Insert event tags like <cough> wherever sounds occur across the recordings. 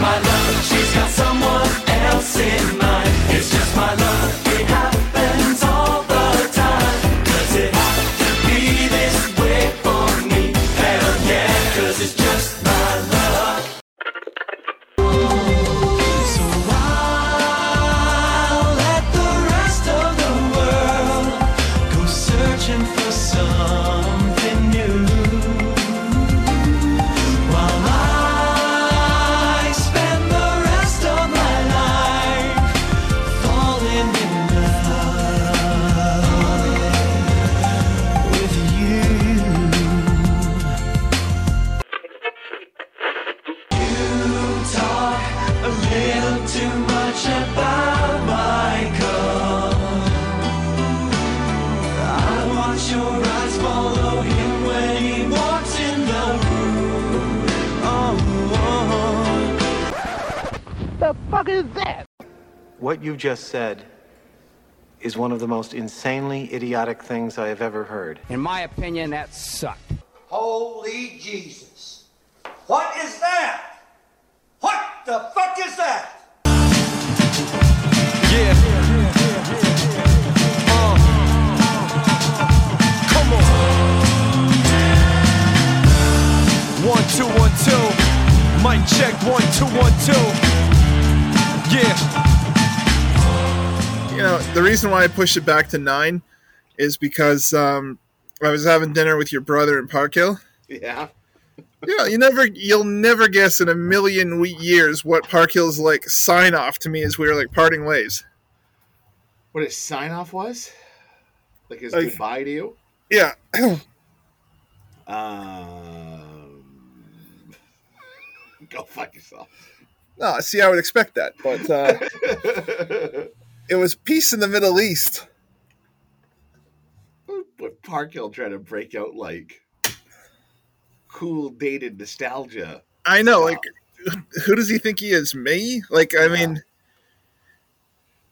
my love. She's got someone else in mind. Just said is one of the most insanely idiotic things I have ever heard. In my opinion, that sucked. Reason why I pushed it back to nine is because um, I was having dinner with your brother in Park Hill. Yeah. Yeah, you never, you'll never guess in a million years what Park Hill's like sign off to me as we were like parting ways. What his sign off was? Like his Like- goodbye to you? Yeah, <clears throat> Um, <laughs> go fuck yourself. no, see, I would expect that, but uh, <laughs> it was peace in the Middle East. but Park Hill trying to break out like cool dated nostalgia. I know, like, who does he think he is? Me? Like, I mean,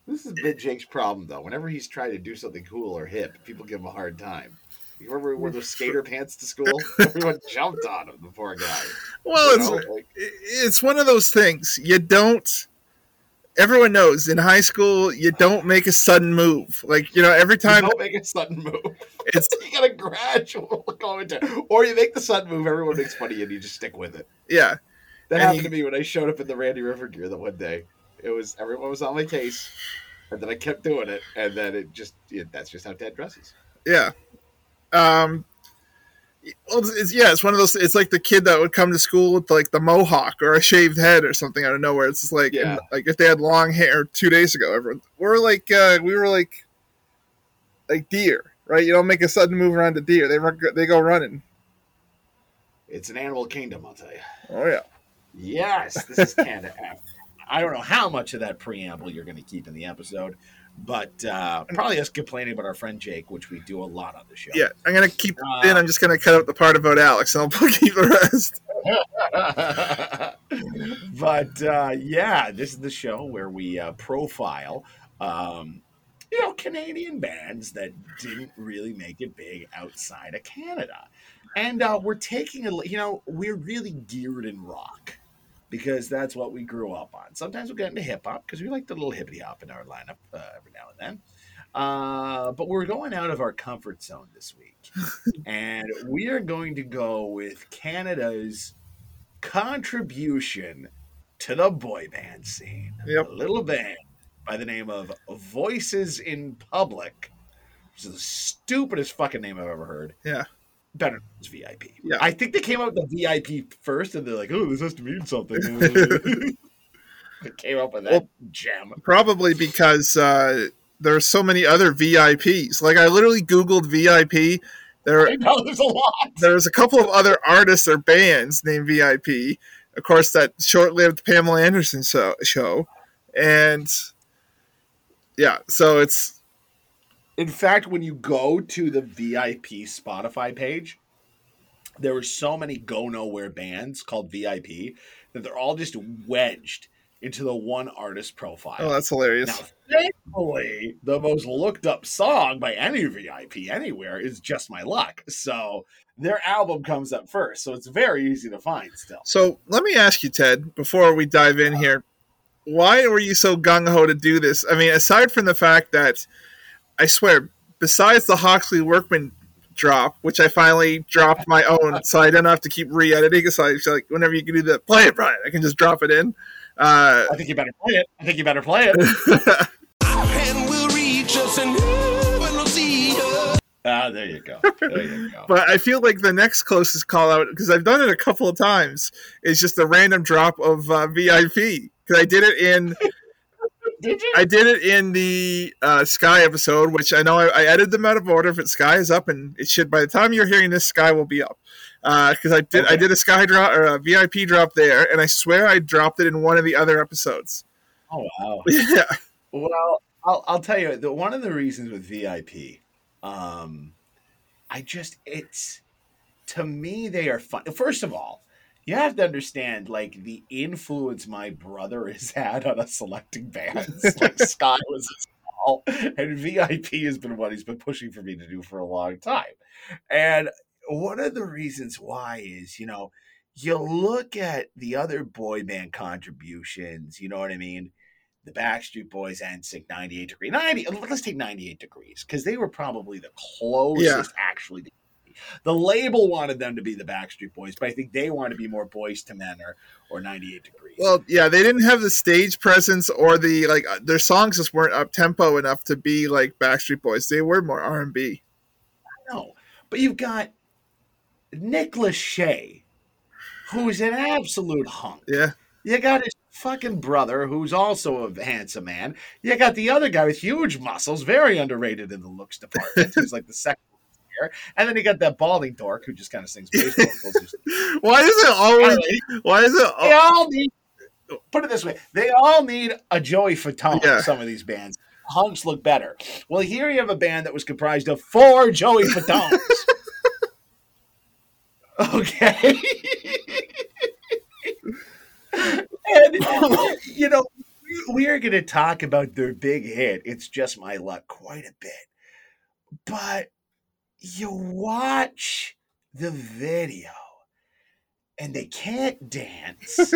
This is Big Jake's problem though. Whenever he's trying to do something cool or hip, people give him a hard time. You remember he wore those skater pants to school? <laughs> Everyone jumped on him, the poor guy. well, You it's know, like, it's one of those things you don't. Everyone knows in high school you don't make a sudden move. Like you know, every you time don't make a sudden move. it's <laughs> you got a gradual <laughs> commentary. Or you make the sudden move, everyone makes fun of you and you just stick with it. yeah, That And happened to me when I showed up in the Randy River gear the one day. It was everyone was on my case, and then I kept doing it, and then it just it, that's just how Ted dresses. yeah. Um, well, it's, yeah, it's one of those. It's like the kid that would come to school with like the mohawk or a shaved head or something out of nowhere. It's just like, Yeah. and, like if they had long hair two days ago, everyone we're like, uh, we were like, like deer, right? You don't make a sudden move around a deer. They run, they go running. It's an animal kingdom, I'll tell you. Oh yeah. Yes, this is Canada F. I don't know how much of that preamble you're going to keep in the episode, but uh, probably us complaining about our friend Jake, which we do a lot on the show. Yeah, I'm gonna keep Uh, in. I'm just gonna cut out the part about Alex, and I'll <laughs> keep the rest. <laughs> but uh, yeah, this is the show where we uh, profile, um, you know, Canadian bands that didn't really make it big outside of Canada, and uh, we're taking a, you know, we're really geared in rock because that's what we grew up on. Sometimes we get into hip hop because we like the little hippity hop in our lineup uh, every now and then. Uh, but we're going out of our comfort zone this week, <laughs> and we are going to go with Canada's contribution to the boy band scene. Yep. A little band by the name of Voices in Public, which is the stupidest fucking name I've ever heard. Yeah. Better it's VIP. Yeah. I think they came out with the VIP first, and they're like, "Oh, this has to mean something." <laughs> they came up with that Well, gem. Probably because uh, there are so many other VIPs. Like I literally Googled VIP. There, I know there's a lot. there's a couple of other artists or bands named VIP. Of course, that short-lived Pamela Anderson show, show, and yeah, so it's In fact, when you go to the VIP Spotify page, there were so many go nowhere bands called VIP that they're all just wedged into the one artist profile. oh, that's hilarious. Now, thankfully, the most looked up song by any VIP anywhere is "Just My Luck." So their album comes up first, so it's very easy to find still. So let me ask you, Ted, before we dive in here, why were you so gung ho to do this? I mean, aside from the fact that I swear, besides the Hawksley Workman drop, which I finally dropped my own, <laughs> so I don't have to keep re-editing. So I feel like whenever you can do the play it, Brian, I can just drop it in. Uh, I think you better play it. I think you better play it. <laughs> Hand will reach us and heaven will see us. Ah, there you go. There you go. <laughs> but I feel like the next closest call out because I've done it a couple of times is just a random drop of uh, VIP because I did it in. Did you? I did it in the uh, Sky episode, which I know I, I edited them out of order. But Sky is up, and it should by the time you're hearing this, Sky will be up. Because I did, I did a Sky drop or a VIP drop there, and I swear I dropped it in one of the other episodes. Oh wow. <laughs> Yeah, Well, I'll, I'll tell you, the, one of the reasons with VIP, um, I just, it's, to me, they are fun. First of all, you have to understand, like, the influence my brother has had on us selecting bands. <laughs> like, Sky was and VIP has been what he's been pushing for me to do for a long time. And one of the reasons why is, you know, you look at the other boy band contributions, you know what I mean? the Backstreet Boys and Sync 98 Degree. 90, let's take 98 Degrees because they were probably the closest actually. to- The label wanted them to be the Backstreet Boys, but I think they wanted to be more Boyz II Men or, or 98 Degrees. well, yeah, they didn't have the stage presence or the like. uh, Their songs just weren't up tempo enough to be like Backstreet Boys. They were more R and B. no, but you've got Nick Lachey, who's an absolute hunk. Yeah, You got his fucking brother, who's also a handsome man. You got the other guy with huge muscles, very underrated in the looks department, who's like the second here. And then you got that balding dork who just kind of sings bass vocals. <laughs> why is it always? Why is it? they all need, put it this way, they all need a Joey Fatone, Yeah. some of these bands. Hunks look better. Well, here you have a band that was comprised of four Joey Fatones. <laughs> okay. and, you know, we are going to talk about their big hit. It's just my luck quite a bit. But you watch the video and they can't dance.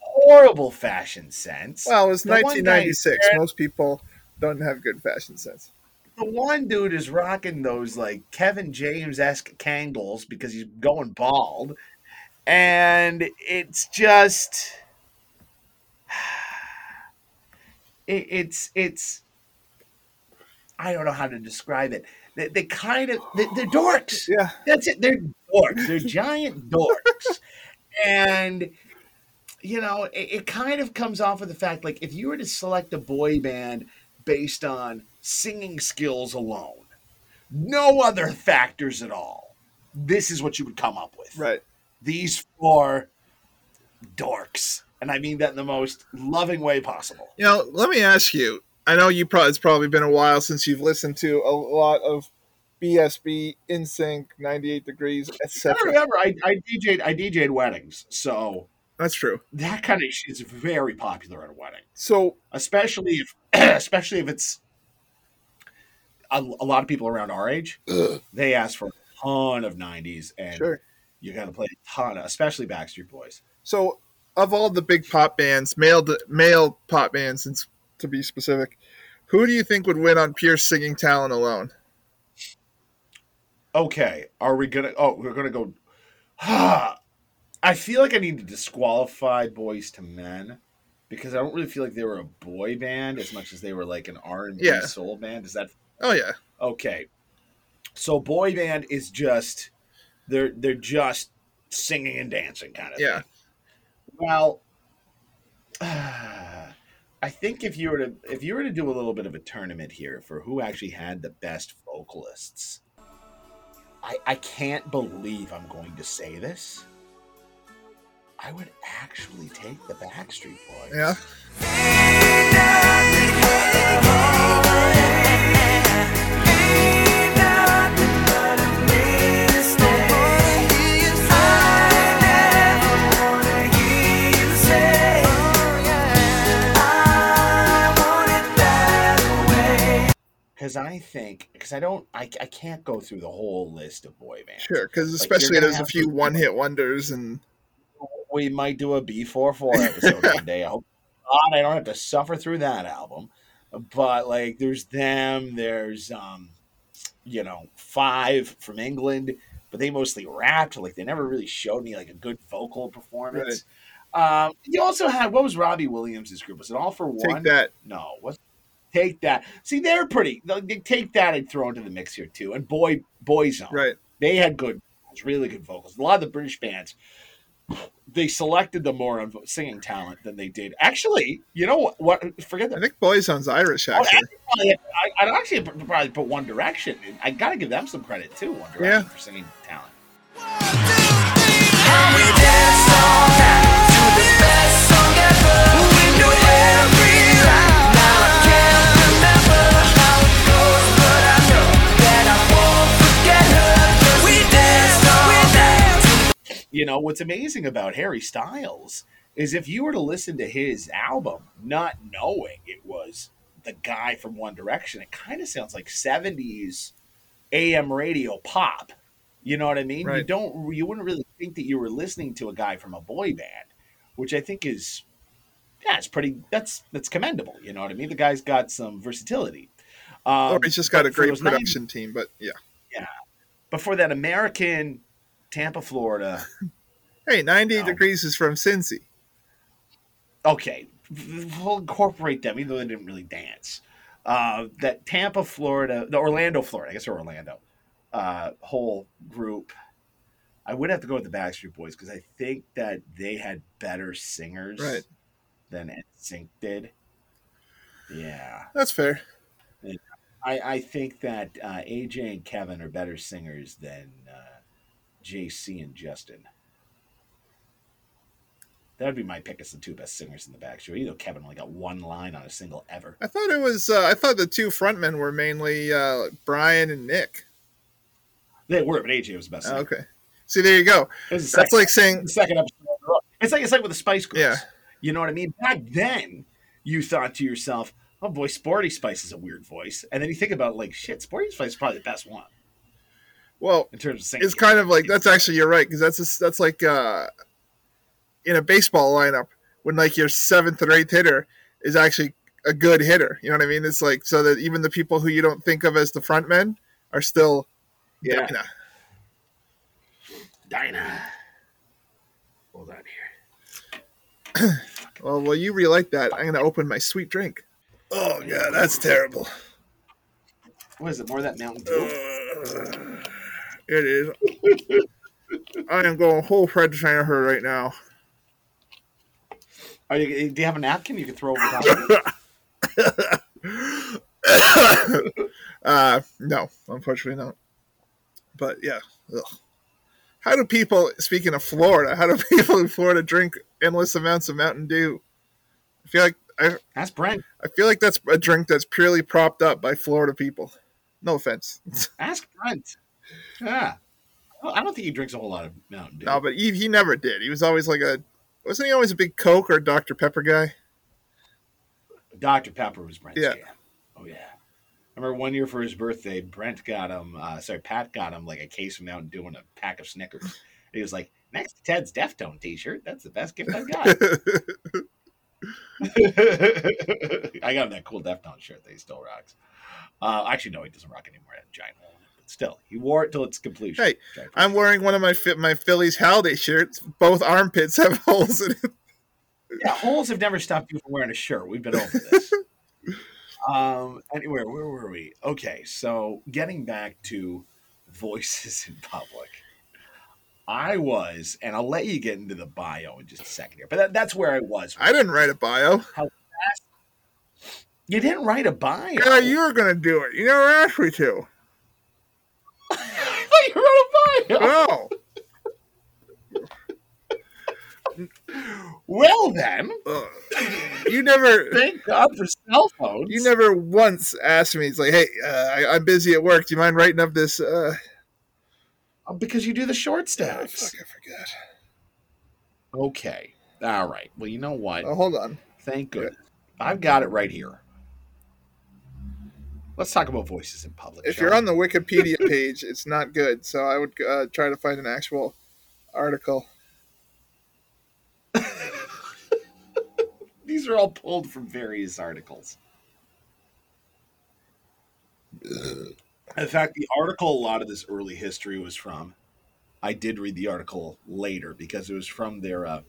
Horrible fashion sense. Well, it was The one guy 1996. Most people don't have good fashion sense. the one dude is rocking those like Kevin James esque Kangols because he's going bald, and it's just <sighs> it, it's it's I don't know how to describe it. They, they kind of they, they're dorks. <gasps> Yeah. That's it. They're dorks. They're <laughs> giant dorks, and you know it, it kind of comes off of the fact like if you were to select a boy band based on singing skills alone, no other factors at all, this is what you would come up with. Right. These four dorks, and I mean that in the most loving way possible. You know, let me ask you. I know you probably it's probably been a while since you've listened to a lot of BSB, NSYNC, 98 Degrees, I etc. remember I, I DJ'd I DJ'd weddings, so That's true. that kind of shit is very popular at a wedding. So especially if <clears throat> especially if it's a, a lot of people around our age they ask for a ton of 90s and sure. you got to play a ton of, especially backstreet boys So of all the big pop bands, male male pop bands, since to be specific, who do you think would win on pure singing talent alone? okay are we gonna oh we're gonna go <sighs> i feel like i need to disqualify Boyz II Men because i don't really feel like they were a boy band as much as they were like an r&b Yeah. soul band is that Oh yeah, Okay. So boy band is just they're they're just singing and dancing kind of Yeah. thing. Well, <sighs> I think if you were to if you were to do a little bit of a tournament here for who actually had the best vocalists, I I can't believe I'm going to say this. I would actually take the Backstreet Boys. yeah. Because I think because I don't, I, I can't go through the whole list of boy bands. Sure, because especially there's a few one hit wonders and <laughs> We might do a B4-4 episode <laughs> one day. I hope God I don't have to suffer through that album. But like, there's them. There's um, you know, five from England, but they mostly rapped. Like they never really showed me like a good vocal performance. Um, you also had what was Robbie Williams' group? Was it All for One? take that. No, what? Take that. See, they're pretty. They take that and throw into the mix here too. And boy, Boyzone, Right. they had good, vocals, really good vocals. A lot of the British bands, they selected them more on singing talent than they did. Actually, you know what? what forget that. I that. think Boyzone's Irish Oh, actually. actually, I, I'd actually probably put One Direction. I got to give them some credit too. One Direction Yeah. for singing talent. We dance all you know what's amazing about Harry Styles is if you were to listen to his album not knowing it was the guy from One Direction, it kind of sounds like 70s AM radio pop. You know what I mean? You don't you wouldn't really think that you were listening to a guy from a boy band, which I think is yeah, it's pretty that's that's commendable. You know what I mean? The guy's got some versatility. Um, or he's just got a great those 90s production team, but yeah, yeah. But for that American Tampa, Florida, Hey, 98 No. degrees is from Cincy. okay, we'll incorporate them, even though they didn't really dance. Uh, that Tampa, Florida, the Orlando, Florida, I guess Orlando, uh, whole group. I would have to go with the Backstreet Boys because I think that they had better singers Right. than NSYNC did. Yeah, That's fair. I, I think that uh, AJ and Kevin are better singers than uh, JC and Justin. That would be my pick as the two best singers in the Backstreet. You know, Kevin only got one line on a single ever. I thought it was. Uh, I thought the two frontmen were mainly uh, Brian and Nick. They were, but AJ was the best. Oh, Singer. okay. See, there you go. It was the That's second, like saying, the second episode. in a row. It's like it's like with the Spice Girls. Yeah. You know what I mean? Back then, you thought to yourself, "Oh boy, Sporty Spice is a weird voice," and then you think about like, "Shit, Sporty Spice is probably the best one well, in terms of singing." it's kind of like that's actually you're right because that's just, that's like uh, in a baseball lineup when like your seventh or eighth hitter is actually a good hitter. You know what I mean? It's like so that even the people who you don't think of as the front men are still Yeah. Dinah. Dinah. Hold on here. <clears throat> Well, while you relight that, I'm gonna open my sweet drink. Oh god, that's terrible. What is it? More of that Mountain Uh, Dew? It is. <laughs> I am going whole Fred her right now. Are you, do you have a napkin you can throw over top? of it? <coughs> uh, no, unfortunately not. But yeah, ugh. how do people? Speaking of Florida, how do people in Florida drink endless amounts of Mountain Dew? I feel like I, That's Brent. I feel like that's a drink that's purely propped up by Florida people. No offense, <laughs> Ask Brent. Yeah. I don't think he drinks a whole lot of Mountain Dew. no, but he, he never did. He was always like a wasn't he always a big Coke or Dr Pepper guy? Dr. Pepper was Brent's Yeah. jam. Oh, yeah. I remember one year for his birthday, Brent got him, uh, sorry, Pat got him like a case of Mountain Dew and a pack of Snickers. And he was like, next to Ted's Deftone t shirt. That's the best gift I've got. <laughs> <laughs> I got him that cool Deftone shirt that he still rocks. Uh, actually, no, he doesn't rock anymore. A giant hole in it. But still, he wore it till its completion. Hey, I'm wearing one of my my Phillies holiday shirts. Both armpits have <laughs> holes in it. Yeah, holes have never stopped you from wearing a shirt. We've been over this. <laughs> um. Anyway, where were we? Okay, so getting back to voices in public, I was, and I'll let you get into the bio in just a second here. But that, that's where I was. I didn't write a bio. You didn't write a bio. Yeah, you were gonna do it. You never asked me to. I thought <laughs> you wrote a bio. Oh, Well, then, Ugh. you never. thank God for cell phones. You never once asked me. It's like, hey, uh, I, I'm busy at work. Do you mind writing up this? Uh, Oh, because you do the short oh, stacks. fuck, I forgot. Okay. All right. Well, you know what? Oh, hold on. Thank goodness. I've got it right here. Let's talk about voices in public. If shall you're we? on the Wikipedia <laughs> page, it's not good. So I would uh, try to find an actual article. <laughs> These are all pulled from various articles. In fact, the article a lot of this early history was from. I did read the article later because it was from their uh,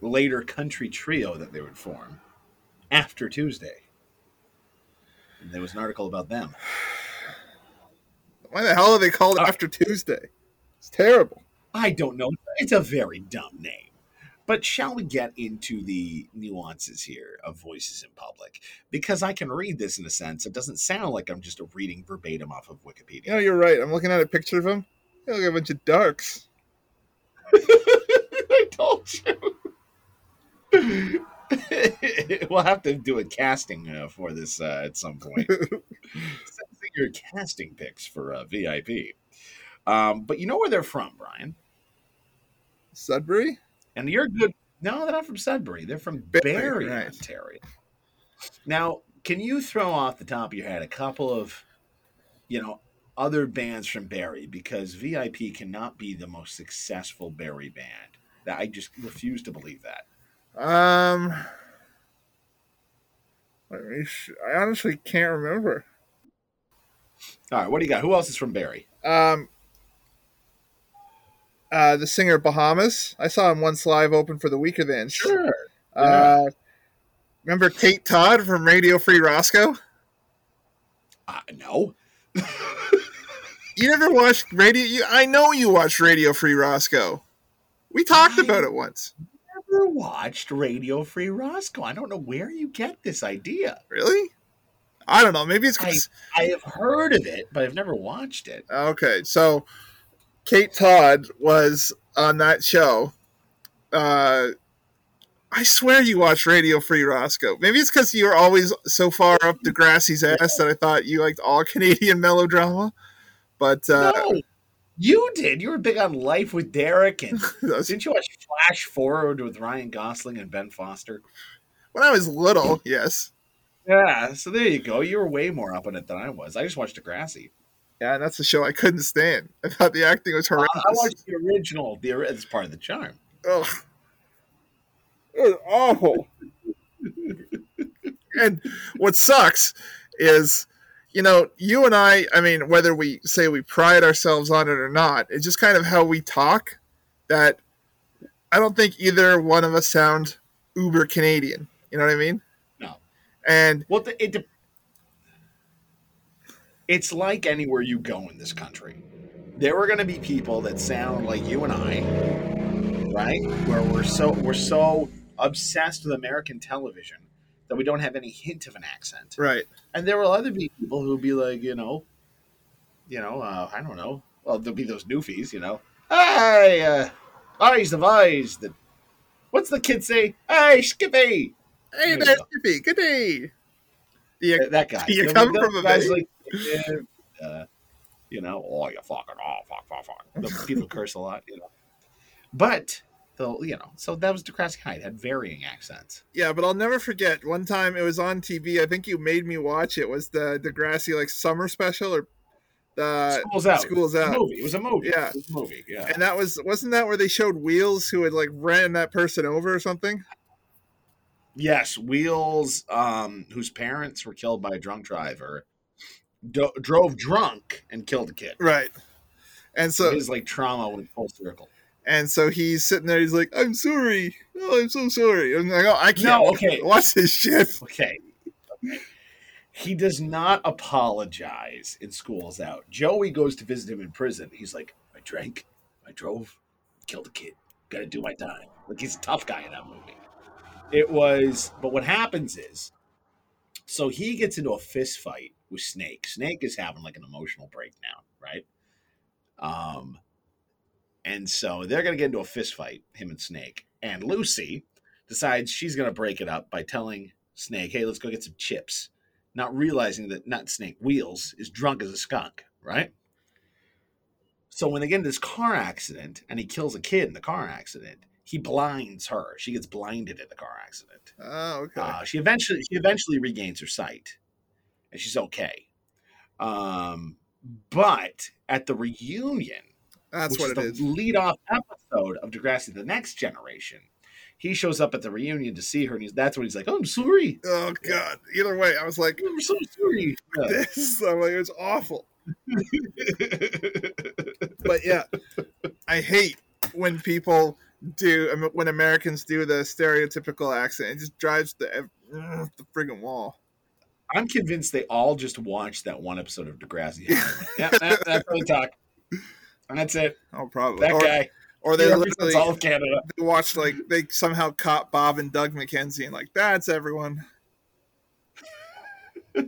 later country trio that they would form after Tuesday. And there was an article about them. Why the hell are they called Uh, After Tuesday? It's terrible. I don't know. It's a very dumb name. But shall we get into the nuances here of voices in public? Because I can read this in a sense. It doesn't sound like I'm just reading verbatim off of Wikipedia. You know, you're right. I'm looking at a picture of him. They look like a bunch of darks. <laughs> I told you. <laughs> <laughs> we'll have to do a casting uh, for this uh, at some point. <laughs> Your casting picks for uh, VIP. Um, but you know where they're from, Brian? Sudbury? And you're good. No, they're not from Sudbury. They're from Barrie, right. Ontario. Now, can you throw off the top of your head a couple of, you know, other bands from Barrie? Because VIP cannot be the most successful Barrie band. That I just refuse to believe that. Um, let me sh- I honestly can't remember. All right, what do you got? Who else is from Barrie? Um, uh, the singer Bahamas. I saw him once live open for the Weakerthans. Uh, remember Kate Todd from Radio Free Roscoe? Uh, no. <laughs> You never watched Radio? You, I know you watched Radio Free Roscoe. We talked I- about it once. Never watched Radio Free Roscoe. I don't know where you get this idea. Really? I don't know. Maybe it's I, I have heard of it, but I've never watched it. Okay, so Kate Todd was on that show. Uh, I swear you watched Radio Free Roscoe. Maybe it's because you were always so far up the <laughs> Degrassi's ass that I thought you liked all <laughs> Canadian melodrama. But uh, no, you did. You were big on Life with Derek, and <laughs> didn't you watch Flash Forward with Ryan Gosling and Ben Foster? When I was little, yes. Yeah, so there you go. You were way more up on it than I was. I just watched Degrassi. Yeah, and that's a show I couldn't stand. <laughs> I thought the acting was horrendous. I watched the original. The it's part of the charm. Ugh. It was awful. <laughs> and what sucks is, you know, you and I, I mean, whether we say we pride ourselves on it or not, it's just kind of how we talk that I don't think either one of us sound uber Canadian. You know what I mean? No. And Well, the, it it's like anywhere you go in this country. There are going to be people that sound like you and I, right? Where we're so we're so obsessed with American television that we don't have any hint of an accent. right. And there will other be people who'll be like, you know, you know, uh, I don't know. Well, there'll be those newfies, you know. Hey, uh, eyes the eyes. The what's the kid say? Hey, Skippy. Hey There you. Skippy. Good day. Do you- that guy. You know, come those from a guys like, uh, you know, oh, you fucking, oh, fuck, fuck, fuck. The people curse a lot, you know. But the, you know, so that was Degrassi. It had varying accents. Yeah, but I'll never forget. One time it was on TV. I think you made me watch it. Was the Degrassi like summer special or the School's out. School's out. movie. It was a movie. Yeah. It was a movie. Yeah. And that was wasn't that where they showed Wheels who had like ran that person over or something? Yes, Wheels, um, whose parents were killed by a drunk driver, do- drove drunk and killed a kid. Right. And So so his like trauma went full circle. And so he's sitting there. He's like, "I'm sorry. Oh, I'm so sorry." I'm like, "Oh, I can't No, okay. watch this shit." Okay. okay. He does not apologize in School's Out. Joey goes to visit him in prison. He's like, I drank, I drove, killed a kid. Gotta do my time. Like he's a tough guy in that movie. It was, but what happens is, so he gets into a fist fight with Snake. Snake is having like an emotional breakdown, right? Um, and so they're gonna get into a fist fight, him and Snake. And Lucy decides she's gonna break it up by telling Snake, "Hey, let's go get some chips," not realizing that not Snake Wheels is drunk as a skunk, right? So when they get in this car accident and he kills a kid in the car accident, he blinds her. She gets blinded in the car accident. Oh, okay. Uh, she eventually she eventually regains her sight, and she's okay. Um, but at the reunion, That's what is it the is. lead off episode of Degrassi The Next Generation, he shows up at the reunion to see her, and he's, that's when he's like, oh, I'm sorry. Oh god. Either way, I was like, oh, I'm so sorry. Yeah. <laughs> this. I'm like, it was awful. <laughs> But yeah, I hate when people do when Americans do the stereotypical accent. It just drives the the friggin' wall. I'm convinced they all just watched that one episode of Degrassi. <laughs> yeah, that, that's what we talk. That's it. Oh, probably. That or, guy. or they literally all of Canada. they watched like they somehow caught Bob and Doug McKenzie and like that's everyone. <laughs>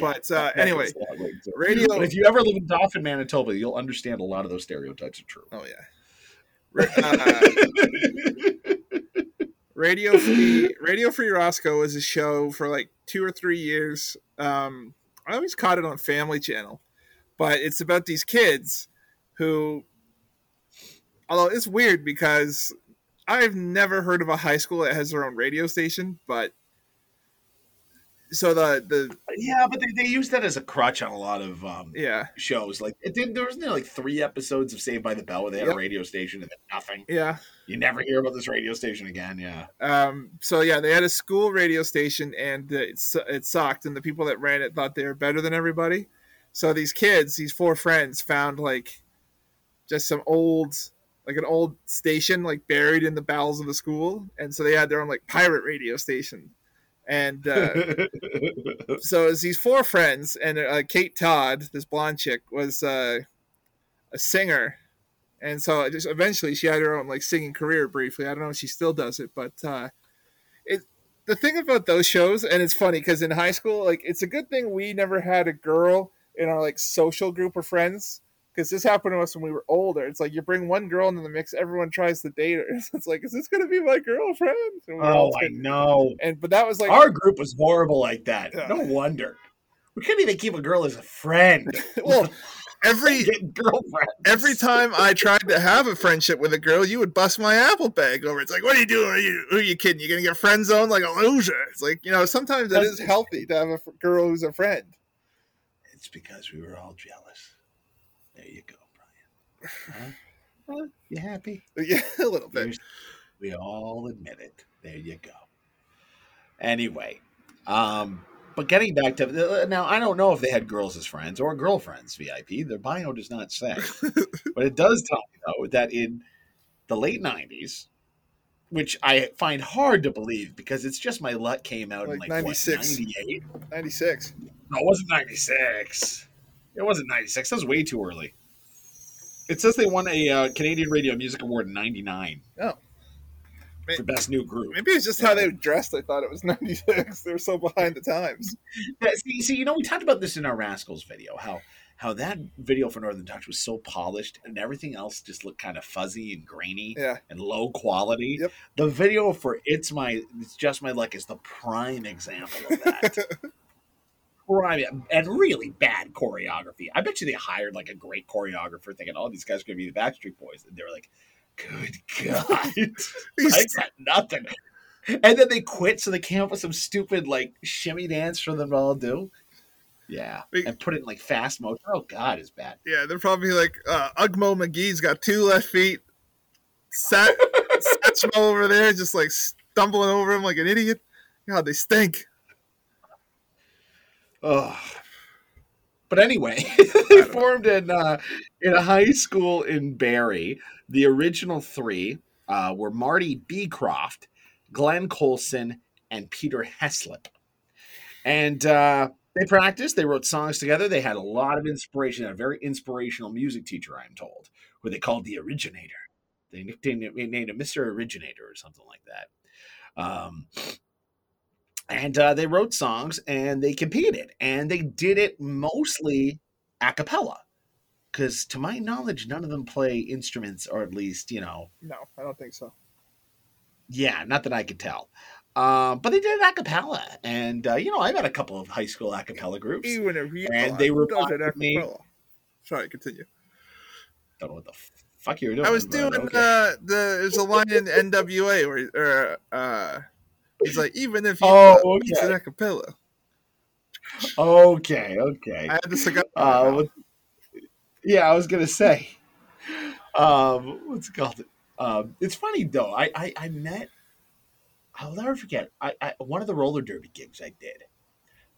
But, uh, anyway, goes a long way, too. radio- But if you ever live in Dauphin, Manitoba, you'll understand a lot of those stereotypes are true. Oh yeah. Uh, <laughs> Radio Free Radio Free Roscoe was a show for like two or three years. Um, I always caught it on Family Channel, but it's about these kids who, although it's weird because I've never heard of a high school that has their own radio station, but so the the yeah, but they, they use that as a crutch on a lot of um, yeah shows. Like it did, there was there like three episodes of Saved by the Bell where they had Yep. a radio station and then nothing. yeah You never hear about this radio station again. Yeah. Um, so yeah, they had a school radio station, and it, it sucked. And the people that ran it thought they were better than everybody. So these kids, these four friends, found like just some old, like an old station, like buried in the bowels of the school, and so they had their own like pirate radio station. And uh, <laughs> so it's these four friends, and uh, Kate Todd, this blonde chick, was uh, a singer, and so just eventually she had her own like singing career briefly. I don't know if she still does it, but uh, it the thing about those shows, and it's funny because in high school, like it's a good thing we never had a girl in our like social group of friends. Because this happened to us when we were older. It's like you bring one girl into the mix, everyone tries to date her. <laughs> It's like, is this gonna be my girlfriend? And we're all oh, I know. and but that was like Our group was horrible like that. Yeah. No wonder. We couldn't even keep a girl as a friend. <laughs> <laughs> well, every girlfriend. every time I tried to have a friendship with a girl, you would bust my apple bag over. It's like, what are you doing? Are you, who are you kidding? You're gonna get friend zoned like a loser. It's like, you know, sometimes it is healthy to have a f- girl who's a friend. It's because we were all jealous. There you go, Brian. Huh? Huh? You happy? <laughs> Yeah, a little bit. There's- We all admit it. There you go. Anyway, um, but getting back to now, I don't know if they had girls as friends or girlfriends. VIP. Their bio does not say, <laughs> but it does tell me though that in the late '90s, which I find hard to believe because it's just my luck came out in Like like 96. what, '98. 96. No, it wasn't 96. It wasn't 96. That was way too early. It says they won a uh, Canadian Radio Music Award in 99 Oh. for Best New Group. Maybe it's just how they were dressed. I thought it was <laughs> 96. They're so behind the times. Yeah, see, see, you know, we talked about this in our Rascalz video, how how that video for Northern Touch was so polished and everything else just looked kind of fuzzy and grainy Yeah. and low quality. Yep. The video for It's My It's Just My Luck is the prime example of that. <laughs> prime and really bad choreography. I bet you they hired like a great choreographer thinking, oh, these guys are gonna be the Backstreet Boys. And they were like, Good <laughs> God. I got nothing. And then they quit so they came up with some stupid like shimmy dance for them to all do. Yeah. And put it in like fast motion. Oh God, it's bad. Yeah, they're probably like, uh, Ugmo McGee's got two left feet. Sat, <laughs> Satchmo over there just like stumbling over him like an idiot. God, they stink. Oh. But anyway, <laughs> they formed in uh, in a high school in Barrie. The original three uh, were Marty Beecroft, Glenn Colson, and Peter Heslip. And uh, they practiced. They wrote songs together. They had a lot of inspiration. A very inspirational music teacher, I'm told, who they called the Originator. They nicknamed him, named him Mr. Originator or something like that. Um, and uh, they wrote songs and they competed and they did it mostly a cappella because to my knowledge none of them play instruments or at least you know No, I don't think so. yeah not that i could tell um, but they did it a cappella and uh, you know i've had a couple of high school a cappella groups Even if you And they were does it mocking me. Sorry, continue. don't know what the fuck you were doing I was doing okay. uh, the there's a line in NWA where or, he's like even if you Oh, an okay. acapella. Okay, okay. I had the cigar. Uh, yeah, I was gonna say. Um, what's it called? Um, it's funny though. I, I I met. I'll never forget. I, I one of the roller derby gigs I did.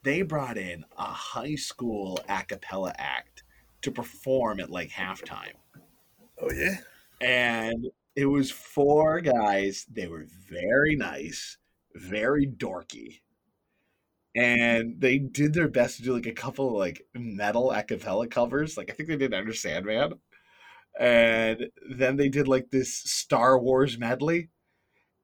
They brought in a high school a cappella act to perform at like halftime, oh yeah. and it was four guys. They were very nice, very dorky. And they did their best to do like a couple of like metal a cappella covers. Like I think they did Enter Sandman. And then they did like this Star Wars medley.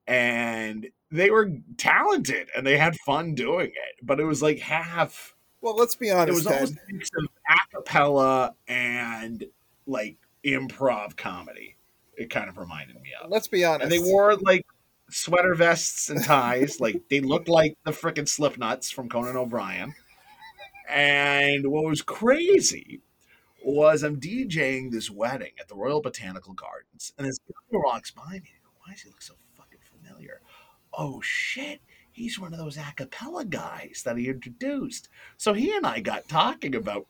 And they were talented and they had fun doing it. But it was like half Well, let's be honest. it was almost a mix of acapella and like improv comedy. It kind of reminded me of. Let's be honest. And they wore like sweater vests and ties. like they looked like the frickin' Slipknots from Conan O'Brien. And what was crazy was I'm DJing this wedding at the Royal Botanical Gardens, and this guy walks by me. Why does he look so fucking familiar? Oh shit, he's one of those a cappella guys that he introduced. So he and I got talking about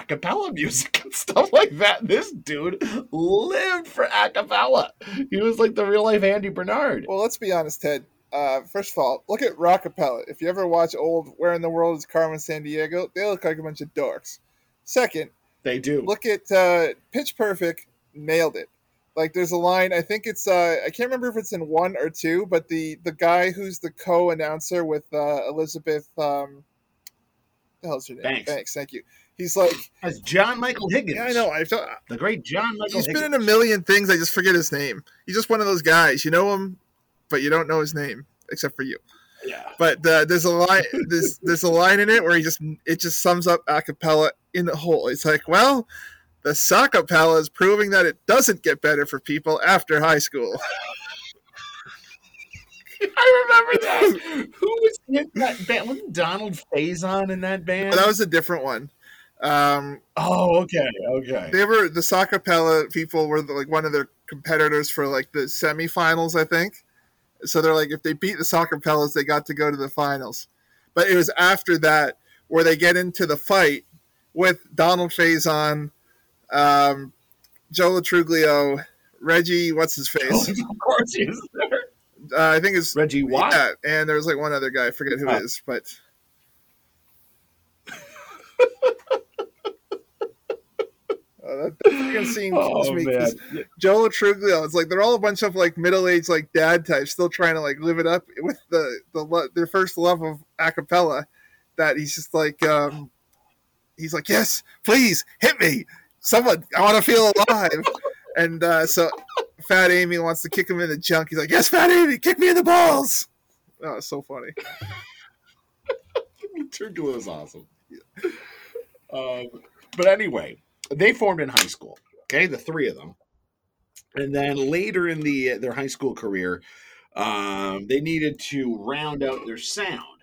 a cappella music <laughs> and stuff like that. This dude lived for a cappella. He was like the real life Andy Bernard. Well, let's be honest, Ted. Uh, first of all, look at Rockapella. If you ever watch old Where in the World is Carmen Sandiego, they look like a bunch of dorks. Second, They do. look at uh, Pitch Perfect, nailed it. Like there's a line, I think it's uh, I can't remember if it's in one or two, but the the guy who's the co-announcer with uh, Elizabeth, um, the hell's her name? Banks. Thanks, thank you. He's like, As John Michael Higgins. yeah, I know. I've The great John Michael he's Higgins. been in a million things. I just forget his name. He's just one of those guys. You know him, but you don't know his name except for you. yeah. But uh, there's a line. There's there's a line in it where he just it just sums up a cappella in the whole. It's like, well, the Sacapella is proving that it doesn't get better for people after high school. <laughs> I remember that. Who was in that band? Wasn't Donald Faison in that band? That was a different one. Um, oh, okay, okay. they were the Sacapella people were like one of their competitors for like the semifinals, I think. So they're like, if they beat the Sacapellas, they got to go to the finals. But it was after that where they get into the fight with Donald Faison, um, Joe Lo Truglio, Reggie, what's his <laughs> face? of course he was there. Uh, I think it's Reggie Watt. Yeah, and there's like one other guy, I forget who Oh. it is, but <laughs> that, that freaking scene kills Oh, me Joe Lo Truglio. It's like they're all a bunch of like middle aged like dad types, still trying to like live it up with the the their first love of acapella. That he's just like, um, he's like, yes, please hit me, someone. I want to feel alive. and uh, so Fat Amy wants to kick him in the junk. He's like, yes, Fat Amy, kick me in the balls. Oh, it's so funny. <laughs> Turkula is awesome. Um, but anyway, they formed in high school. Okay, the three of them, and then later in the their high school career, um, they needed to round out their sound,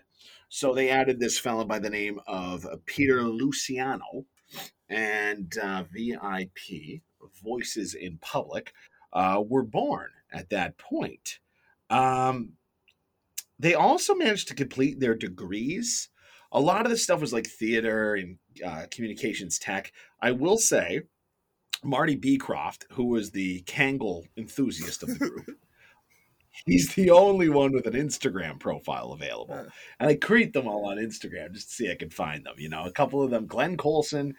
so they added this fellow by the name of Peter Luciano, and uh, VIP Voices in Public uh, were born at that point. Um, they also managed to complete their degrees a lot of this stuff was like theater and uh, communications tech. I will say, Marty Beecroft, who was the Kangol enthusiast of the group, <laughs> he's the only one with an Instagram profile available. And I create them all on Instagram just to see if I can find them. You know, a couple of them. Glenn Colson.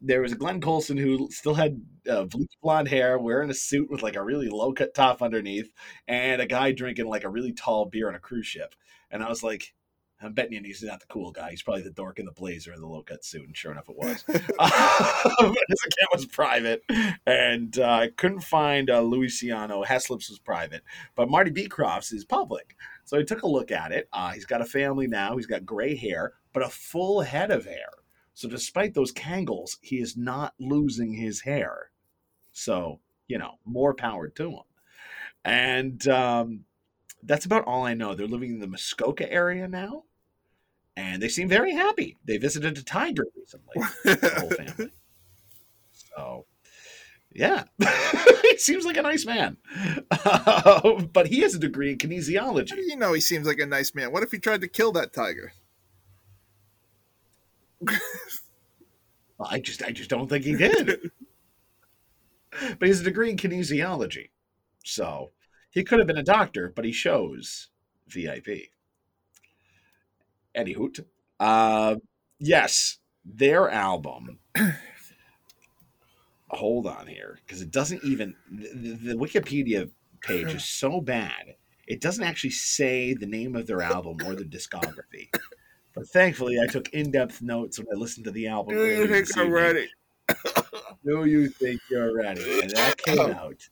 There was a Glenn Colson who still had uh, bleach blonde hair, wearing a suit with like a really low cut top underneath, and a guy drinking like a really tall beer on a cruise ship. And I was like, I'm betting you he's not the cool guy. He's probably the dork in the blazer and the low cut suit. And sure enough, it was. um, <laughs> <laughs> his account was private. And uh, I couldn't find uh, Luciano. Heslips was private. But Marty Beecroft's is public. So I took a look at it. Uh, he's got a family now. He's got gray hair, but a full head of hair. So despite those Kangols, he is not losing his hair. So, you know, more power to him. And um, that's about all I know. They're living in the Muskoka area now and they seem very happy. They visited a tiger recently, the whole <laughs> family. So, yeah, <laughs> he seems like a nice man. Uh, <laughs> but he has a degree in How do kinesiology. you know he seems like a nice man? What if he tried to kill that tiger? I just I just don't think he did. but he has a degree in kinesiology. So he could have been a doctor, but he shows VIP. Anywho, uh, yes, their album. <clears throat> hold on here, because it doesn't even the, the Wikipedia page is so bad. It doesn't actually say the name of their album or their discography. But thankfully, I took in-depth notes when I listened to the album. Do you think I'm ready? <laughs> Do you think you're ready? And that came out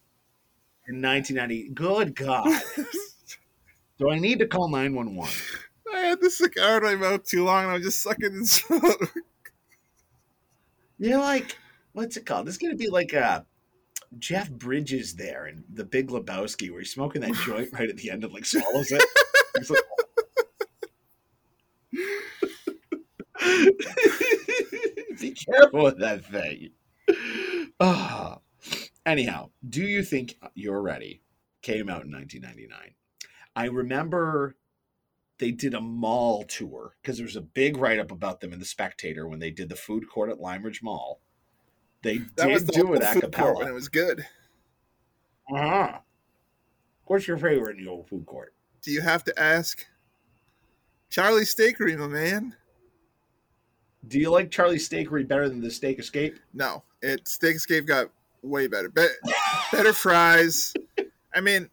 in 1990. Good God. <laughs> Do I need to call 911? I had the cigar in my mouth too long and I was just sucking in smoke. You're like, what's it called? It's going to be like a Jeff Bridges there in The Big Lebowski where he's smoking that joint right at the end and like swallows it. Like, <laughs> be careful with that thing. Ah. Anyhow, do you think you're ready? Came out in 1999. I remember they did a mall tour because there was a big write up about them in the Spectator when they did the food court at Lime Ridge Mall. They That did was the do it a cappella. when it was good. Uh-huh. What's your favorite in the old food court? Do you have to ask? Charlie Steakery, my man. Do you like Charlie Steakery better than the Steak Escape? No, it Steak Escape got way better. Be- better fries. I mean,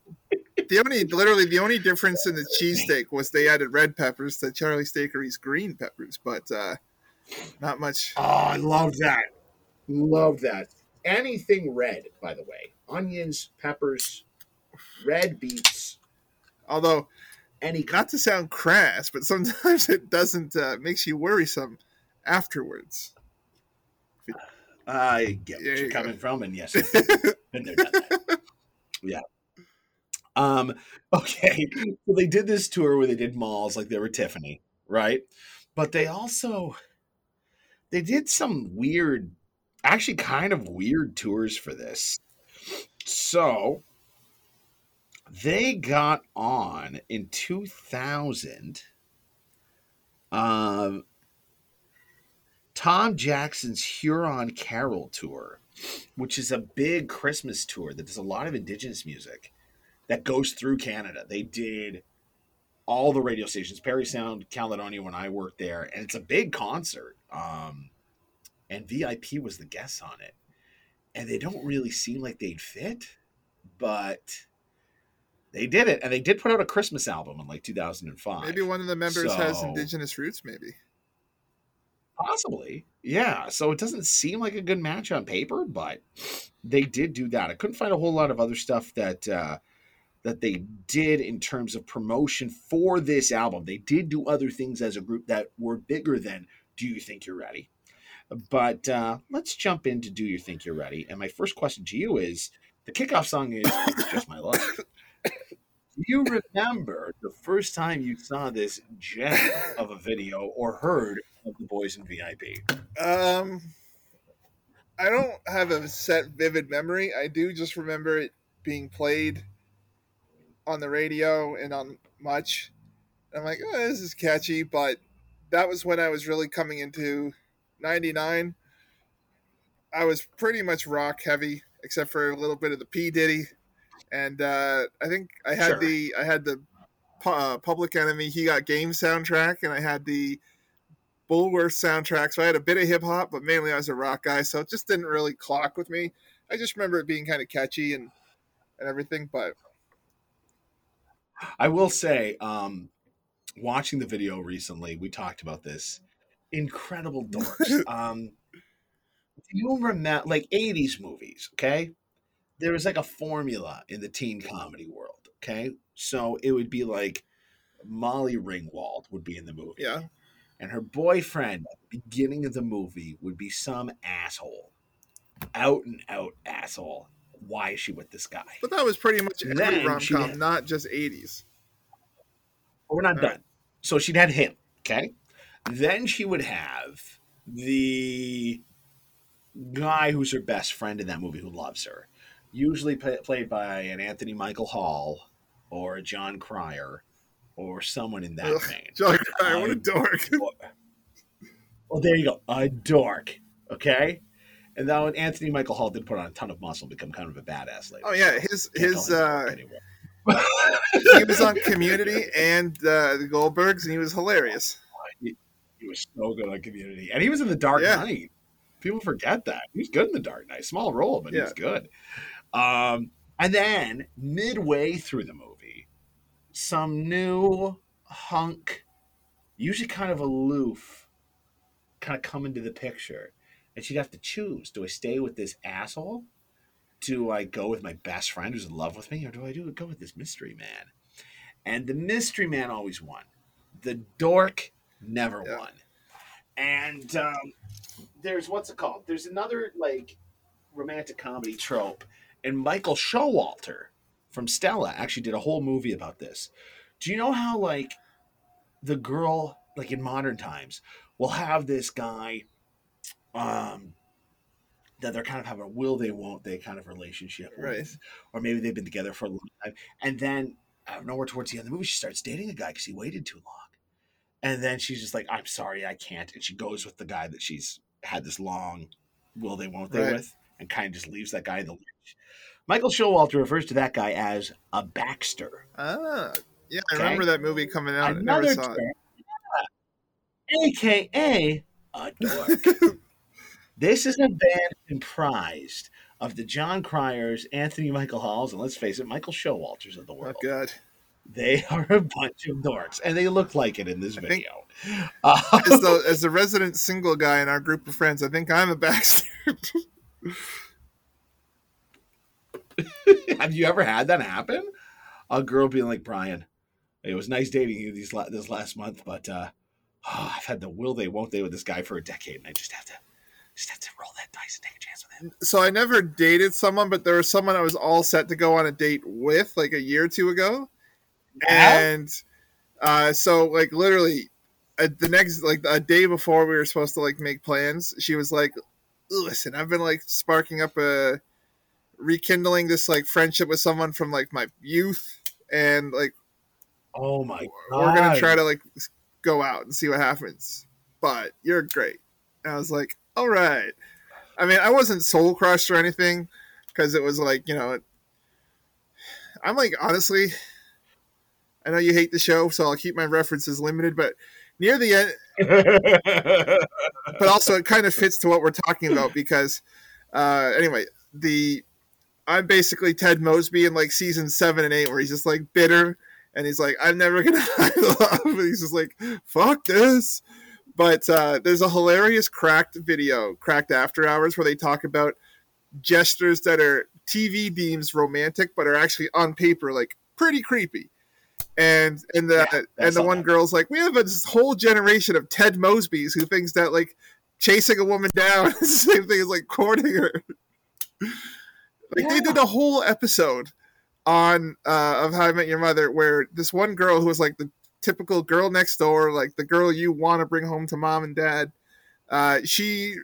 the only literally the only difference in the cheesesteak was they added red peppers to Charlie Steakery's green peppers, but uh not much. Oh, I love that. Love that. Anything red, by the way. Onions, peppers, red beets, Although any not to sound crass, but sometimes <laughs> it doesn't uh, makes you worrisome afterwards. I get where you're you go. coming from, and yes, <laughs> been there, done that. Yeah. Um. <laughs> Okay. So they did this tour where they did malls like they were Tiffany, right? But they also they did some weird, actually, kind of weird tours for this. So they got on in 2000. Um, Tom Jackson's Huron Carol tour, which is a big Christmas tour that does a lot of indigenous music that goes through Canada. They did all the radio stations, Parry Sound, Caledonia, when I worked there, and it's a big concert. Um, and VIP was the guest on it, and they don't really seem like they'd fit, but they did it, and they did put out a Christmas album in like 2005. Maybe one of the members has indigenous roots. Maybe Possibly. Yeah. So it doesn't seem like a good match on paper, but they did do that. I couldn't find a whole lot of other stuff that uh that they did in terms of promotion for this album. They did do other things as a group that were bigger than Do You Think You're Ready? But uh let's jump into Do You Think You're Ready? And my first question to you is the kickoff song is Just My Luck. Do you remember the first time you saw this gem of a video or heard of the boys in VIP? Um, I don't have a set vivid memory. I do just remember it being played on the radio and on much. I'm like, oh, this is catchy, but that was when I was really coming into '99. I was pretty much rock heavy, except for a little bit of the P Diddy, and uh, I think I had Sure. the I had the uh, Public Enemy. He got game soundtrack, and I had the Bulworth soundtrack. So I had a bit of hip hop, but mainly I was a rock guy. So it just didn't really clock with me. I just remember it being kind of catchy and and everything. But I will say, um, watching the video recently, we talked about this. Incredible <laughs> dorks. um, do you remember like 80s movies? Okay. There was like a formula in the teen comedy world. Okay. So it would be like Molly Ringwald would be in the movie. yeah, And her boyfriend at the beginning of the movie would be some asshole. Out and out asshole. Why is she with this guy? but that was pretty much every rom com, not just '80s. We're not All done. right. So she'd had him, okay? Then she would have the guy who's her best friend in that movie who loves her, usually play, played by an Anthony Michael Hall or a Jon Cryer or someone in that Ugh, vein. Jon Cryer, what a dork. <laughs> Well, there you go, a dork. Okay, and now Anthony Michael Hall did put on a ton of muscle, become kind of a badass later. Oh yeah, his Can't his call him a dork uh, he was on Community and uh, the Goldbergs, and he was hilarious. He, he was so good on Community, and he was in the Dark Yeah. Knight. People forget that he was good in the Dark Knight. Small role, but he was good. Um, and then midway through the movie, some new hunk, usually kind of aloof, kind of come into the picture, and she'd have to choose: do I stay with this asshole? Do I go with my best friend who's in love with me, or do I do go with this mystery man? And the mystery man always won. The dork never Yeah. won. And um, there's what's it called? There's another like romantic comedy trope, and Michael Showalter from Stella actually did a whole movie about this. Do you know how like the girl, like in modern times, will have this guy, um, that they're kind of having a will they won't they kind of relationship Right. with, or maybe they've been together for a long time, and then out of nowhere towards the end of the movie, she starts dating a guy because he waited too long. And then she's just like, I'm sorry, I can't. And she goes with the guy that she's had this long will they, won't they Right. with, and kind of just leaves that guy in the lurch. Michael Showalter refers to that guy as a Baxter. Ah, yeah, I Okay. remember that movie coming out. I never Another saw it. yeah, AKA a dork. <laughs> this is a band comprised of the Jon Cryers, Anthony Michael Halls, and let's face it, Michael Showalters of the Oh world. god. They <laughs> are a bunch of dorks, and they look like it in this I think- video. Uh, As the <laughs> as the resident single guy in our group of friends, I think I'm a Baxter. <laughs> have you ever had that happen? A girl being like, Brian, it was nice dating you these this last month, but uh, oh, <sighs> I've had the will they, won't they with this guy for a decade, and I just have to, just have to roll that dice and take a chance with him. so I never dated someone, but there was someone I was all set to go on a date with like a year or two ago. Yeah? And uh, so like literally uh, the next like a day before we were supposed to like make plans, she was like, "Listen, I've been like sparking up a rekindling this like friendship with someone from like my youth, and like Oh my god! we're gonna try to like go out and see what happens. But you're great." And I was like, "All right." I mean, I wasn't soul crushed or anything because it was like you know, I'm like honestly, I know you hate the show, so I'll keep my references limited. But near the end, but also it kind of fits to what we're talking about because uh, anyway, the I'm basically Ted Mosby in like season seven and eight, where he's just like bitter and he's like, I'm never gonna <laughs> the love, and he's just like, fuck this. But uh, there's a hilarious cracked video, cracked after hours, where they talk about gestures that are TV deems romantic, but are actually on paper like pretty creepy. And and the Yeah, and the one that. girl's like, we have this whole generation of Ted Mosbys who thinks that like chasing a woman down <laughs> is the same thing as like courting her. Like they did a whole episode on uh, of How I Met Your Mother where this one girl who was like the typical girl next door, like the girl you want to bring home to mom and dad, uh, she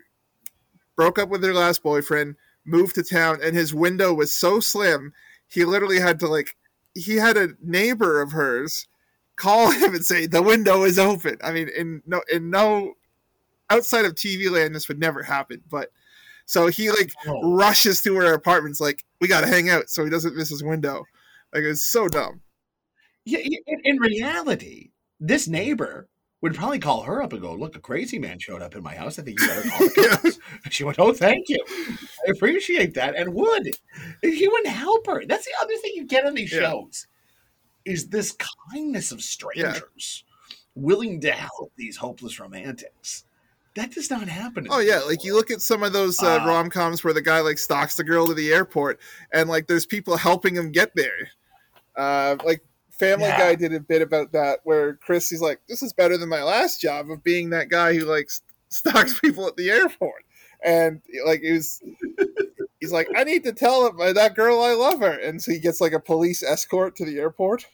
broke up with her last boyfriend, moved to town, and his window was so slim he literally had to like he had a neighbor of hers call <laughs> him and say the window is open. I mean, in no in no outside of TV land this would never happen, but so he like Oh. rushes to her apartment's like we gotta hang out so he doesn't miss his window. Like it's so dumb. Yeah, yeah, in, reality, this neighbor would probably call her up and go, "Look, a crazy man showed up in my house. I think you better call the <laughs> cops." She went, "Oh, thank you. I appreciate that." And would he wouldn't help her? That's the other thing you get on these Yeah. shows is this kindness of strangers willing to help these hopeless romantics. That does not happen. Oh yeah, like you look at some of those uh, Uh, rom coms where the guy like stalks the girl to the airport, and like there's people helping him get there. Uh, like Family Yeah. Guy did a bit about that, where Chris he's like, "This is better than my last job of being that guy who like st- stalks <laughs> people at the airport," and like he was. He's like, I need to tell him, uh, that girl I love her, and so he gets like a police escort to the airport.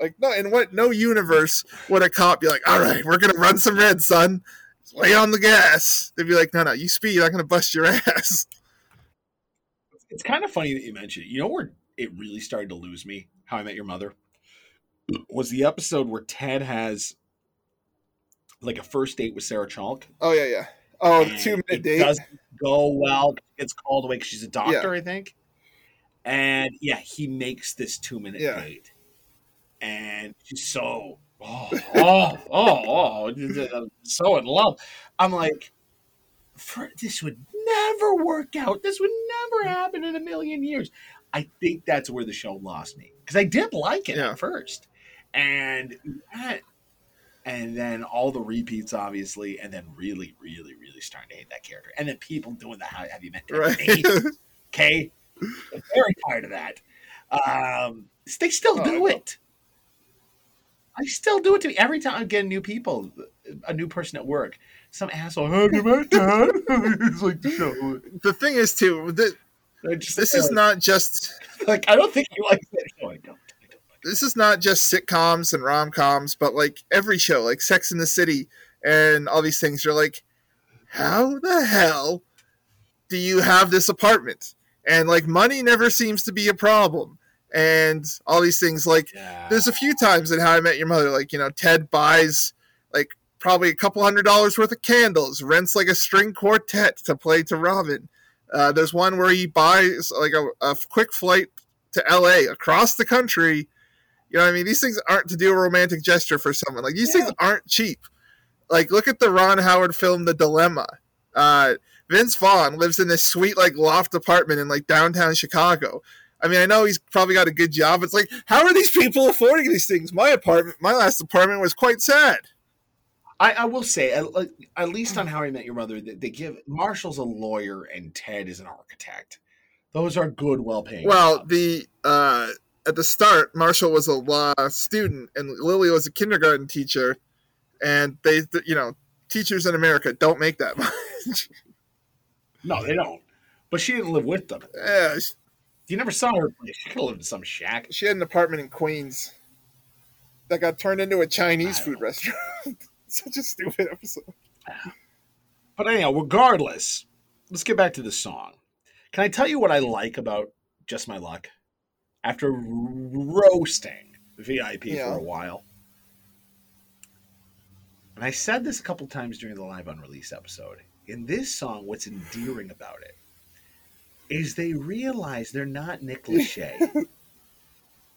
Like no, in what no universe would a cop be like, all right, we're gonna run some red, son lay on the gas. They'd be like, no, no, you speed, I'm gonna bust your <laughs> ass. It's kind of funny that you mentioned it. You know where it really started to lose me? How I Met Your Mother was the episode where Ted has like a first date with Sarah Chalke. Oh yeah, yeah. Oh, the two minute it date. doesn't go well. Gets called away because she's a doctor, I think. And yeah, he makes this two minute Yeah. date, and she's so oh oh oh oh <laughs> uh, so in love. I'm like, for, this would never work out. This would never happen in a million years. I think that's where the show lost me because I did like it Yeah. at first, and that, and then all the repeats, obviously, and then really, really, really starting to hate that character, and then people doing the how have you met Right. <laughs> Okay, I'm very tired of that. Um, they still Oh, do I it. I still do it to me every time I get new people, a new person at work. Some asshole, have you met <laughs> Dad? <laughs> it's like the the thing is too. That just- this is not just like I don't think he likes that show. I don't. I don't. This is not just sitcoms and rom coms, but like every show, like Sex in the City and all these things. You're like, how the hell do you have this apartment? And like money never seems to be a problem. And all these things, like Yeah. there's a few times in How I Met Your Mother, like you know, Ted buys like probably a couple hundred dollars worth of candles, rents like a string quartet to play to Robin. Uh, there's one where he buys like a, a quick flight to L.A. across the country. You know, what I mean, these things aren't to do a romantic gesture for someone. Like these things aren't cheap. Like look at the Ron Howard film, The Dilemma. Uh, Vince Vaughn lives in this sweet like loft apartment in like downtown Chicago. I mean, I know he's probably got a good job. It's like, how are these people affording these things? My apartment, my last apartment was quite sad. I, I will say, at, at least on How I Met Your Mother, they, they give Marshall's a lawyer and Ted is an architect. Those are good, well-paying. Well, jobs. the uh, at the start, Marshall was a law student and Lily was a kindergarten teacher, and they, you know, teachers in America don't make that <laughs> much. no, they don't. But she didn't live with them. yeah, she- You never saw her. She could have lived in some shack. she had an apartment in Queens that got turned into a Chinese food know. restaurant. <laughs> Such a stupid episode. <sighs> But anyhow, regardless, let's get back to the song. Can I tell you what I like about Just My Luck? After roasting VIP Yeah. for a while, and I said this a couple times during the live unreleased episode. In this song, what's endearing about it is they realize they're not Nick <laughs> Lachey.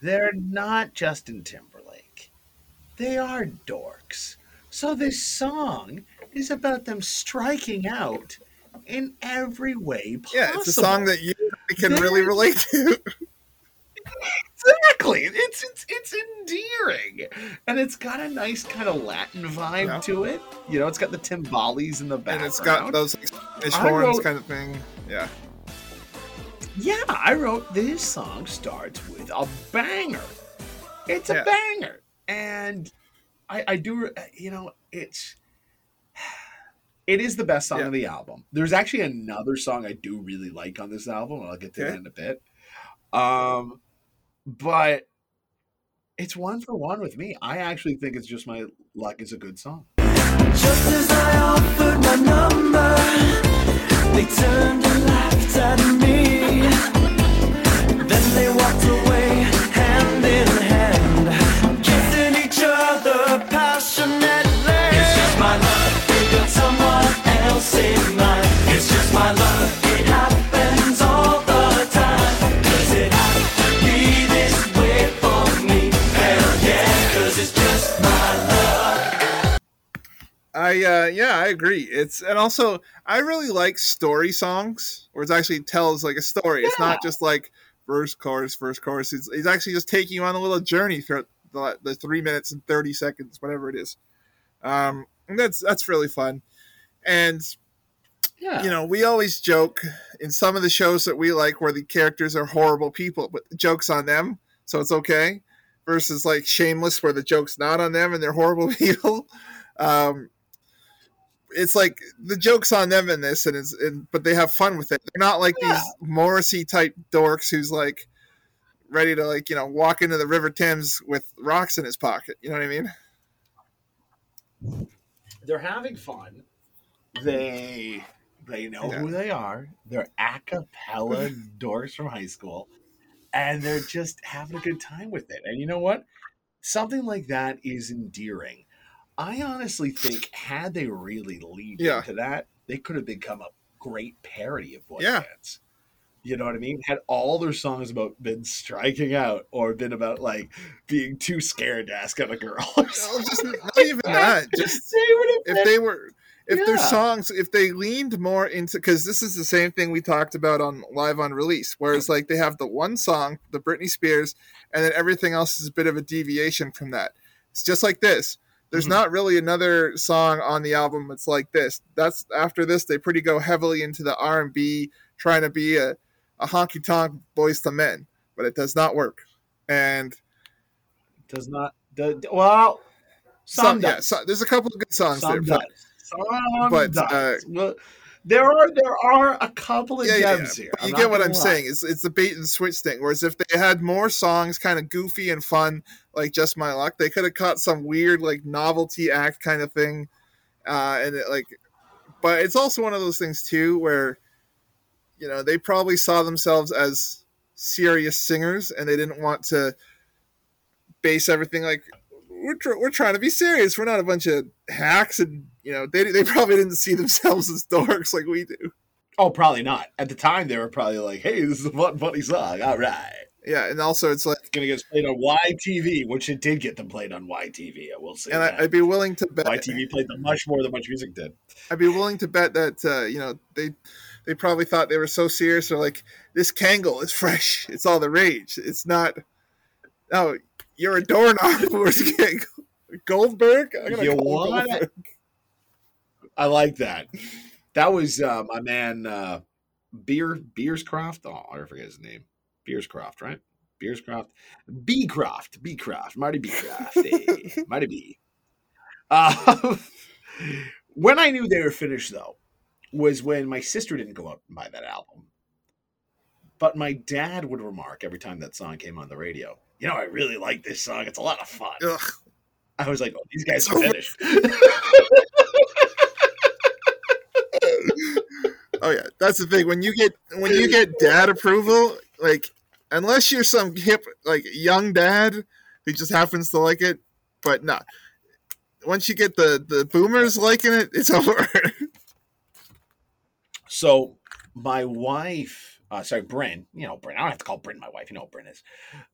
they're not Justin Timberlake. They are dorks. So this song is about them striking out in every way possible. Yeah, it's a song that you can really They're- relate to. <laughs> exactly. It's it's it's endearing, and it's got a nice kind of Latin vibe Yeah. to it. You know, it's got the timbales in the background. and it's got those like, Spanish horns wrote- kind of thing. Yeah. Yeah, I wrote this song starts with a banger. It's a Yeah. banger, and I, I do, you know, it's it is the best song Yeah. of the album. There's actually another song I do really like on this album. I'll get to that in a bit. Um, but it's one for one with me. I actually think it's just my luck. It's a good song. Just as I offered my number, they turned and laughed at me. Then they walked away, hand in hand, kissing each other passionately. It's just my they got someone else in mind. It's just my I uh yeah, I agree. It's and also I really like story songs where it actually tells like a story. It's not just like verse chorus verse chorus. It's, it's actually just taking you on a little journey throughout the, the three minutes and thirty seconds, whatever it is. Um, and that's that's really fun. And Yeah, you know, we always joke in some of the shows that we like where the characters are horrible people, but the joke's on them, so it's okay. Versus like Shameless, where the joke's not on them and they're horrible <laughs> people. Um, it's like the joke's on them in this, and it's and, but they have fun with it. They're not like these Morrissey type dorks who's like ready to like you know walk into the River Thames with rocks in his pocket. You know what I mean? they're having fun. They they know who they are. They're a cappella <laughs> dorks from high school, and they're just having a good time with it. And you know what? Something like that is endearing. I honestly think had they really leaned Yeah. into that, they could have become a great parody of boy Yeah. bands. You know what I mean? Had all their songs about been striking out or been about like being too scared to ask out a girl. No, just not even <laughs> that. Just They if been- they were if their songs if they leaned more into because this is the same thing we talked about on live on release whereas like they have the one song the britney spears and then everything else is a bit of a deviation from that it's just like this there's Mhm. not really another song on the album that's like this that's after this they pretty go heavily into the r&b trying to be a, a honky-tonk Boyz II Men but it does not work and does not well some, some, yeah so, there's a couple of good songs some there does. but Some but, uh, well, there are there are a couple of yeah, gems yeah. here. You get what I'm lie. saying. It's it's the bait and switch thing. Whereas if they had more songs, kind of goofy and fun, like Just My Luck, they could have caught some weird like novelty act kind of thing, uh, and it, like, but it's also one of those things too where, you know, they probably saw themselves as serious singers and they didn't want to base everything like we're tr- we're trying to be serious. We're not a bunch of hacks, and you know, they they probably didn't see themselves as dorks like we do. Oh, probably not. At the time, they were probably like, "Hey, this is a fun, funny song. All right." Yeah, and also it's like. It's gonna get played on YTV, which it did get them played on YTV. I will say and that. I, I'd be willing to bet. YTV played them much more than Much Music did. I'd be willing to bet that uh, you know they they probably thought they were so serious. They're like, this Kangol is fresh. It's all the rage. It's not. Oh, you're a doorknob. <laughs> Where's Kangol? Goldberg. I'm gonna You want Goldberg. I like that. That was uh, my man uh, Beer Beerscroft. Oh, I forget his name. Beerscroft, right? Beerscroft, Beecroft, Beecroft, Marty Beecroft, hey, <laughs> Marty B. Uh, when I knew they were finished, though, was when my sister didn't go out and buy that album. But my dad would remark every time that song came on the radio, you know, I really like this song. It's a lot of fun. Ugh. I was like, oh, these guys are finished. <laughs> <laughs> Oh yeah, that's the thing. When you get when you get dad approval, like unless you're some hip like young dad who just happens to like it, but no. Once you get the the boomers liking it, it's <laughs> over. So my wife, uh, sorry, Bryn, you know, Bryn, I don't have to call Bryn my wife. You know what Bryn is.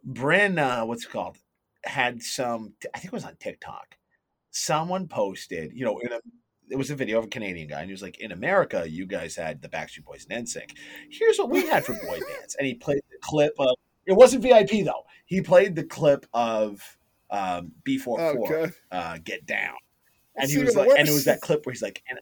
Bryn, uh, what's it called? Had some, I think it was on TikTok. Someone posted, you know, in a, it was a video of a Canadian guy, and he was like, in America, you guys had the Backstreet Boys and NSYNC. Here's what we had for boy <laughs> bands. And he played the clip of, it wasn't VIP though. He played the clip of um, B44, oh god. uh, Get Down. And It's he was even like, and it was that clip where he's like, and,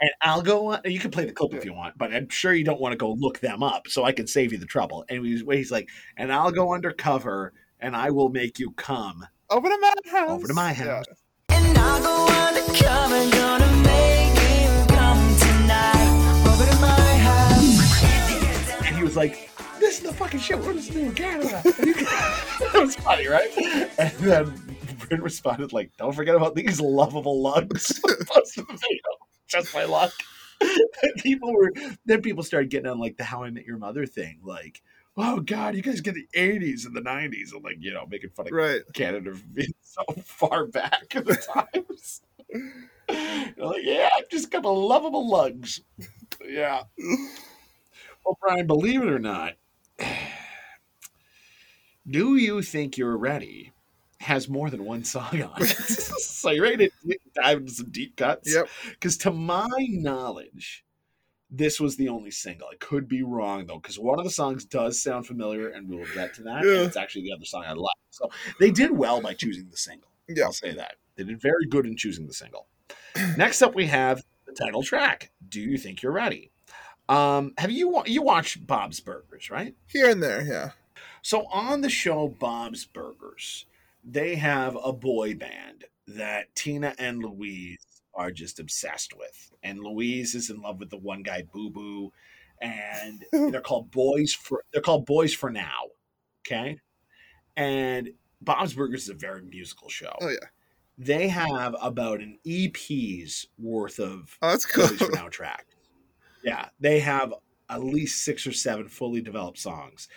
and I'll go on. You can play the clip if you want, but I'm sure you don't want to go look them up, so I can save you the trouble. And he's, he's like, and I'll go undercover and I will make you come. Over to my house. Over to my Yeah. house. And I'll go undercover, gonna was like, this is the fucking shit we're listening to in Canada. <laughs> that was funny, right? And then Bryn responded like, don't forget about these lovable lugs. Posted <laughs> the video. Just my luck. And people were then people started getting on like the How I Met Your Mother thing, like, oh god, you guys get the 80s and the 90s, and like, you know, making fun of Right. Canada for being <laughs> so far back in the times. You're like, yeah, just a couple of lovable lugs. Yeah. Well, Brian, believe it or not, <sighs> Do You Think You're Ready has more than one song on it. <laughs> <laughs> so you're ready to dive into some deep cuts? Yep. Because to my knowledge, this was the only single. I could be wrong though, because one of the songs does sound familiar, and we will get to that. Yeah. It's actually the other song I like. So they did well by choosing the single. Yeah. I'll say that. They did very good in choosing the single. Next up, we have the title track. Do you think you're ready? Um, have you you watched Bob's Burgers, right? Here and there, yeah. So on the show Bob's Burgers, they have a boy band that Tina and Louise are just obsessed with. And Louise is in love with the one guy Boo Boo and <laughs> they're called Boys for they're called Boyz 4 Now. Okay? And Bob's Burgers is a very musical show. Oh yeah. They have about an EP's worth of Oh, that's cool. Boyz 4 Now track. Yeah, they have at least six or seven fully developed songs.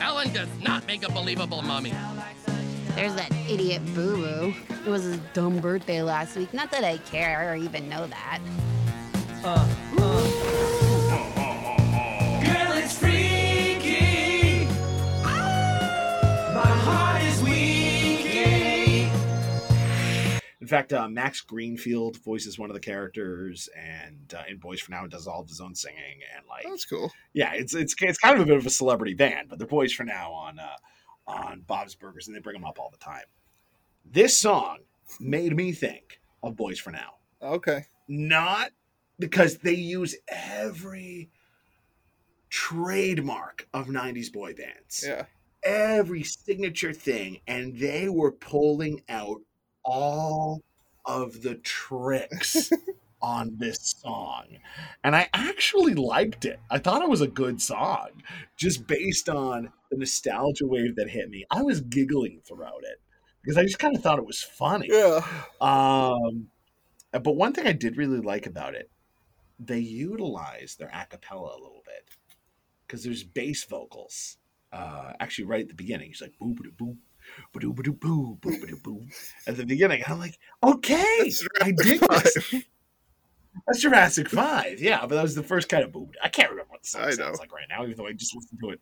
Ellen does not make a believable mummy. There's that idiot Boo Boo. It was his dumb birthday last week. Not that I care or even know that. Girl, In fact, uh, Max Greenfield voices one of the characters, and uh, in Boyz 4 Now does all of his own singing, and like That's cool. yeah, it's it's it's kind of a bit of a celebrity band, but they're Boyz 4 Now on uh, on Bob's Burgers, and they bring them up all the time. This song made me think of Boyz 4 Now, Okay. not because they use every trademark of '90s boy bands Yeah. every signature thing and they were pulling out all of the tricks <laughs> on this song and i actually liked it i thought it was a good song just based on the nostalgia wave that hit me i was giggling throughout it because i just kind of thought it was funny Yeah. um, but one thing I did really like about it, they utilized their a cappella a little bit because there's bass vocals. Uh, actually, right at the beginning, he's like boo boo at the beginning. I'm like, okay, That's I dig this. <laughs> That's Jurassic Five, yeah, but that was the first kind of boo. I can't remember what the song I know. sounds like right now, even though I just listened to it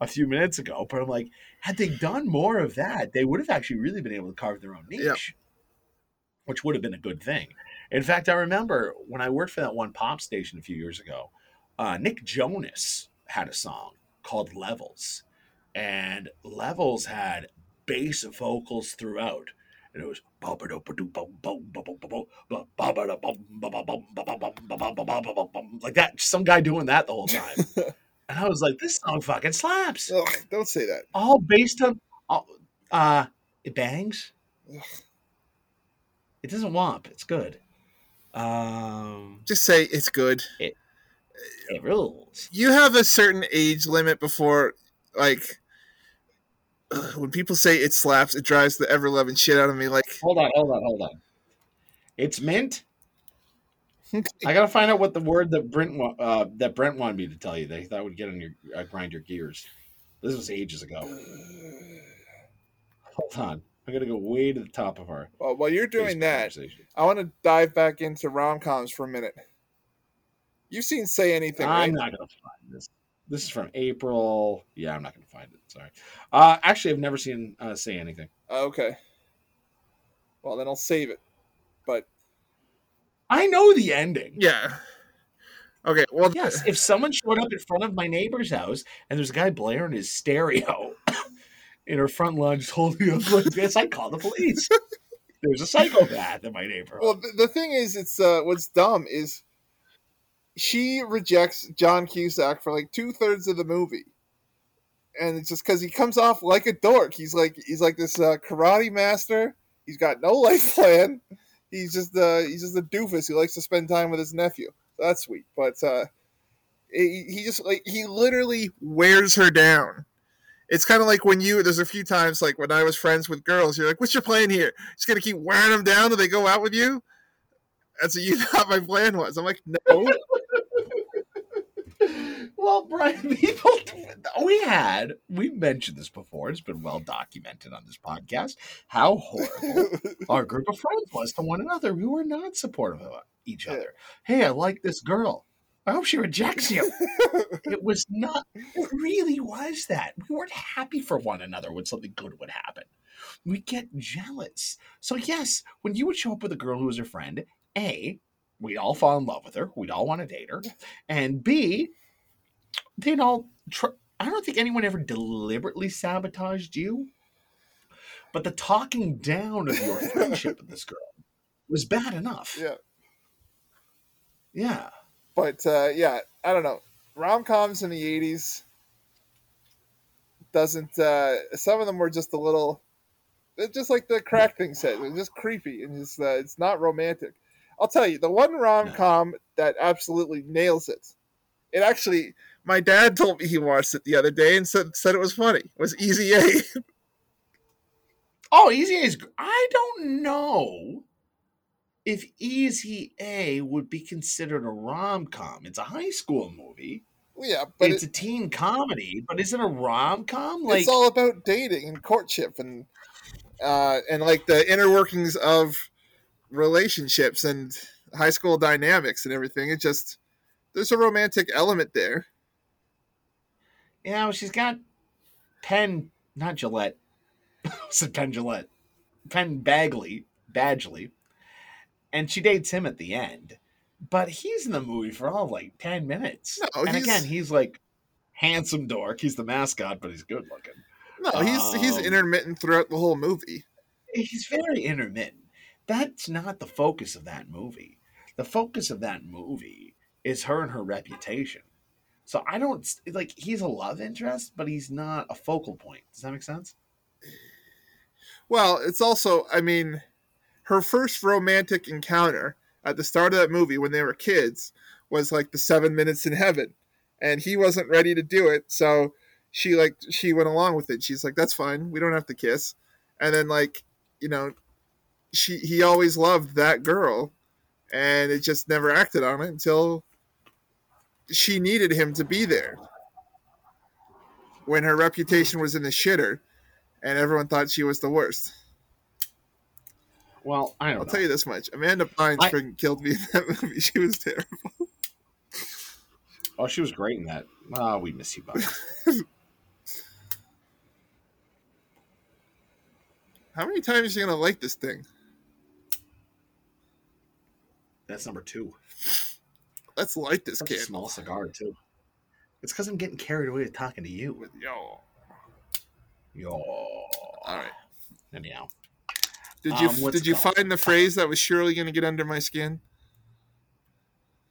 a few minutes ago. But I'm like, had they done more of that, they would have actually really been able to carve their own niche, Yep. which would have been a good thing. In fact, I remember when I worked for that one pop station a few years ago, uh, Nick Jonas had a song called Levels, and Levels had bass vocals throughout. And it was like that. Some guy doing that the whole time. And I was like, this song fucking slaps. Ugh, don't say that. All based on, uh, it bangs. Ugh. It doesn't womp. It's good. Um, Just say it's good. it rules. You have a certain age limit before, like, <sighs> when people say it slaps, it drives the ever loving shit out of me. Like, Hold on, hold on, hold on. It's mint. <laughs> I gotta find out what the word that Brent uh, that Brent wanted me to tell you. That he thought would get on your uh, grind your gears. This was ages ago. <sighs> Hold on, I gotta go way to the top of our. well, while you're doing that. I want to dive back into rom coms for a minute. You've seen Say Anything. I'm not gonna find this. This is from April. Yeah, I'm not gonna find it. Sorry. Uh, actually, I've never seen uh, say anything. Okay. Well, then I'll save it. But I know the ending. yeah. Okay. Well, Yes, if someone showed up in front of my neighbor's house and there's a guy blaring his stereo <coughs> in her front lawn just holding up like this, I'd call the police. <laughs> There's a psychopath in my neighborhood. Well, the, the thing is, it's uh, what's dumb is she rejects John Cusack for like two thirds of the movie, and it's just because he comes off like a dork. He's like he's like this uh, karate master. He's got no life <laughs> plan. He's just uh, he's just a doofus who likes to spend time with his nephew. That's sweet, but uh, he, just like he literally wears her down. It's kind of like when you there's a few times like when I was friends with girls, you're like, "What's your plan here? Just gonna keep wearing them down till they go out with you?" That's what you <laughs> thought my plan was. I'm like, no. Well, Brian, <laughs> people, we had, we mentioned this before, it's been well documented on this podcast, how horrible <laughs> our group of friends was to one another. We were not supportive of each other. Hey, I like this girl. I hope she rejects you. <laughs> it was not, it really was that. We weren't happy for one another when something good would happen. We get jealous. So, yes, when you would show up with a girl who was your friend, A, we'd all fall in love with her. We'd all want to date her. And B, they'd all tr- I don't think anyone ever deliberately sabotaged you, but the talking down of your <laughs> friendship with this girl was bad enough. Yeah. Yeah. But uh, yeah, I don't know. Rom coms in the '80s doesn't. Uh, some of them were just a little, just like the crack thing said. They're just creepy and just uh, it's not romantic. I'll tell you, the one rom com that absolutely nails it. It actually, my dad told me he watched it the other day and said said it was funny. It Was Easy A. <laughs> Oh, Easy A is. I don't know if Easy A would be considered a rom com. It's a high school movie. yeah, but it's it- a teen comedy, but is it a rom com? Like it's all about dating and courtship and uh, and like the inner workings of relationships and high school dynamics and everything. It just there's a romantic element there. You know, she's got Penn, not Jillette. <laughs> Said Penn Jillette. Penn Bagley, Badgley. And she dates him at the end. But he's in the movie for all like 10 minutes. No, and he's- again, he's like handsome dork. He's the mascot, but he's good looking. No, he's he's Um, intermittent throughout the whole movie. He's very intermittent. That's not the focus of that movie. The focus of that movie is her and her reputation. So I don't like he's a love interest, but he's not a focal point. Does that make sense? Well, it's also, I mean, her first romantic encounter at the start of that movie when they were kids was like the seven minutes in heaven, and he wasn't ready to do it, so she like she went along with it. She's like, "That's fine, we don't have to kiss," and then like, you know, she he always loved that girl, and it just never acted on it until she needed him to be there when her reputation was in the shitter and everyone thought she was the worst. Well, I don't I'll know. tell you this much: Amanda Bynes I- freaking killed me in that <laughs> movie. She was terrible. Oh, she was great in that. Ah, we miss you, bud. <laughs> How many times are you gonna like this thing? That's number two. Let's light this Such a small cigar too. It's because I'm getting carried away with talking to you. With yo. Yo. All right. Anyhow, Did you Um, did you called? find the phrase that was surely gonna get under my skin?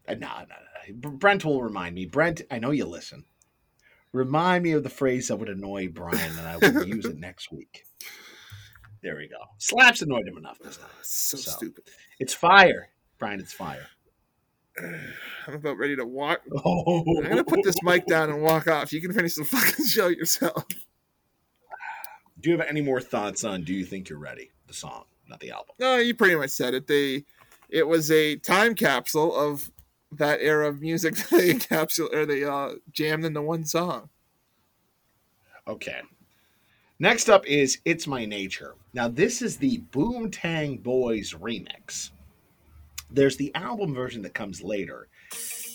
uh, no, no, no. Brent will remind me. Brent, I know you listen. Remind me of the phrase that would annoy Brian, and I will use it <laughs> next week. There we go. Slaps annoyed him enough this time. So, So. stupid. It's fire, Brian. It's fire. <sighs> I'm about ready to walk. <laughs> Oh, I'm gonna put this mic down and walk off. You can finish the fucking show yourself. <sighs> Do you have any more thoughts on "Do You Think You're Ready"? The song, not the album. No, you pretty much said it. They, it was a time capsule of that era of music <laughs> that they encapsulated or they uh, jammed into one song. Okay. Next up is It's My Nature. Now, this is the Boomtang Boys remix. There's the album version that comes later.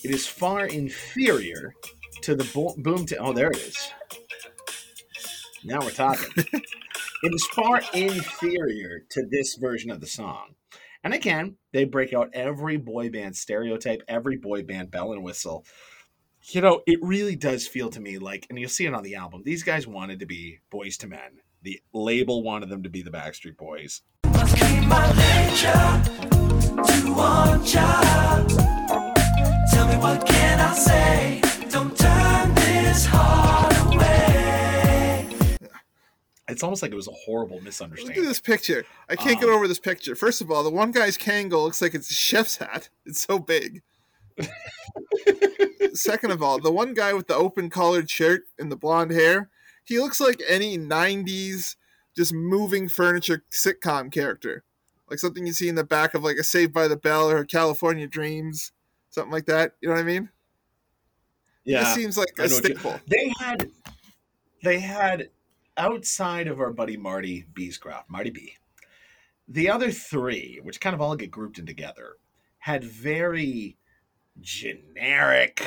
It is far inferior to the Bo- to Oh, there it is. Now we're talking. <laughs> it is far inferior to this version of the song. And again, they break out every boy band stereotype, every boy band bell and whistle you know, it really does feel to me like, and you'll see it on the album, these guys wanted to be Boyz II Men. The label wanted them to be the Backstreet Boys. Must be my nature to want ya. Tell me what can I say? Don't turn this heart away. It's almost like it was a horrible misunderstanding. Look at this picture. I can't get Um, over this picture. First of all, the one guy's Kangol looks like it's a chef's hat. It's so big. <laughs> Second of all, the one guy with the open collared shirt and the blonde hair, he looks like any 90s just moving furniture sitcom character. Like something you see in the back of like a Saved by the Bell or California Dreams, something like that. You know what I mean? Yeah, This seems like I a know you- staple. they had, they had outside of our buddy Marty Beescroft, Marty B. The other three, which kind of all get grouped in together, had very generic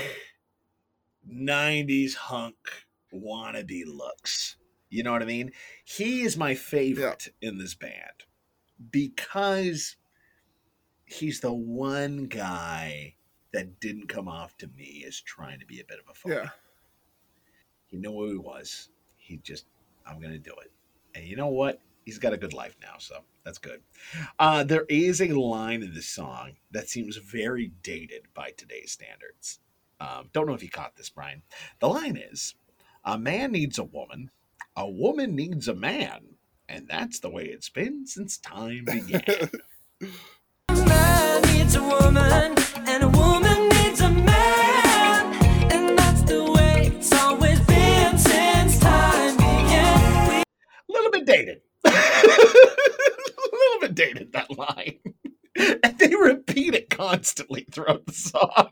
90s hunk wannabe looks. You know what I mean? He is my favorite in this band because he's the one guy that didn't come off to me as trying to be a bit of a phony. Yeah. He knew who he was. He just, I'm going to do it. And you know what? He's got a good life now, so that's good. Uh, there is a line in this song that seems very dated by today's standards. Um, don't know if you caught this, Brian. The line is A man needs a woman, a woman needs a man, and that's the way it's been since time <laughs> began. A man needs a woman, and a woman needs a man. And that's the way it's always been since time began. a little bit dated. <laughs> a little bit dated, that line. <laughs> And they repeat it constantly throughout the song.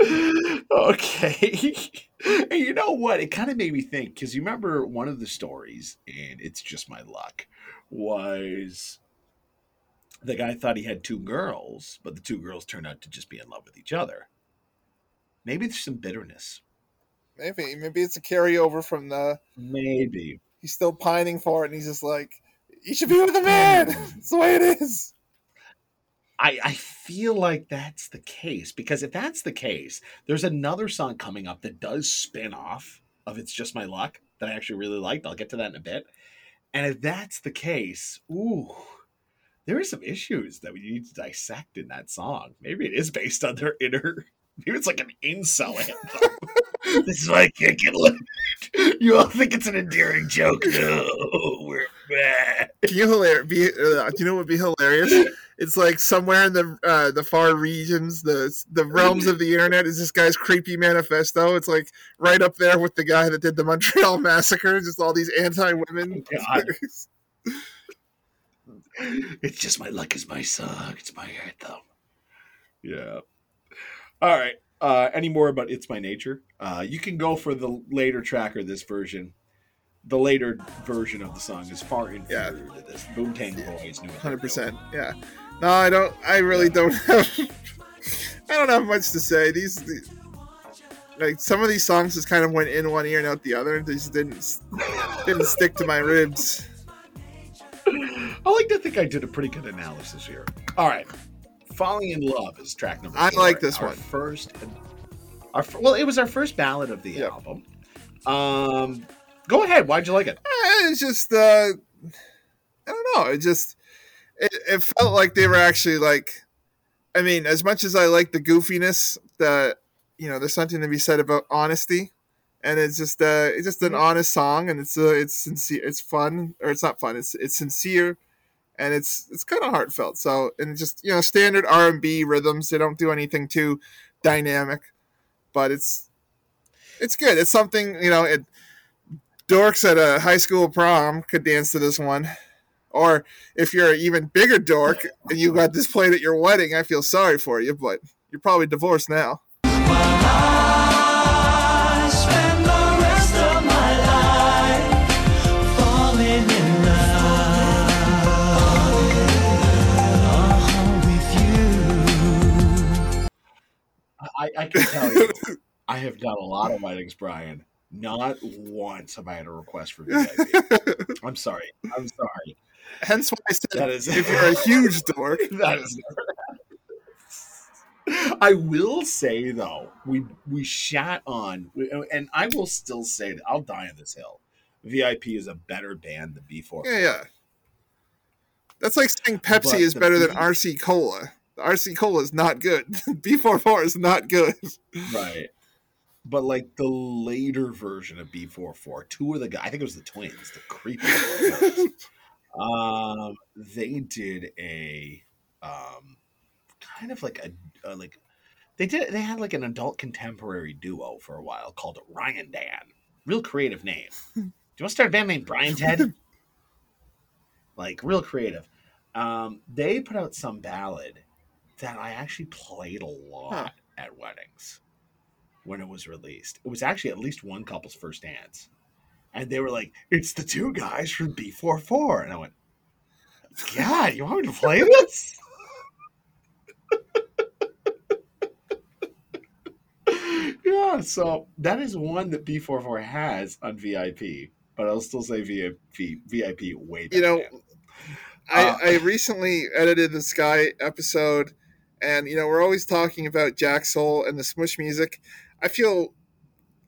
Okay. <laughs> And you know what? It kind of made me think because you remember one of the stories, and it's just my luck, was the guy thought he had two girls, but the two girls turned out to just be in love with each other. Maybe there's some bitterness. Maybe, maybe it's a carryover from the. Maybe. He's still pining for it, and he's just like, "You should be with a man. <laughs> It's the way it is." I, I feel like that's the case because if that's the case, there's another song coming up that does spin off of It's Just My Luck that I actually really liked. I'll get to that in a bit. And if that's the case, ooh, there are some issues that we need to dissect in that song. Maybe it is based on their inner, maybe it's like an incel anthem. <laughs> this is why I can't get laid. You all think it's an endearing joke. No, we're bad. Can you hilar- be? Uh, do you know what would be hilarious? <laughs> It's like somewhere in the uh, the far regions, the the realms of the internet, is this guy's creepy manifesto. It's like right up there with the guy that did the Montreal <laughs> massacre. Just all these anti women. God. It's just my luck is my song. It's my anthem. Yeah. All right. Uh, any more about It's My Nature? Uh, you can go for the later track or this version. The later version of the song is far inferior to this. Boomtang Boys knew it. Hundred percent. Yeah. No, I don't. I really don't have. <laughs> I don't have much to say. These, the, like some of these songs just kind of went in one ear and out the other. They just didn't didn't stick to my ribs. <laughs> I like to think I did a pretty good analysis here. All right. Falling in Love is track number I four. like this Our one. First, our well, it was our first ballad of the Yep. album. Um, go ahead. Why'd you like it? Eh, It's just uh, I don't know. It just it, it felt like they were actually like. I mean, as much as I like the goofiness, that you know, there's something to be said about honesty, and it's just uh, it's just an honest song, and it's uh, it's sincere, it's fun, or it's not fun, it's it's sincere, and it's it's kind of heartfelt. So, and just you know, standard R and B rhythms. They don't do anything too dynamic, but it's it's good. It's something you know. It dorks at a high school prom could dance to this one. Or if you're an even bigger dork and you got this played at your wedding, I feel sorry for you, but you're probably divorced now. I, I can tell you, <laughs> I have done a lot of weddings, Brian. Not once have I had a request for VIP. <laughs> I'm sorry. I'm sorry. Hence why I said That is if you're a huge dork, <laughs> that is I will say though, we we shat on, and I will still say that I'll die on this hill. VIP is a better band than B4. yeah, yeah. That's like saying Pepsi But is better than RC Cola. RC Cola is not good. <laughs> B4-4 is not good. Right. But like the later version of B4-4, two of the guys, I think it was the twins, the creepy. <laughs> twins, um, they did a um, kind of like a, a like they did they had like an adult contemporary duo for a while called RyanDan. Real creative name. <laughs> Do you want to start a band named Brian Ted? like real creative. Um, they put out some ballad that I actually played a lot Huh. at weddings when it was released. It was actually at least one couple's first dance. And they were like, it's the two guys from B4-4. And I went, God, you want me to play this? <laughs> yeah, so that is one that B44 has on VIP, but I'll still say VIP, VIP way better. You know, band. I, Uh, I recently edited the Sky episode, and you know we're always talking about Jacksoul and the Smush music. I feel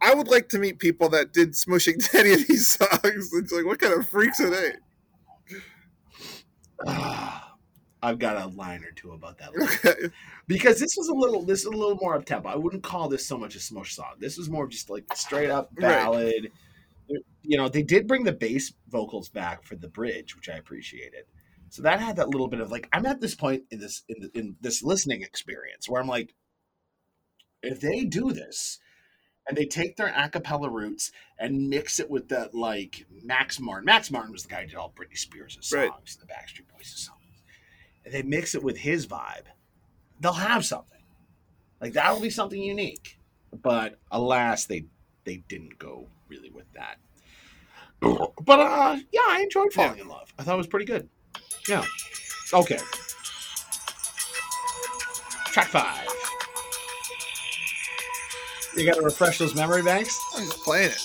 I would like to meet people that did smushing to <laughs> any of these songs. It's like, what kind of freaks are they? <sighs> I've got a line or two about that. Okay. because this was a little this is a little more up tempo. I wouldn't call this so much a smush song. This was more just like straight up Right. ballad. You know, they did bring the bass vocals back for the bridge, which I appreciated. So that had that little bit of like I'm at this point in this in, in this listening experience where I'm like, if they do this and they take their a cappella roots and mix it with that like Max Martin. Max Martin was the guy who did all Britney Spears' songs, Right. the Backstreet Boys' songs. And they mix it with his vibe, they'll have something. Like that'll be something unique. But alas, they they didn't go really with that. But uh, yeah, I enjoyed Falling in Love. I thought it was pretty good. Yeah. Okay. Track five. You got to refresh those memory banks. I'm just playing it.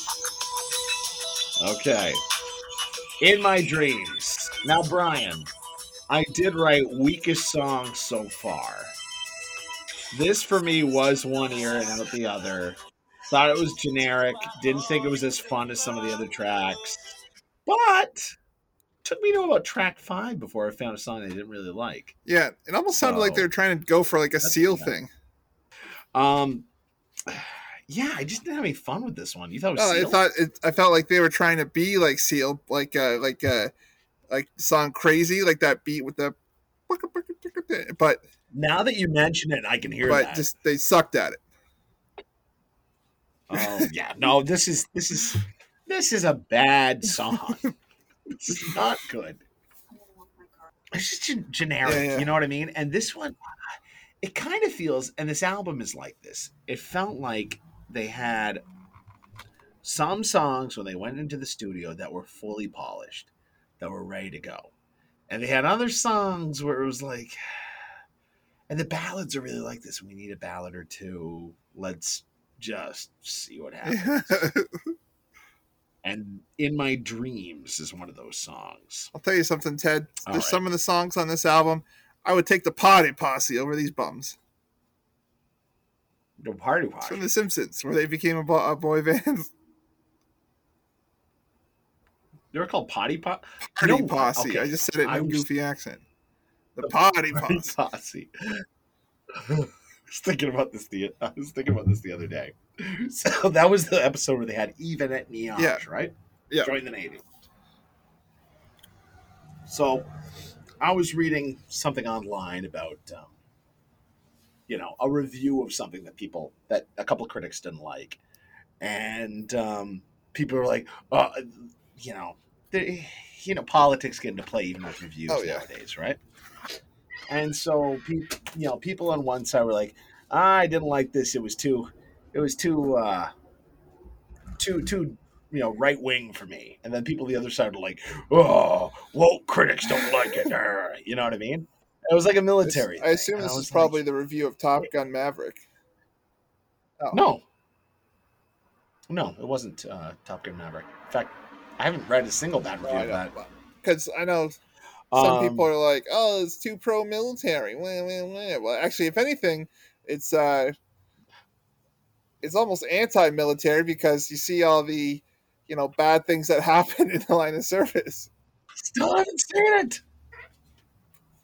Okay. In my dreams. Now, Brian, I did write weakest song so far. This for me was one ear and out the other. Thought it was generic. Didn't think it was as fun as some of the other tracks. But took me to about track five before I found a song I didn't really like. Yeah, it almost sounded like they were trying to go for like a seal bad. thing. Um, <sighs> yeah, I just didn't have any fun with this one. You thought it was Oh, I thought it, I felt like they were trying to be like seal, like uh, like uh, like song crazy, like that beat with the, <laughs> but now that you mention it, I can hear but that. just they sucked at it. Oh yeah, no, this is this is this is a bad <laughs> song. Is not good. It's just generic, Yeah, yeah. you know what I mean? And this one, it kind of feels, and this album is like this. It felt like they had some songs when they went into the studio that were fully polished, that were ready to go, and they had other songs where it was like, <sighs> and the ballads are really like this. We need a ballad or two. Let's just see what <laughs> happens. And in my dreams is one of those songs. I'll tell you something, Ted. There's right. some of the songs on this album. I would take the Potty Posse over these bums. The party posse from The Simpsons, where they became a, bo- a boy <laughs> band. They were called potty pot. Party what? Posse. Okay. I just said it in I a was- goofy accent. The Potty <laughs> Party Posse. posse. <laughs> I was thinking about this the I was thinking about this the other day. <laughs> So that was the episode where they had Yvan eht nioj, Yeah. right? Yeah. Join the Navy. So I was reading something online about um, you know, a review of something that people that a couple critics didn't like. And um, people were like, uh, you know, they, you know, politics get into play even with reviews Oh, yeah. nowadays, right? And so, you know, people on one side were like, "I didn't like this. It was too, it was too, uh, too, too, you know, right wing for me." And then people on the other side were like, "Oh, woke critics don't like it." You know what I mean? It was like a This- military. I assume. This I is was probably like, the review of Top Gun Maverick. Oh. no, no, it wasn't uh, Top Gun Maverick. In fact, I haven't read a single bad review of that. Because I know some Um, people are like, "Oh, it's too pro-military." Wah, wah, wah. Well, actually, if anything, it's uh, it's almost anti-military because you see all the, you know, bad things that <laughs> happen in the line of service. Still haven't seen it.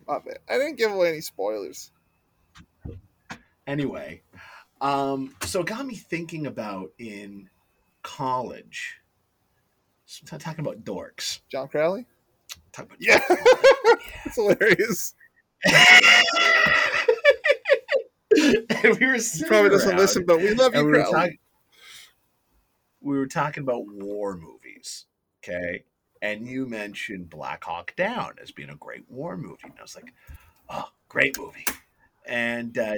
My bad. I didn't give away any spoilers. anyway um so it got me thinking about in college so talking about dorks John Crowley. Talk about Yeah, it's <laughs> hilarious. <laughs> <laughs> and we were He probably doesn't listen, but we love you, we were, Crowley. talking, we were talking about war movies okay and you mentioned black hawk down as being a great war movie and i was like oh great movie and uh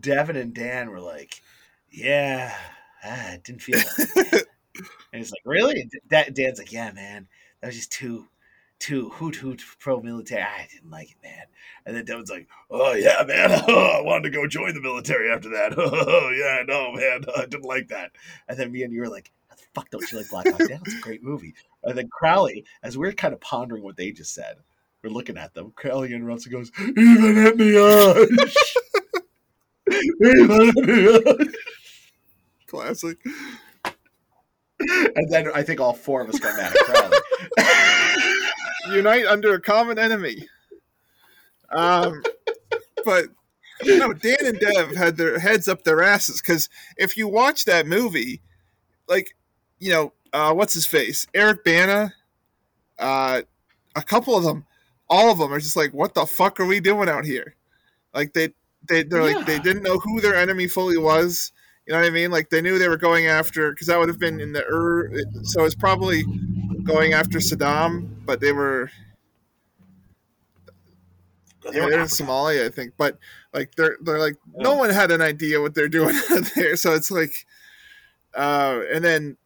devin and dan were like yeah ah, it didn't feel like it. <laughs> and he's like really and Da- dan's like yeah man that was just too too hoot hoot pro military i didn't like it man. And then devin's like oh yeah man <laughs> i wanted to go join the military after that. <laughs> Oh yeah no man <laughs> i didn't like that. And then me and you were like how the fuck don't you like black hawk? Down it's a great movie. And then crowley as we are kind of pondering what they just said we're looking at them crowley interrupts and goes even at the edge even at the edge Classic. and then I think all four of us got mad at Crowley. Unite under a common enemy. Um, but no, Dan and Dev had their heads up their asses because if you watch that movie, like, you know, uh, what's his face, Eric Bana, uh, a couple of them, all of them are just like, what the fuck are we doing out here? Like they, they, they're like they didn't know who their enemy fully was. You know what I mean? Like they knew they were going after because that would have been in the er, so it's probably going after Saddam, but they were They yeah, were they're in Somalia, I think. But like they're they're like no one had an idea what they're doing <laughs> out there, so it's like Uh, and then,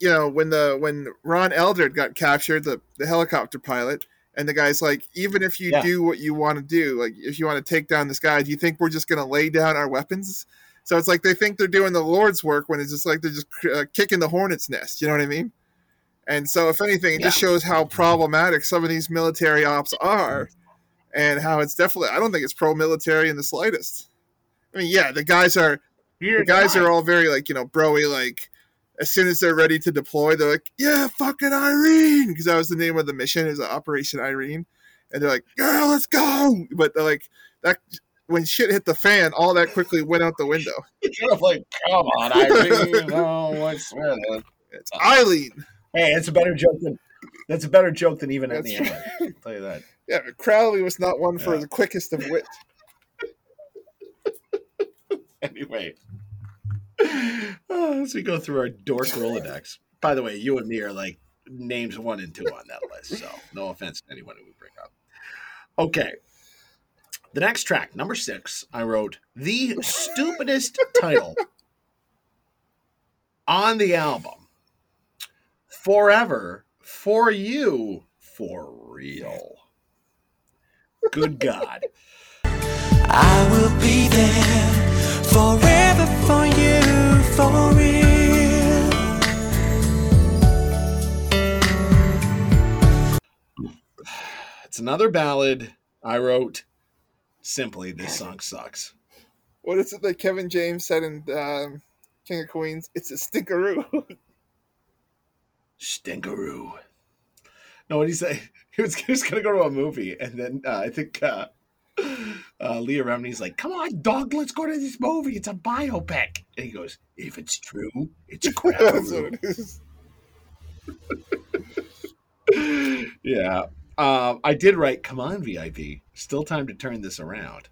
you know, when the when Ron Eldard got captured, the the helicopter pilot, and the guy's like, even if you Yeah. do what you want to do, like if you want to take down this guy, do you think we're just gonna lay down our weapons? So it's like they think they're doing the Lord's work when it's just like they're just uh, kicking the hornet's nest. You know what I mean? And so, if anything, it just shows how problematic some of these military ops are, and how it's definitely. I don't think it's pro-military in the slightest. I mean, yeah, the guys are the guys are all very like you know broy like. As soon as they're ready to deploy, they're like, "Yeah, fucking Irene," because that was the name of the mission. Is Operation Irene, and they're like, "Girl, let's go!" But they're like that when shit hit the fan, all that quickly went out the window. <laughs> Of like, come on, Irene. no, <laughs> oh, what's with it? It's Eileen. Hey, it's a better joke than that's a better joke than even at That's the end. I'll tell you that. <laughs> Yeah, but Crowley was not one for Yeah. the quickest of wit. <laughs> Anyway, oh, as we go through our dork Rolodex. By the way, you and me are like names one and two on that list, so no offense to anyone who we bring up. Okay. The next track, number six, I wrote the stupidest title <laughs> on the album. Forever for you for real. Good God. I will be there forever for you, for real. It's another ballad I wrote. Simply, this song sucks. What is it that Kevin James said in um, King of Queens? It's a stinkeroo. <laughs> Stinkeroo. No, what did he say? <laughs> He was, he was gonna go to a movie, and then uh, I think uh, uh, Leah Remini's like, "Come on, dog, let's go to this movie. It's a biopic." And he goes, "If it's true, it's <laughs> That's what crap." it is. <laughs> yeah. Um, I did write, "Come on, VIP. Still time to turn this around."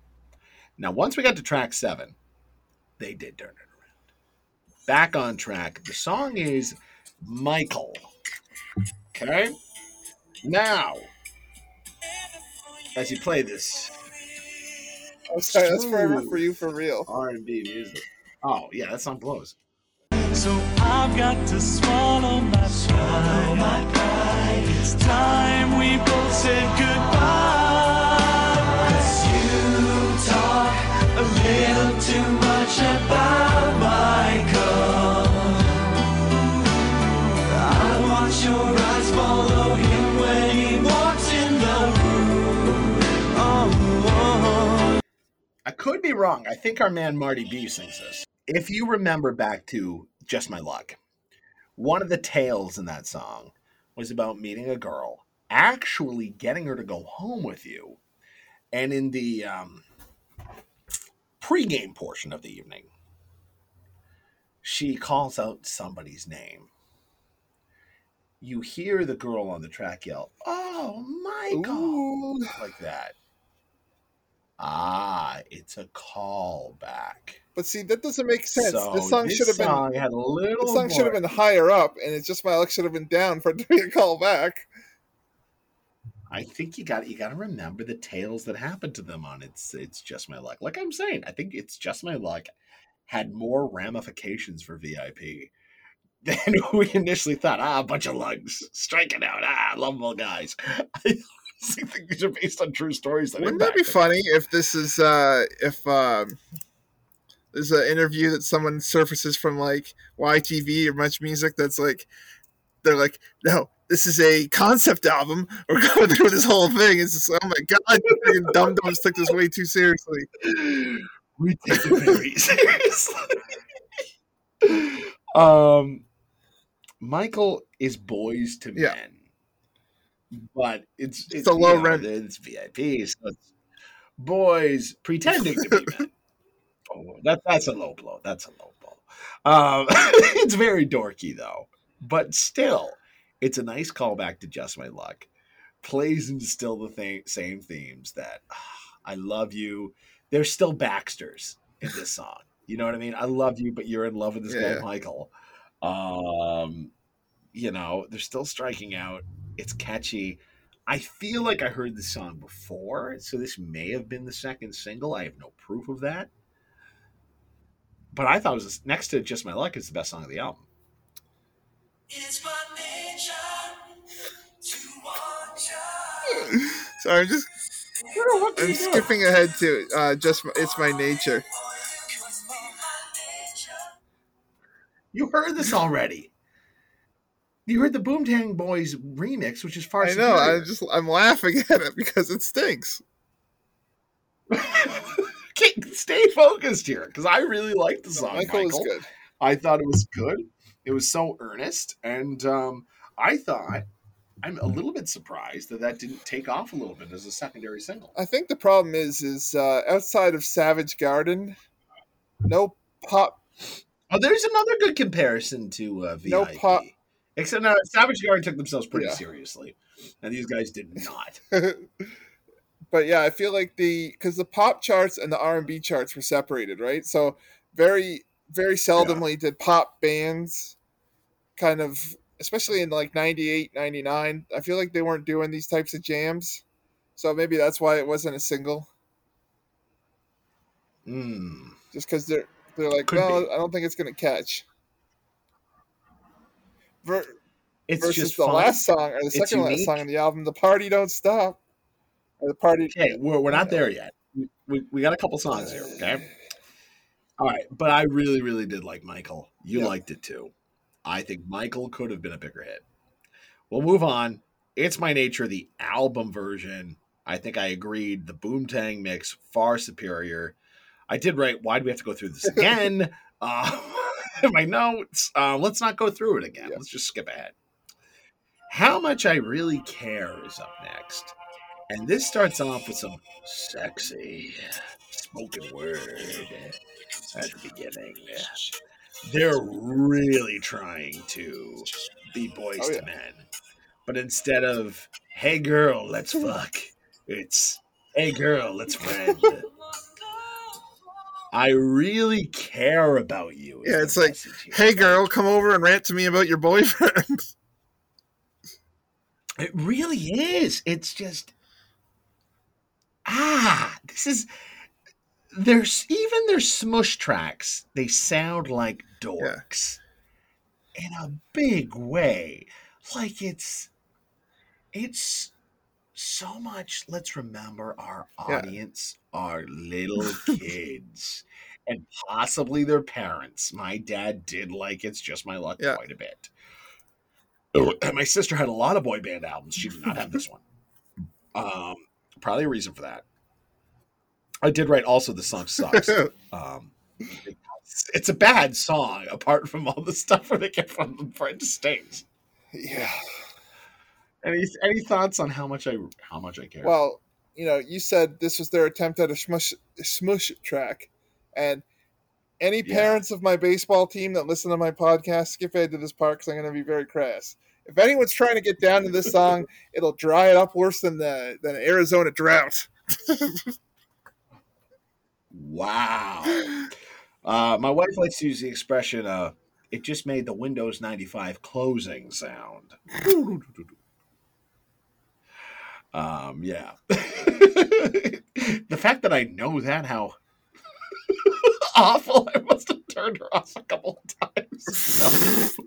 Now, once we got to track seven, they did turn it around. Back on track. The song is Michael. Okay. Now, as you play this I'm sorry, that's forever for you for real. R&B music. Oh yeah, that song blows. So I've got to swallow my swallow my pride. It's time we both said goodbye. Could be wrong. I think our man Marty B sings this. If you remember back to Just My Luck, one of the tales in that song was about meeting a girl, actually getting her to go home with you, and in the um, pregame portion of the evening, she calls out somebody's name. You hear the girl on the track yell, "Oh, Michael!" Ooh. like that. Ah, it's a callback. But see, that doesn't make sense. So this song should have been. had a little. This song should have been higher up, and it's just my luck should have been down for it to be a callback. I think you got you got to remember the tales that happened to them on it's it's just my luck. Like I'm saying, I think it's just my luck had more ramifications for VIP than <laughs> we initially thought. Ah, a bunch of lugs striking out. Ah, lovable guys. <laughs> <laughs> I think these are based on true stories. That Wouldn't that be impacted. funny if this is uh if um there's an interview that someone surfaces from like YTV or MuchMusic that's like they're like, no, this is a concept album. We're <laughs> going through this whole thing. It's just oh my god, you <laughs> dumb dumbs took this way too seriously. we take it very seriously. um, Michael is boys to Yeah. men, but it's It's a low rent. It's VIP, so it's boys pretending to be <laughs> men. Oh, that that's a low blow. That's a low blow. Um, <laughs> it's very dorky though, but still, it's a nice callback to Just My Luck. Plays into still the th- same themes that ah, I love you. There's still Baxters in this song. You know what I mean? I love you, but you're in love with this Yeah. guy Michael. Um, you know, they're still striking out. It's catchy. I feel like I heard the song before, so this may have been the second single. I have no proof of that. but I thought it was next to "Just My Luck" is the best song of the album. It's my nature to want you. <laughs> So I'm just I'm skipping ahead to uh, just my- it's my nature. You heard this already. You heard the Boomtang Boys remix, which is far. I know. I'm just I'm laughing at it because it stinks. <laughs> Stay focused here because I really liked the song. Michael Michael, is good. I thought it was good. It was so earnest, and um, I thought I'm a little bit surprised that that didn't take off a little bit as a secondary single. I think the problem is is uh, outside of Savage Garden, no pop. Oh, there's another good comparison to uh, VIP. No pop. Except now, Savage Garden took themselves pretty Yeah. seriously, and these guys did not. <laughs> but yeah, I feel like the because the pop charts and the R and B charts were separated, right? So very very seldomly did pop bands kind of especially in like 98 99 i feel like they weren't doing these types of jams so maybe that's why it wasn't a single Mm. just because they're they're like Could well be. i don't think it's gonna catch Ver- It's versus just the fun. last song or the It's second last song on the album the party don't stop the party Okay, we're, we're not there yet. We, we, we got a couple songs here, okay? All right, but I really, really did like Michael. You Yeah. liked it too. I think Michael could have been a bigger hit. We'll move on. It's My Nature, the album version. I think I agreed. The Boomtang mix, far superior. I did write, why do we have to go through this <laughs> again? uh, <laughs> my notes. Uh, let's not go through it again. Let's just skip ahead. How Much I Really Care is up next. And this starts off with some sexy spoken word at the beginning. They're really trying to be boys Oh, to yeah. men. But instead of, hey girl, let's fuck, it's, hey girl, let's friend. <laughs> I really care about you. Yeah, it's like, hey girl come over and rant to me about your boyfriend <laughs> It really is. It's just ah, this is there's even their smush tracks. They sound like dorks in a big way. Like it's it's so much. Let's remember our Yeah. audience are little <laughs> kids and possibly their parents. My dad did like It's Just My Luck Yeah. quite a bit. And my sister had a lot of boy band albums. She did not have this one. Um, probably a reason for that. I did write also the song sucks. <laughs> um, it's- it's a bad song apart from all the stuff where they get from the French states. yeah Any any thoughts on how much I how much I care? Well, you know, you said this was their attempt at a smush smush track, and any Yeah. parents of my baseball team that listen to my podcast, skip ahead to this part because I'm going to be very crass. If anyone's trying to get down to this <laughs> song, it'll dry it up worse than the than an Arizona drought. Wow. Uh, my wife likes to use the expression, uh, it just made the Windows 95 closing sound. <laughs> um, yeah. the fact that I know that, how <laughs> awful, I must have turned her off a couple of times.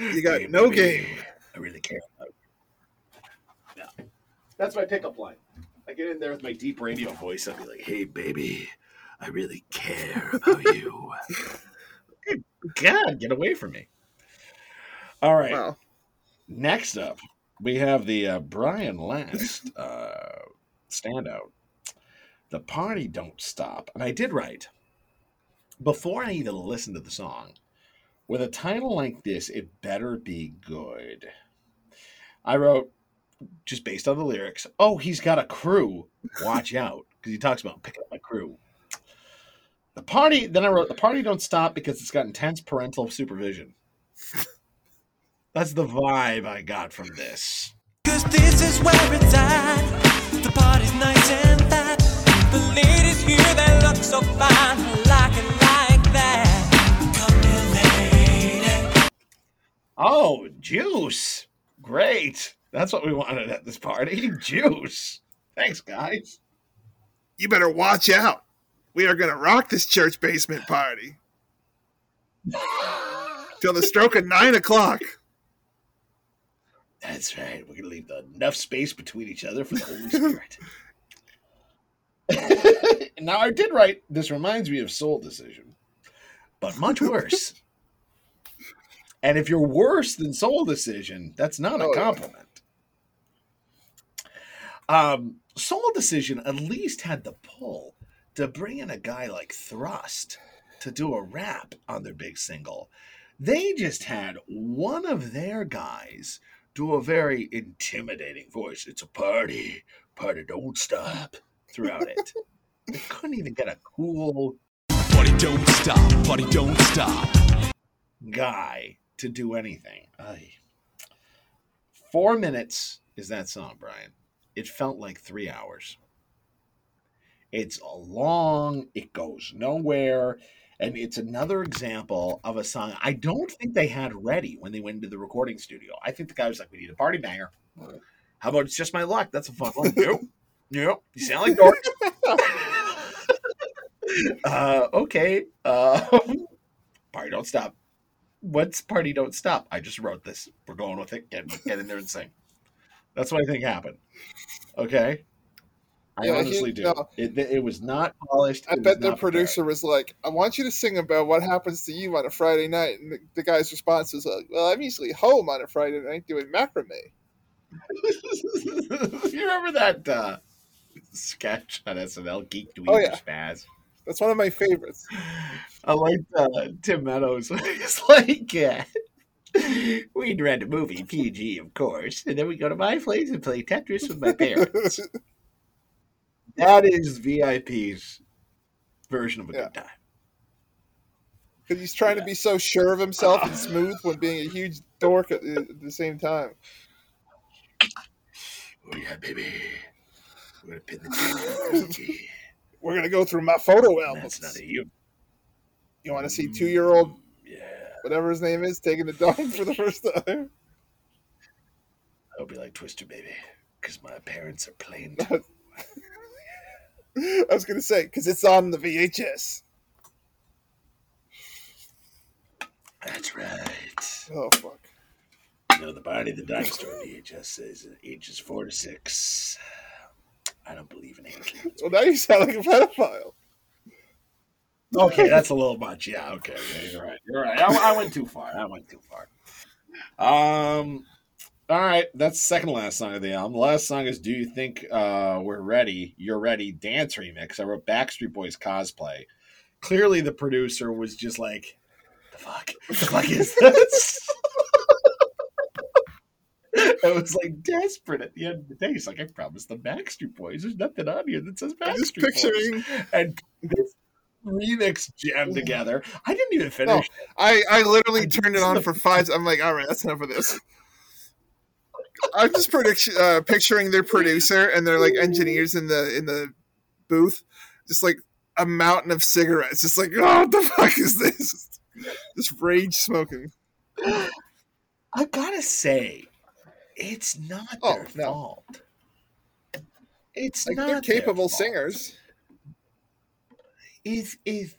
You got Hey, no baby, game. I really care about. Yeah. That's my pickup line. I get in there with my deep radio voice. I'll be like, hey, baby, I really care about you. <laughs> God, get away from me. All right. Wow. Next up, we have the uh, Brian Last uh, standout. The party don't stop. And I did write, before I even listened to the song, with a title like this, it better be good. I wrote, just based on the lyrics, oh, he's got a crew. Watch out. Because he talks about picking up my crew. The party, then I wrote, the party don't stop because it's got intense parental supervision. That's the vibe I got from this. Cause this is where it's at. The party's nice and fat. The ladies here, they look so fine. I like it like that. Come here, lady. Oh, juice. Great. That's what we wanted at this party. <laughs> Juice. Thanks, guys. You better watch out. We are going to rock this church basement party. <laughs> Till the stroke of nine o'clock. That's right. We're gonna leave enough space between each other for the Holy Spirit. <laughs> now I did write. This reminds me of Soul Decision, but much worse. <laughs> and if you're worse than Soul Decision, that's not a Oh, yeah. compliment. Um, Soul Decision at least had the pull to bring in a guy like Thrust to do a rap on their big single. They just had one of their guys do a very intimidating voice. It's a party, party don't stop throughout it. they couldn't even get a cool Party don't stop, party don't stop. guy to do anything. Four minutes is that song, Brian. It felt like three hours. It's a long, it goes nowhere, and it's another example of a song I don't think they had ready when they went into the recording studio. I think the guy was like, We need a party banger. How about it's just my luck? That's a fun one. <laughs> nope. Nope. You sound like Dork. <laughs> uh, okay. Uh, party don't stop. What's party don't stop? I just wrote this. We're going with it. Get, get in there and sing. That's what I think happened. Okay. I Yeah, honestly do. no. It, it was not polished. I bet the not prepared. producer was like, I want you to sing about what happens to you on a Friday night. And the, the guy's response was like, Well, I'm usually home on a Friday night doing macrame. <laughs> you remember that uh, sketch on SNL, Geek Dweeb Oh, yeah. Spaz? That's one of my favorites. <laughs> I like uh, Tim Meadows. <laughs> It's like, uh, we'd rent a movie, PG, of course, and then we go to my place and play Tetris with my parents. That is VIP's version of a Yeah. good time. Because he's trying to be so sure of himself and smooth when being a huge dork at the, at the same time. Oh, yeah, baby. We're going to pin the. <laughs> We're going to go through my photo albums. That's not a you. You want to see mm, two year old, Yeah. whatever his name is, taking the dog for the first time? I'll be like Twister, baby, because my parents are playing. <laughs> <laughs> I was going to say, because it's on the VHS. That's right. Oh, fuck. You know, the Barney the Dinosaur VHS says ages four to six. I don't believe in age limits. Well, now you sound like a pedophile. Okay, that's a little much. Yeah, okay, yeah, you're right. You're right. I, I went too far. I went too far. Um, all right, that's the second last song of the album. The last song is "Do You Think uh, We're Ready?" You're ready. Dance remix. I wrote Backstreet Boys cosplay. Clearly, the producer was just like, "The fuck? The fuck is this?" <laughs> I was like desperate at the end of the day. He's like, I promised the Backstreet Boys. There's nothing on here that says Backstreet just Boys picturing. and this remix jammed together. I didn't even No, finish. I, I literally I- turned it on for five. I'm like, all right, that's enough of this. I'm just predict, uh, picturing their producer and their like engineers in the in the booth, just like a mountain of cigarettes. Just like, oh, what the fuck is this? <laughs> Just rage smoking. I gotta say, it's not Oh, their no. fault. It's Like not they're capable singers. If if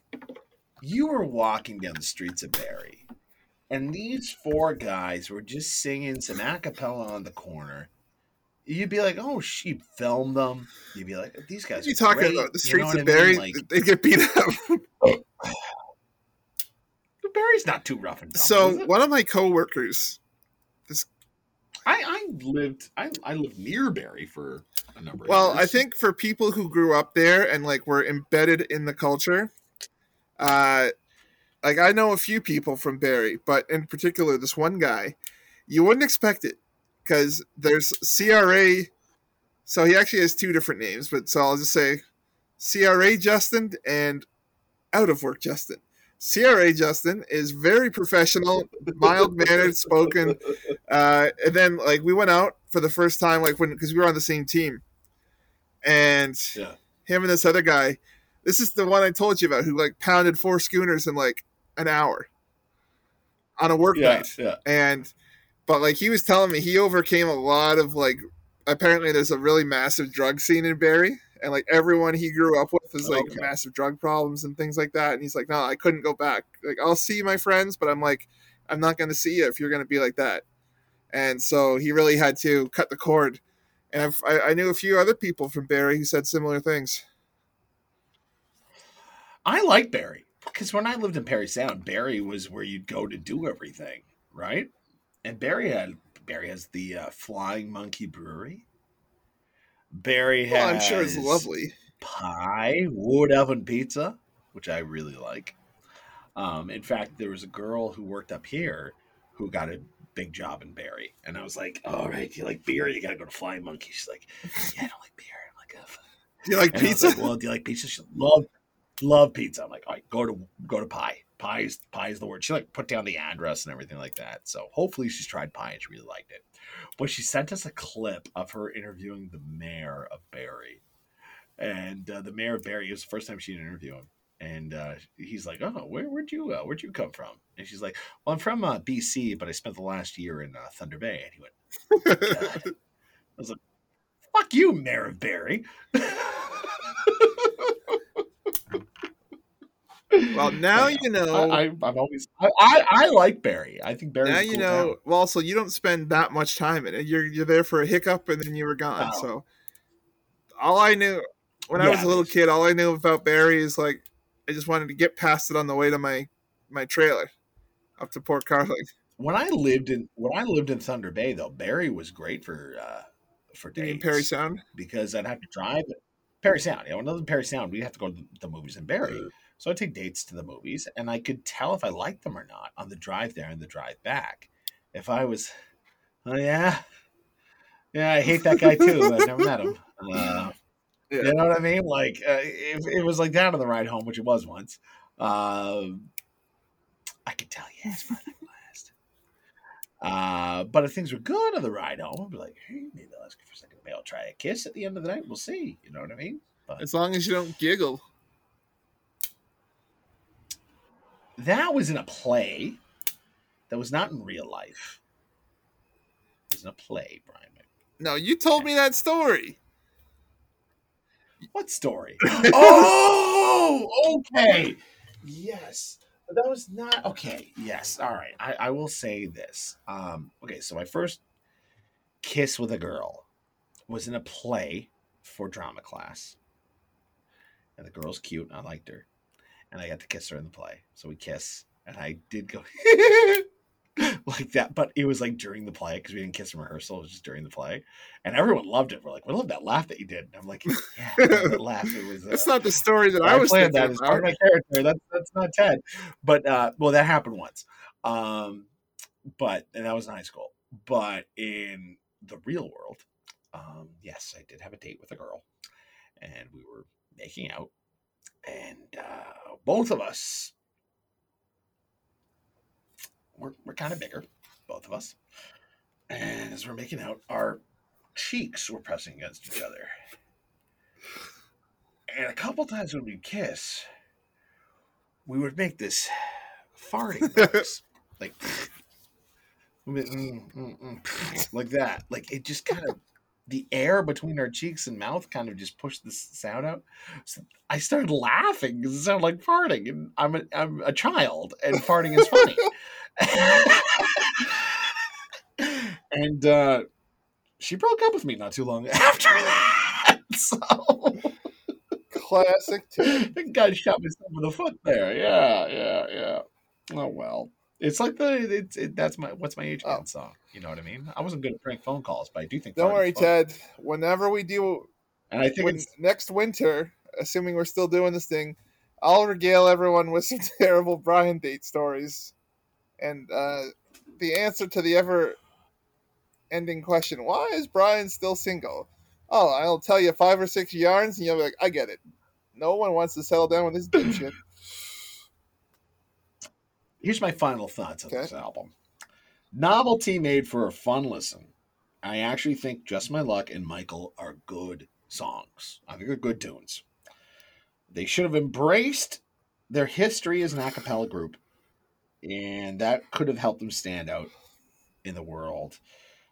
you were walking down the streets of Barrie, and these four guys were just singing some a cappella on the corner. You'd be like, "Oh, she filmed them." You'd be like, "These guys." You talking great." about? The You know streets of Barrie? Like, they get beat up. <laughs> Barrie's not too rough and tumble. So one of my coworkers, I, I lived I, I lived near Barrie for a number of years. well. I think for people who grew up there and like were embedded in the culture, uh, like I know a few people from Barrie, but in particular this one guy, you wouldn't expect it because there's CRA. So he actually has two different names, but so I'll just say CRA Justin and out of work Justin. CRA Justin is very professional, mild mannered, spoken. <laughs> Uh, and then like we went out for the first time, like when because we were on the same team, and Yeah. him and this other guy. This is the one I told you about who like pounded four schooners in like an hour on a work yeah, night yeah. and but like he was telling me he overcame a lot of like apparently there's a really massive drug scene in Barrie and like everyone he grew up with is like Okay. massive drug problems and things like that. And he's like, no, I couldn't go back. Like I'll see my friends, but I'm like, I'm not going to see you if you're going to be like that. And so he really had to cut the cord. And I've, I, I knew a few other people from Barrie who said similar things. I like Barrie because when I lived in Parry Sound, Barrie was where you'd go to do everything, right? And Barrie had Barrie has the uh, Flying Monkey Brewery. Barrie has. Well, I'm sure it's lovely. Pie wood oven pizza, which I really like. Um, in fact, there was a girl who worked up here who got a big job in Barrie, and I was like, "All right, do you like beer? You got to go to Flying Monkey." She's like, "Yeah, I don't like beer." I'm like, "Oh. Do you like And pizza? like, well, do you like pizza? She love love pizza. I'm like, all right, go to go to pie. Pie is pie is the word. She like put down the address and everything like that. So hopefully she's tried pie and she really liked it. But she sent us a clip of her interviewing the mayor of Barrie, and uh, the mayor of Barrie. It was the first time she would interview him. And uh, he's like, "Oh, where, where'd you uh, where'd you come from?" And she's like, "Well, I'm from uh, BC, but I spent the last year in uh, Thunder Bay." And he went, God. <laughs> I was like, "Fuck you, Mayor of Barrie." <laughs> well, now you know. I, I've always I, I, I like Barrie. I think Barrie. now you cool know. town. Well, so you don't spend that much time in it. You're you're there for a hiccup and then you were gone. Oh. So all I knew when I was a little kid, all I knew about Barrie is like I just wanted to get past it on the way to my my trailer up to Port Carling. When I lived in when I lived in Thunder Bay, though, Barrie was great for uh, for You mean Parry Sound? because I'd have to drive Parry Sound. You know, I Parry Sound, we'd have to go to the, the movies in Barrie. So I'd take dates to the movies, and I could tell if I liked them or not on the drive there and the drive back. If I was, oh yeah, yeah, I hate that guy too. I've never met him. Uh, <laughs> Yeah. You know what I mean? Like uh, if it was like that on the ride home, which it was once, um, I could tell yeah, it's probably not gonna last. Uh, but if things were good on the ride home, I'd be like, hey, maybe I'll ask you for a second. Maybe I'll try a kiss at the end of the night. We'll see. You know what I mean? But As long as you don't giggle. That was in a play. That was not in real life. It was in a play, Brian. No, you told me that story. What story? <laughs> oh, okay. Yes. That was not okay. Yes. All right. I, I will say this. Um, okay, so my first kiss with a girl was in a play for drama class. And the girl's cute and I liked her. And I got to kiss her in the play. So we kiss. And I did go <laughs> like that, but it was like during the play because we didn't kiss in rehearsal. It was just during the play, and everyone loved it. We're like, "We love that laugh that you did." And I'm like, "Yeah, that laugh." It was. Uh, That's not the story that I, I was planned that as part of my character. That's that's not Ted, but uh, well, that happened once. Um, but and that was in high school. But in the real world, um, yes, I did have a date with a girl, and we were making out, and uh, both of us we're, we're kind of bigger, both of us. And as we're making out, our cheeks were pressing against each other. And a couple times when we'd kiss, we would make this farting <laughs> noise. <laughs> like, mm, mm, mm, like that. Like it just kind of, the air between our cheeks and mouth kind of just pushed this sound out. So I started laughing because it sounded like farting. And I'm a, I'm a child, and farting is funny. <laughs> and uh, she broke up with me not too long <laughs> after that. <laughs> So Classic. I think I shot myself in the foot there. Yeah, yeah, yeah. Oh well. It's like the it's it, that's my what's my age band song. You know what I mean? I wasn't good at prank phone calls, but I do think. Don't worry. Ted. Whenever we do, And I think when, next winter, assuming we're still doing this thing, I'll regale everyone with some <laughs> terrible Brian date stories, and uh, the answer to the ever-ending question: Why is Brian still single? Oh, I'll tell you five or six yarns, and you'll be like, "I get it." No one wants to settle down with this dipshit. Here's my final thoughts on Okay. this album. Novelty made for a fun listen. I actually think Just My Luck and Michael are good songs. I think they're good tunes. They should have embraced their history as an a cappella group, and that could have helped them stand out in the world.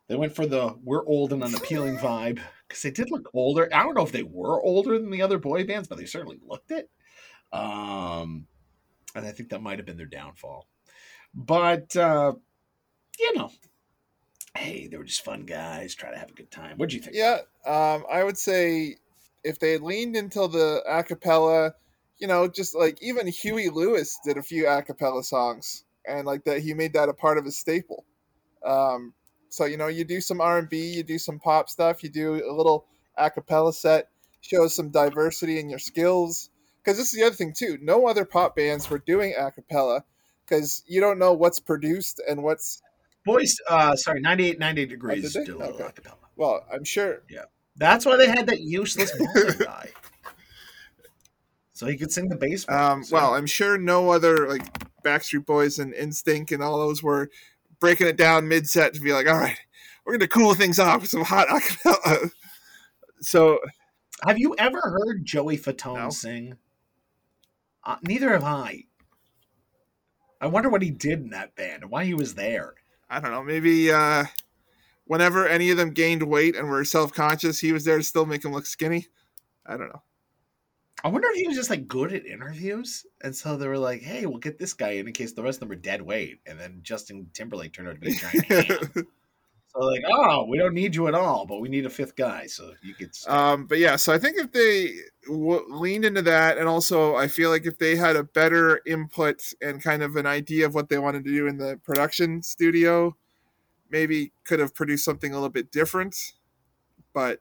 They went for the we're old and unappealing vibe because they did look older. I don't know if they were older than the other boy bands, but they certainly looked it. Um, and I think that might have been their downfall. But uh, you know, hey, they were just fun guys, try to have a good time. What'd you think? Yeah, um, I would say if they leaned into the acapella, you know, just like even Huey Lewis did a few acapella songs, and like that he made that a part of his staple. Um, so you know, you do some R and B, you do some pop stuff, you do a little acapella set, shows some diversity in your skills. Because this is the other thing too. No other pop bands were doing acapella because you don't know what's produced and what's Boys, uh, sorry, 98, 98 degrees. did they? did a little Okay. acapella. well. I'm sure Yeah, That's why they had that useless <laughs> guy. So he could sing the bass. Um, So- well, I'm sure no other like Backstreet Boys and NSYNC and all those were breaking it down mid set to be like, all right, we're gonna cool things off with some hot acapella. <laughs> So have you ever heard Joey Fatone No. sing? Uh, neither have I. I wonder what he did in that band and why he was there. I don't know, maybe uh, whenever any of them gained weight and were self conscious, he was there to still make them look skinny. I don't know. I wonder if he was just like good at interviews, and so they were like, "Hey, we'll get this guy in in case the rest of them are dead weight." And then Justin Timberlake turned out to be a giant. <laughs> So like, oh, we don't need you at all, but we need a fifth guy, so you could. stay." Um, but yeah, so I think if they w- leaned into that, and also I feel like if they had a better input and kind of an idea of what they wanted to do in the production studio, maybe could have produced something a little bit different. But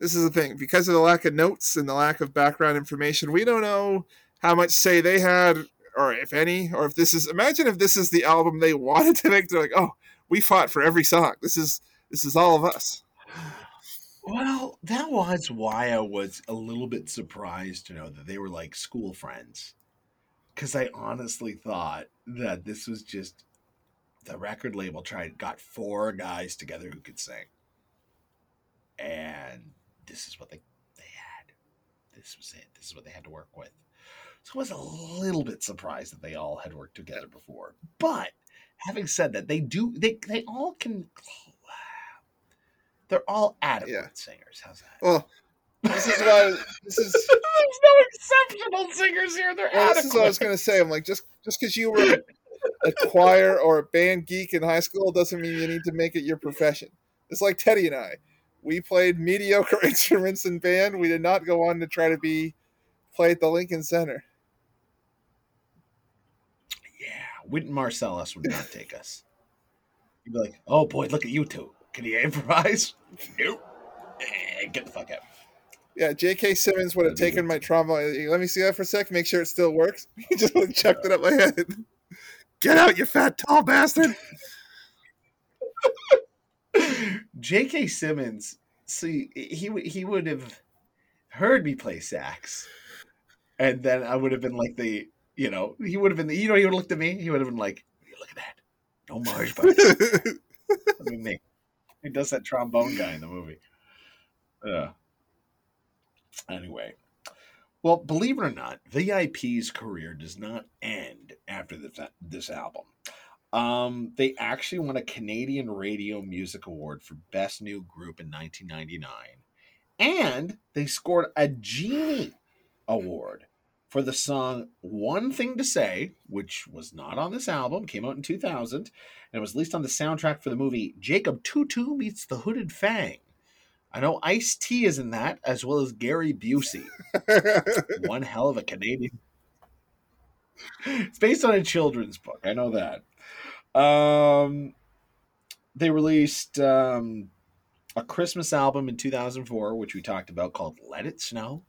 this is the thing because of the lack of notes and the lack of background information, we don't know how much say they had, or if any, or if this is. Imagine if this is the album they <laughs> wanted to make. They're like, oh, we fought for every song. This is this is all of us. Well, that was why I was a little bit surprised to know that they were like school friends. Because I honestly thought that this was just the record label tried got four guys together who could sing, and this is what they they had. This was it. This is what they had to work with. So I was a little bit surprised that they all had worked together before. But having said that, they do they they all can. They're all adequate Yeah. singers. How's that? Well, this is why this is <laughs> There's no exceptional singers here. They're well, this is what I was gonna say. I'm like just just because you were a choir or a band geek in high school doesn't mean you need to make it your profession. It's like Teddy and I. We played mediocre <laughs> instruments in band. We did not go on to try to be play at the Lincoln Center. Yeah, Wynton Marsalis would not take us. He'd be like, "Oh boy, look at you two. Can you improvise? <laughs> Nope. Eh, Get the fuck out." Yeah, J.K. Simmons would have taken my trauma. Let me see that for a sec. Make sure it still works. <laughs> He just would have chucked it up my head. Get out, you fat tall bastard! <laughs> J.K. Simmons, see, he he would have heard me play sax, and then I would have been like the, you know, he would have been, the, you know, he would have looked at me. He would have been like, "Look at that, no Mars, <laughs> buddy." I mean, me. He does that trombone guy in the movie. Yeah. Anyway, well, believe it or not, VIP's career does not end after this this album. Um, they actually won a Canadian Radio Music Award for Best New Group in 1999, and they scored a Genie Award for the song "One Thing to Say," which was not on this album, came out in 2000, and it was released on the soundtrack for the movie Jacob Two-Two Meets the Hooded Fang. I know Ice T is in that, as well as Gary Busey. <laughs> One hell of a Canadian. It's based on a children's book. I know that. Um, they released um, a Christmas album in 2004, which we talked about, called "Let It Snow,"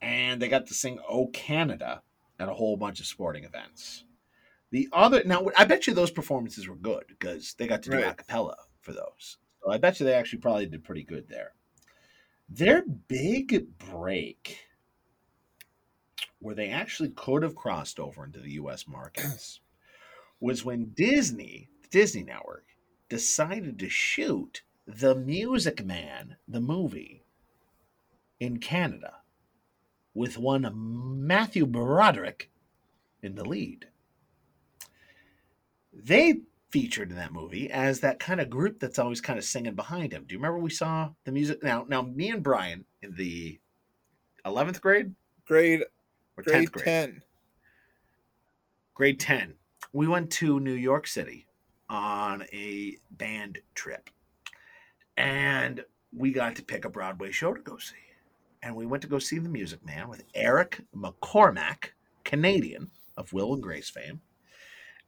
and they got to sing "Oh Canada" at a whole bunch of sporting events. The other now, I bet you those performances were good because they got to do Right. a cappella for those. So I bet you they actually probably did pretty good there. Their big break, where they actually could have crossed over into the U.S. markets, <clears throat> was when Disney, the Disney Network, decided to shoot The Music Man, the movie, in Canada, with one Matthew Broderick in the lead. They featured in that movie as that kind of group that's always kind of singing behind him. Do you remember we saw the music? Now, now, me and Brian in the eleventh grade Grade or grade tenth grade, ten. grade ten, we went to New York City on a band trip, and we got to pick a Broadway show to go see. And we went to go see The Music Man with Eric McCormack, Canadian of Will and Grace fame.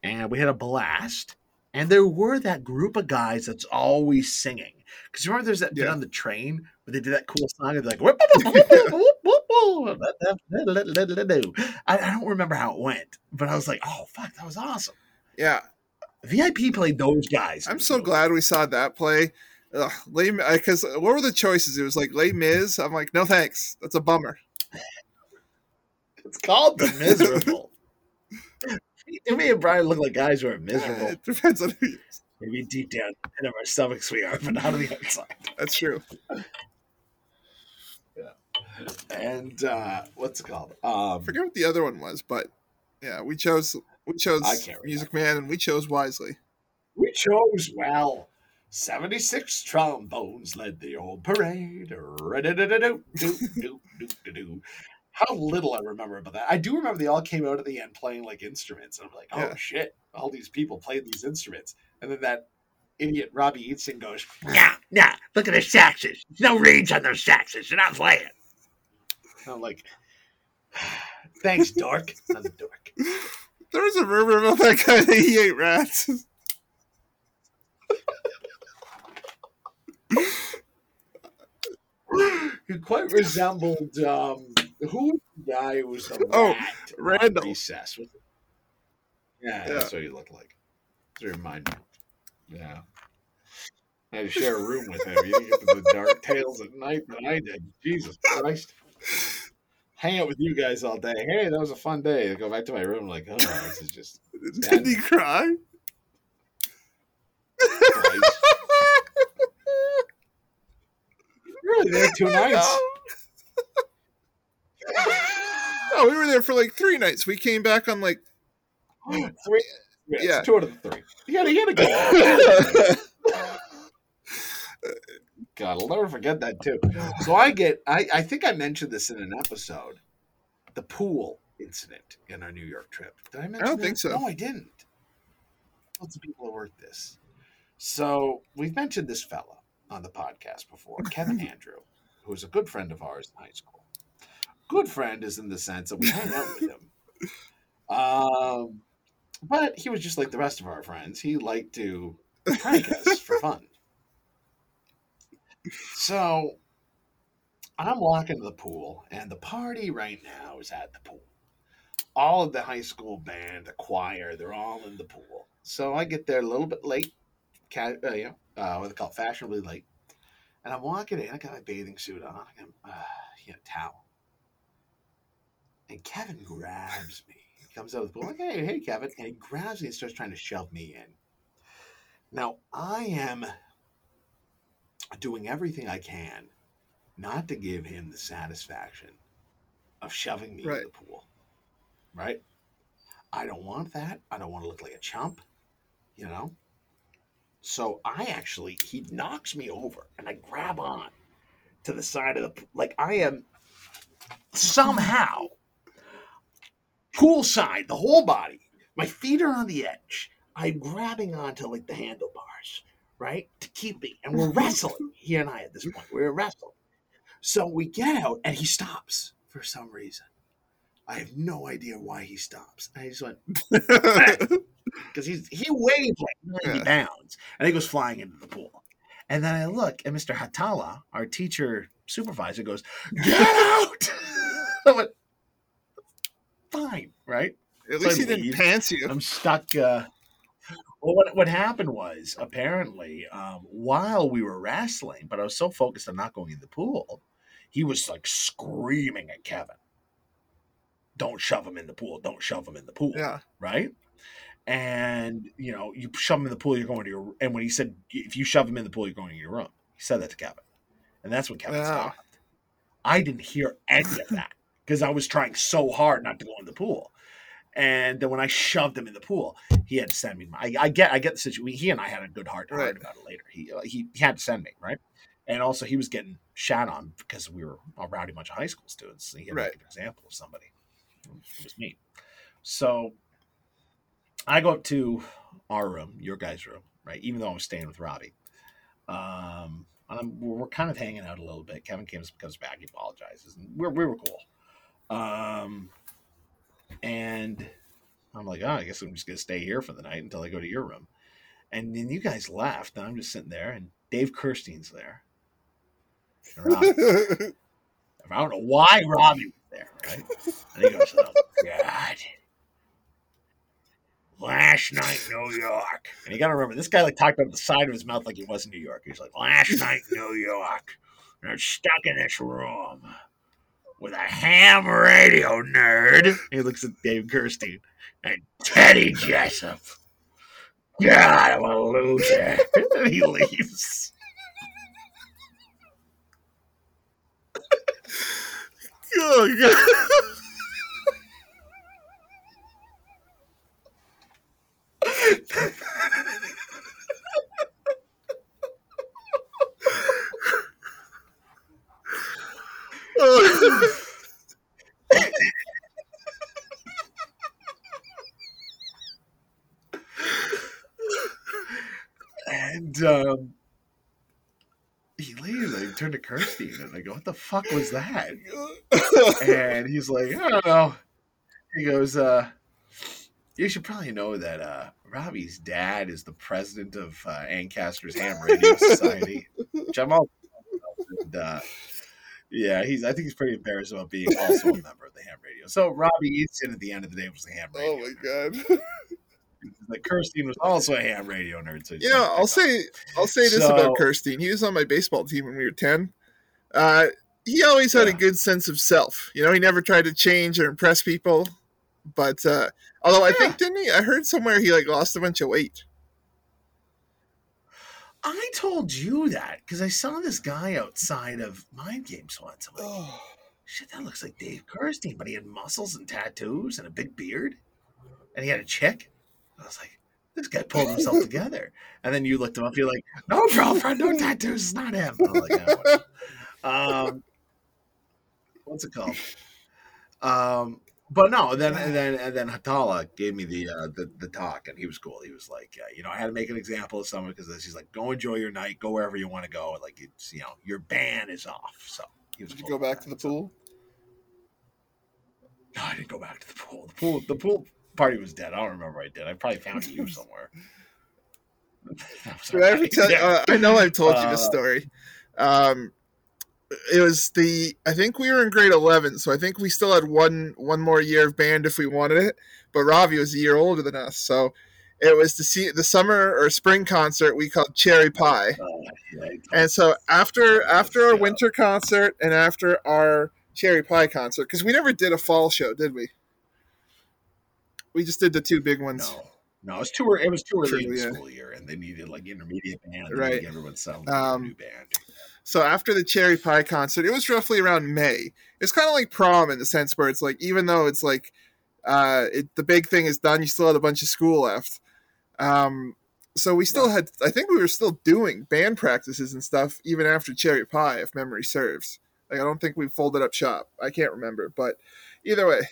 And we had a blast. And there were that group of guys that's always singing. Because remember, there's that bit Yeah. on the train where they do that cool song. They're like, "Whoop, whoop, whoop, whoop, whoop, whoop, whoop." I, I don't remember how it went, but I was like, oh, fuck, that was awesome. Yeah, VIP played those guys. I'm so glad we saw that play. Ugh, because what were the choices? It was like Les Mis. I'm like, no thanks. That's a bummer. <laughs> It's called The Miserable. <laughs> Me and Brian look like guys who are miserable. It depends on who. You, Maybe deep down in our stomachs we are, but not on the outside. that's true. <laughs> Yeah. And uh, what's it called? Um, I forget what the other one was, but yeah, we chose we chose Music Man, and we chose wisely. we chose well. 76 trombones led the old parade. How little I remember about that. I do remember they all came out at the end playing like instruments. And I'm like, oh Yeah. shit, all these people played these instruments. And then that idiot Robbie Easton goes, nah, nah, look at the saxes. There's no reeds on those saxes. They're not playing. And I'm like, <sighs> thanks, dork. I'm a dork. There was a rumor about that guy that he ate rats. <laughs> He quite resembled um, who was the guy who was the Oh, Randall. Recess. Was it? Yeah, Yeah. that's what he looked like. To remind me. Yeah. I had to share a room with him. You didn't get to the dark tales at night that I did. Jesus Christ. Hang out with you guys all day. Hey, that was a fun day. I go back to my room like, oh, this is just <laughs> Did he cry? Christ. really there two nights. <laughs> Oh, we were there for like three nights. We came back on like <gasps> Three. Yeah, Yeah. Two out of the three. You gotta, you gotta go. God, I'll never forget that too. So I get, I, I think I mentioned this in an episode, the pool incident in our New York trip. Did I mention? I don't that? think so. No, I didn't. Lots of people have worked this. So we've mentioned this fella on the podcast before, Kevin <laughs> Andrew, who is a good friend of ours in high school. Good friend is in the sense that we hang out with him. <laughs> Um, but he was just like the rest of our friends. He liked to prank us for <laughs> fun. So I'm walking to the pool, and the party right now is at the pool. All of the high school band, the choir, they're all in the pool. So I get there a little bit late, uh, you know, uh, what they call fashionably late. And I'm walking in, I got my bathing suit on, I got uh, you know, towel. And Kevin grabs me. He comes out of the pool, like, hey, hey, Kevin. And he grabs me and starts trying to shove me in. Now, I am doing everything I can not to give him the satisfaction of shoving me Right. in the pool. Right? I don't want that. I don't want to look like a chump, you know? So I actually, he knocks me over and I grab on to the side of the, like I am somehow poolside, the whole body. My feet are on the edge. I'm grabbing onto like the handlebars, right? To keep me. And we're wrestling. He and I at this point. We're wrestling. So we get out and he stops for some reason. I have no idea why he stops. And I just went, <laughs> because he's he weighs like 90 Yeah. pounds and he goes flying into the pool. And then I look and Mr. Hatala, our teacher supervisor, goes, Get <laughs> out! <laughs> I went, Fine, right? At So least he didn't pants you. I'm stuck. Uh, well, what what happened was apparently um, while we were wrestling, but I was so focused on not going in the pool, he was like screaming at Kevin, "Don't shove him in the pool! Don't shove him in the pool!" Yeah. right? And you know, you shove him in the pool, you're going to your. And when he said, "If you shove him in the pool, you're going to your room," he said that to Kevin, and that's when Kevin Wow. stopped. I didn't hear any of that because I was trying so hard not to go in the pool. And then when I shoved him in the pool, he had to send me. I, I get, I get the situation. He and I had a good heart to heart Right. about it later. He, uh, he he had to send me right, and also he was getting shat on because we were a rowdy bunch of high school students. So he had to Right. make an example of somebody. It was me. So I go up to our room, your guys' room, right? Even though I was staying with Robbie. Um, I'm, we're, we're kind of hanging out a little bit. Kevin comes comes back, he apologizes, and we're we were cool. Um, and I'm like, oh, I guess I'm just gonna stay here for the night until I go to your room. And then you guys left, and I'm just sitting there, and Dave Kirstein's there. Robbie- <laughs> I don't know why Robbie was there, right? And he goes, oh, God. Last night, New York. And you got to remember, this guy like talked out of the side of his mouth like he was in New York. He's like, last night, New York. And I'm stuck in this room with a ham radio nerd. He looks at Dave Kirstein and Teddy Jessup. God, I'm a loser. and <laughs> he leaves. <laughs> oh god. And um, he leaves. I turn to Kirsty and I go, "What the fuck was that?" <laughs> And he's like, "I don't know." He goes, uh, "You should probably know that uh, Robbie's dad is the president of uh, Ancaster's Ham <laughs> Radio Society, which I'm all." <laughs> And, uh, yeah, he's. I think he's pretty embarrassed about being also a member of the Ham Radio. So Robbie Easton, at the end of the day, was the Ham Radio. Oh my god. <laughs> Like Kirsten was also a Ham Radio nerd. So Yeah, I'll say I'll say this So- about Kirstein. He was on my baseball team when we were ten. Uh, he always had a good sense of self. You know, he never tried to change or impress people. But uh, although I think didn't he? I heard somewhere he like lost a bunch of weight. I told you that because I saw this guy outside of Mind Games once. I'm like, Oh, shit, that looks like Dave Kirstein, but he had muscles and tattoos and a big beard, and he had a chick. I was like, this guy pulled himself <laughs> together. And then you looked him up. You're like, no girlfriend, no tattoos. It's not him. I'm like, "Oh, <laughs> um, what's it called? Um, but no, then and then and then Hatala gave me the uh, the the talk, and he was cool. He was like, uh, you know, I had to make an example of someone because he's like, go enjoy your night, go wherever you want to go. Like it's you know, your ban is off. So he was did you cool go with back to the pool? No, I didn't go back to the pool. The pool, the <laughs> pool party was dead. I don't remember I did. I probably found you <laughs> somewhere. That Did I ever tell? Uh, I know I've told you this Uh, story. Um, it was the I think we were in grade eleven, so I think we still had one one more year of band if we wanted it. But Ravi was a year older than us, so it was to see the summer or spring concert we called Cherry Pie. Yeah, And so after after our winter concert and after our Cherry Pie concert, because we never did a fall show, did we? We just did the two big ones. No, no, it was too. It was too early in True, the yeah. school year, and they needed like intermediate band. Right. Everyone settled Um, a new band. So after the Cherry Pie concert, it was roughly around May. It's kind of like prom in the sense where it's like even though it's like uh, it, the big thing is done, you still had a bunch of school left. Um, so we still had, I think we were still doing band practices and stuff even after Cherry Pie, if memory serves. Like I don't think we folded up shop. I can't remember, but either way.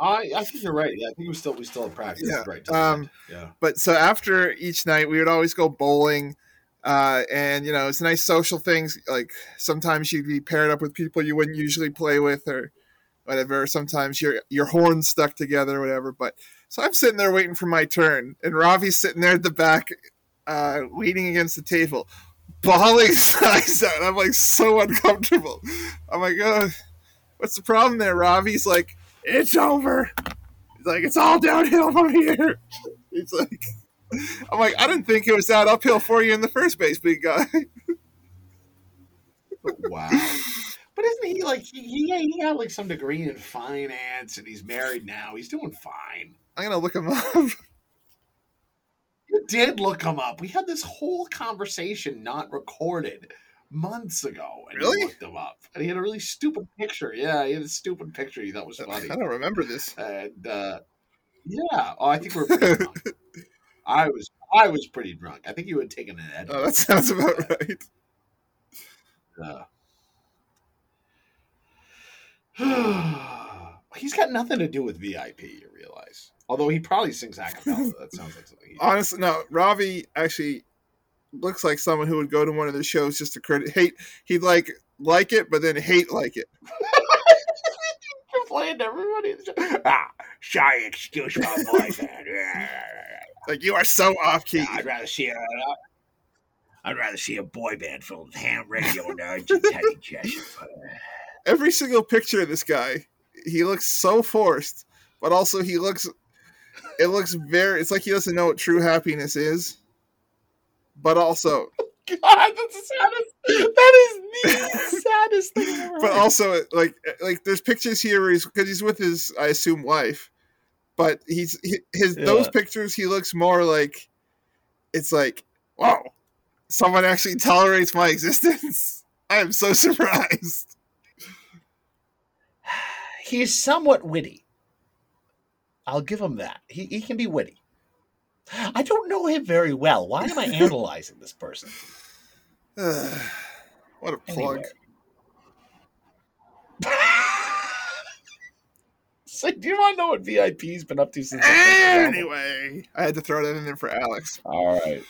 I, I think you're right. Yeah, I think we still we still had practice. Yeah, Right. um, yeah. but so after each night we would always go bowling uh, and you know it's nice social things like sometimes you'd be paired up with people you wouldn't usually play with or whatever. Sometimes your your horns stuck together or whatever. But so i'm sitting there waiting for my turn and ravi's sitting there at the back uh, leaning against the table bawling <laughs> his eyes out. I'm like so uncomfortable. I'm like oh what's the problem there ravi's like it's over. He's like it's all downhill from here. <laughs> He's like, I'm like, I didn't think it was that uphill for you in the first place, big guy. Wow. But isn't he like he, he he got like some degree in finance and he's married now. He's doing fine. I'm gonna look him up. You did look him up. We had this whole conversation not recorded months ago, and Really? you looked him up. And he had a really stupid picture. Yeah, he had a stupid picture he thought was funny. I don't remember this. And uh, Yeah. Oh, I think we're pretty. <laughs> I was I was pretty drunk. I think you had taken an ed. Oh, that sounds about right. Uh, <sighs> he's got nothing to do with VIP. You realize? Although he probably sings a cappella. <laughs> That sounds like something. He, Honestly, no. Ravi actually looks like someone who would go to one of the shows just to credit hate. He'd like like it, but then hate like it. <laughs> to everybody. Ah, sorry, excuse my voice. <laughs> Like you are so off key. I'd rather see a. Uh, I'd rather see a boy band filled with ham radio nerds and Teddy Jessup. Every single picture of this guy, he looks so forced, but also he looks. It looks very. It's like he doesn't know what true happiness is. But also, God, that's the saddest. That is the <laughs> saddest thing I've ever but also like like there's pictures here where he's because he's with his I assume wife, but he's he, his those pictures he looks more like it's like wow, someone actually tolerates my existence. <laughs> I am so surprised. <sighs> He's somewhat witty. I'll give him that. He, he can be witty. I don't know him very well. Why am I <laughs> analyzing this person? <sighs> what a plug. Anyway. <laughs> so, do you want to know what VIP's been up to since? Anyway, I had to throw that in there for Alex. All right.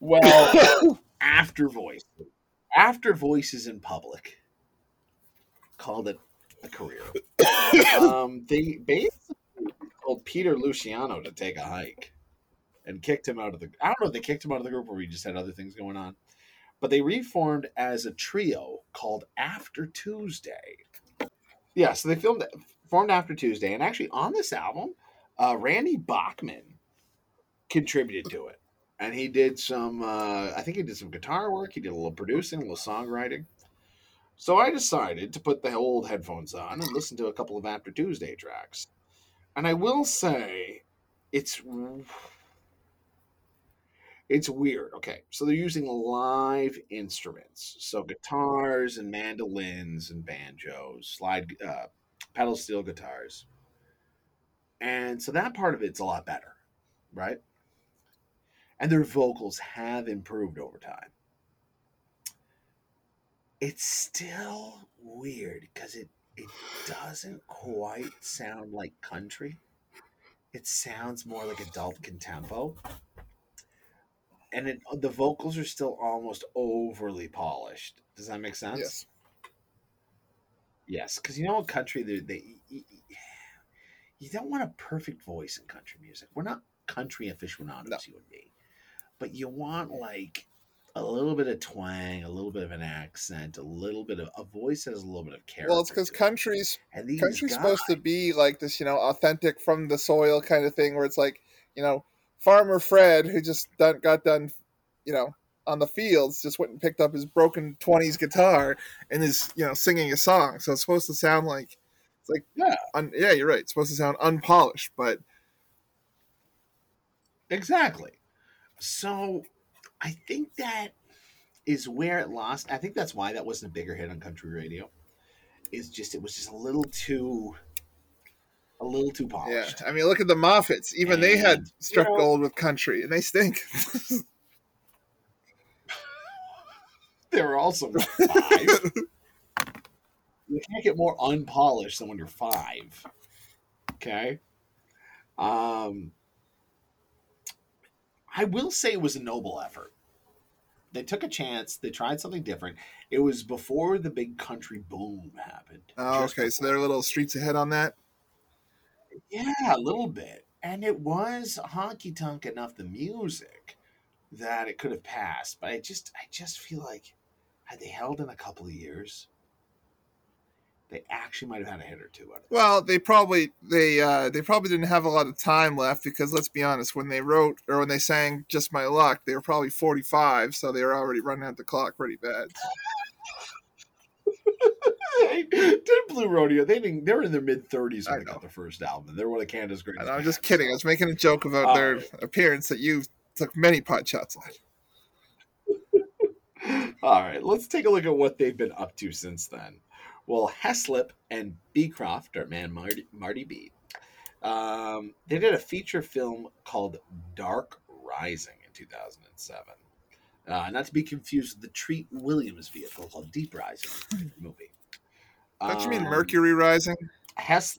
Well, <coughs> after voice, after voices in public, called it a career. <coughs> um, they basically told Peter Luciano to take a hike and kicked him out of the. I don't know if they kicked him out of the group or we just had other things going on, but they reformed as a trio called After Tuesday. Yeah, so they filmed formed After Tuesday, and actually on this album, uh, Randy Bachman contributed to it. And he did some uh, i think he did some guitar work he did a little producing a little songwriting. So i decided to put the old headphones on and listen to a couple of after tuesday tracks. And i will say it's it's weird. Okay so they're using live instruments. So guitars and mandolins and banjos slide uh, pedal steel guitars and so that part of it's a lot better right and their vocals have improved over time. It's still weird because it it doesn't quite sound like country. It sounds more like adult contempo. And it, the vocals are still almost overly polished. Does that make sense? Yes. Yes, because you know, in country, they, they <sighs> you, don't want a perfect voice in country music. We're not country aficionados, No. you and me, but you want like a little bit of twang, a little bit of an accent, a little bit of a voice has a little bit of character. Well, it's because it. country's and these country's guys, supposed to be like this, you know, authentic from the soil kind of thing, where it's like, you know, Farmer Fred who just done, got done, you know, on the fields, just went and picked up his broken twenties guitar and is, you know, singing a song. So it's supposed to sound like, it's like, Yeah. un, yeah, you're right. It's supposed to sound unpolished, but Exactly. So I think that is where it lost. I think that's why that wasn't a bigger hit on country radio. Is just it was just a little too a little too yeah. polished. I mean, look at the Moffats. Even they had struck you know- gold with country, and they stink. <laughs> They were also <laughs> five. you can't get more unpolished than when you're five. Okay. Um I will say it was a noble effort. They took a chance, they tried something different. It was before the big country boom happened. oh, okay. So before. they're a little streets ahead on that. Yeah, a little bit. And it was honky tonk enough the music that it could have passed. But I just I just feel like had they held in a couple of years, they actually might have had a hit or two out of it. Well, they probably they uh, they probably didn't have a lot of time left because let's be honest, when they wrote or when they sang "Just My Luck," they were probably forty five, so they were already running out the clock pretty bad. <laughs> did Blue Rodeo? They didn't, they were in their mid thirties I when they know. got their first album. They're one of Canada's greatest. I'm just kidding. I was making a joke about All their appearance that you took many pot shots at. All right, let's take a look at what they've been up to since then. Well, Heslip and Beecroft, our man Marty, Marty B, Um, they did a feature film called Dark Rising in 2007. Uh, not to be confused with the Treat Williams vehicle called Deep Rising movie. Don't you mean Um, Mercury Rising? Has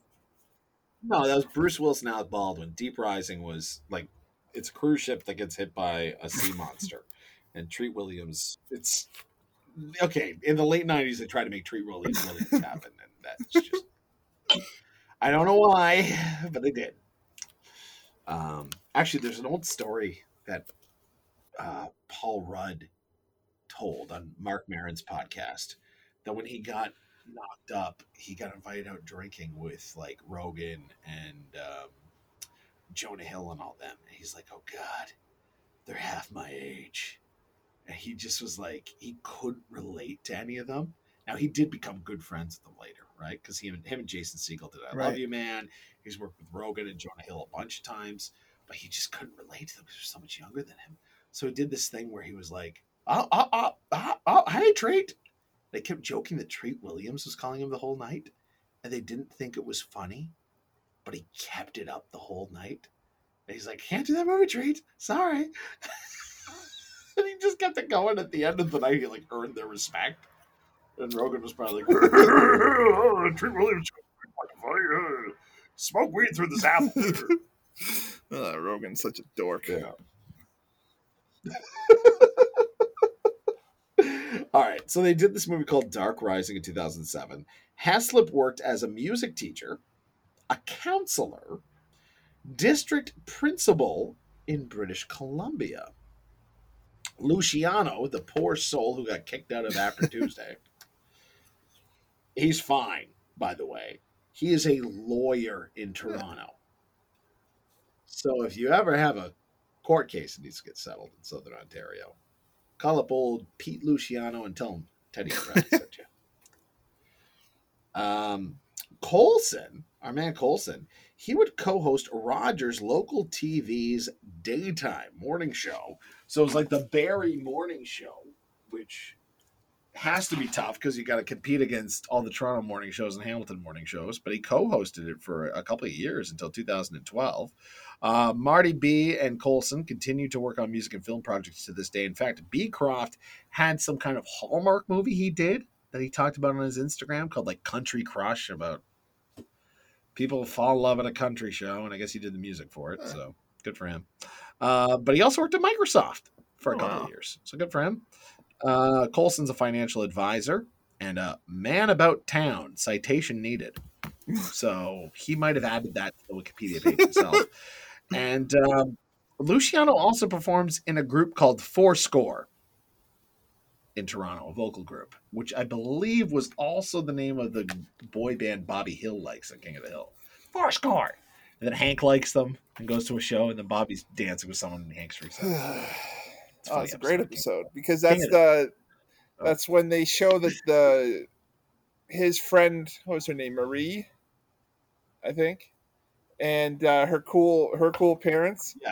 no, that was Bruce and Alec Baldwin. Deep Rising was like it's a cruise ship that gets hit by a sea monster, and Treat Williams. It's okay. In the late '90s, they tried to make Treat Williams, Williams <laughs> happen, and that's just I don't know why, but they did. Um, actually, there's an old story that uh, Paul Rudd told on Marc Maron's podcast that when he got knocked up, he got invited out drinking with like Rogen and um, Jonah Hill and all them. And he's like, "Oh God, they're half my age," and he just was like, he couldn't relate to any of them. Now he did become good friends with them later, right? Because him and him and Jason Segel did "I Love You, Man." He's worked with Rogen and Jonah Hill a bunch of times, but he just couldn't relate to them because they're so much younger than him. So he did this thing where he was like, "Oh, oh, oh, oh, oh hey, Treat." They kept joking that Treat Williams was calling him the whole night, and they didn't think it was funny, but he kept it up the whole night. And he's like, "Can't do that movie, Treat. Sorry." <laughs> and he just kept it going. At the end of the night, he like earned their respect. And Rogen was probably like, <laughs> "Treat Williams, funny. uh, Smoke weed through this apple." Uh, <laughs> Rogen's such a dork. Yeah. <laughs> All right, so they did this movie called Dark Rising in 2007. Haslip worked as a music teacher, a counselor, district principal in British Columbia. Luciano, the poor soul who got kicked out of After <laughs> Tuesday, he's fine, by the way. He is a lawyer in Toronto. So if you ever have a court case that needs to get settled in Southern Ontario, call up old Pete Luciano and tell him Teddy <laughs> sent you. Um, Colson, our man Colson, he would co-host Rogers local TV's daytime morning show. So it was like the Barrie morning show, which has to be tough because you got to compete against all the Toronto morning shows and Hamilton morning shows. But he co-hosted it for a couple of years until 2012. Uh, Marty B and Colson continue to work on music and film projects to this day. In fact, Beecroft had some kind of Hallmark movie he did that he talked about on his Instagram called like Country Crush about people fall in love at a country show, and I guess he did the music for it. So good for him. Uh, but he also worked at Microsoft for a Oh, couple wow. of years, so good for him. Uh, Colson's a financial advisor and a man about town. Citation needed. <laughs> So he might have added that to the Wikipedia page himself. <laughs> and um, Luciano also performs in a group called Fourscore in Toronto, a vocal group, which I believe was also the name of the boy band Bobby Hill likes on King of the Hill. Fourscore. And then Hank likes them and goes to a show, and then Bobby's dancing with someone and Hank's freaks out. It's oh, it's a great episode. episode because that's the that's when they show that the his friend what was her name Marie, I think, and uh, her cool her cool parents. Yeah.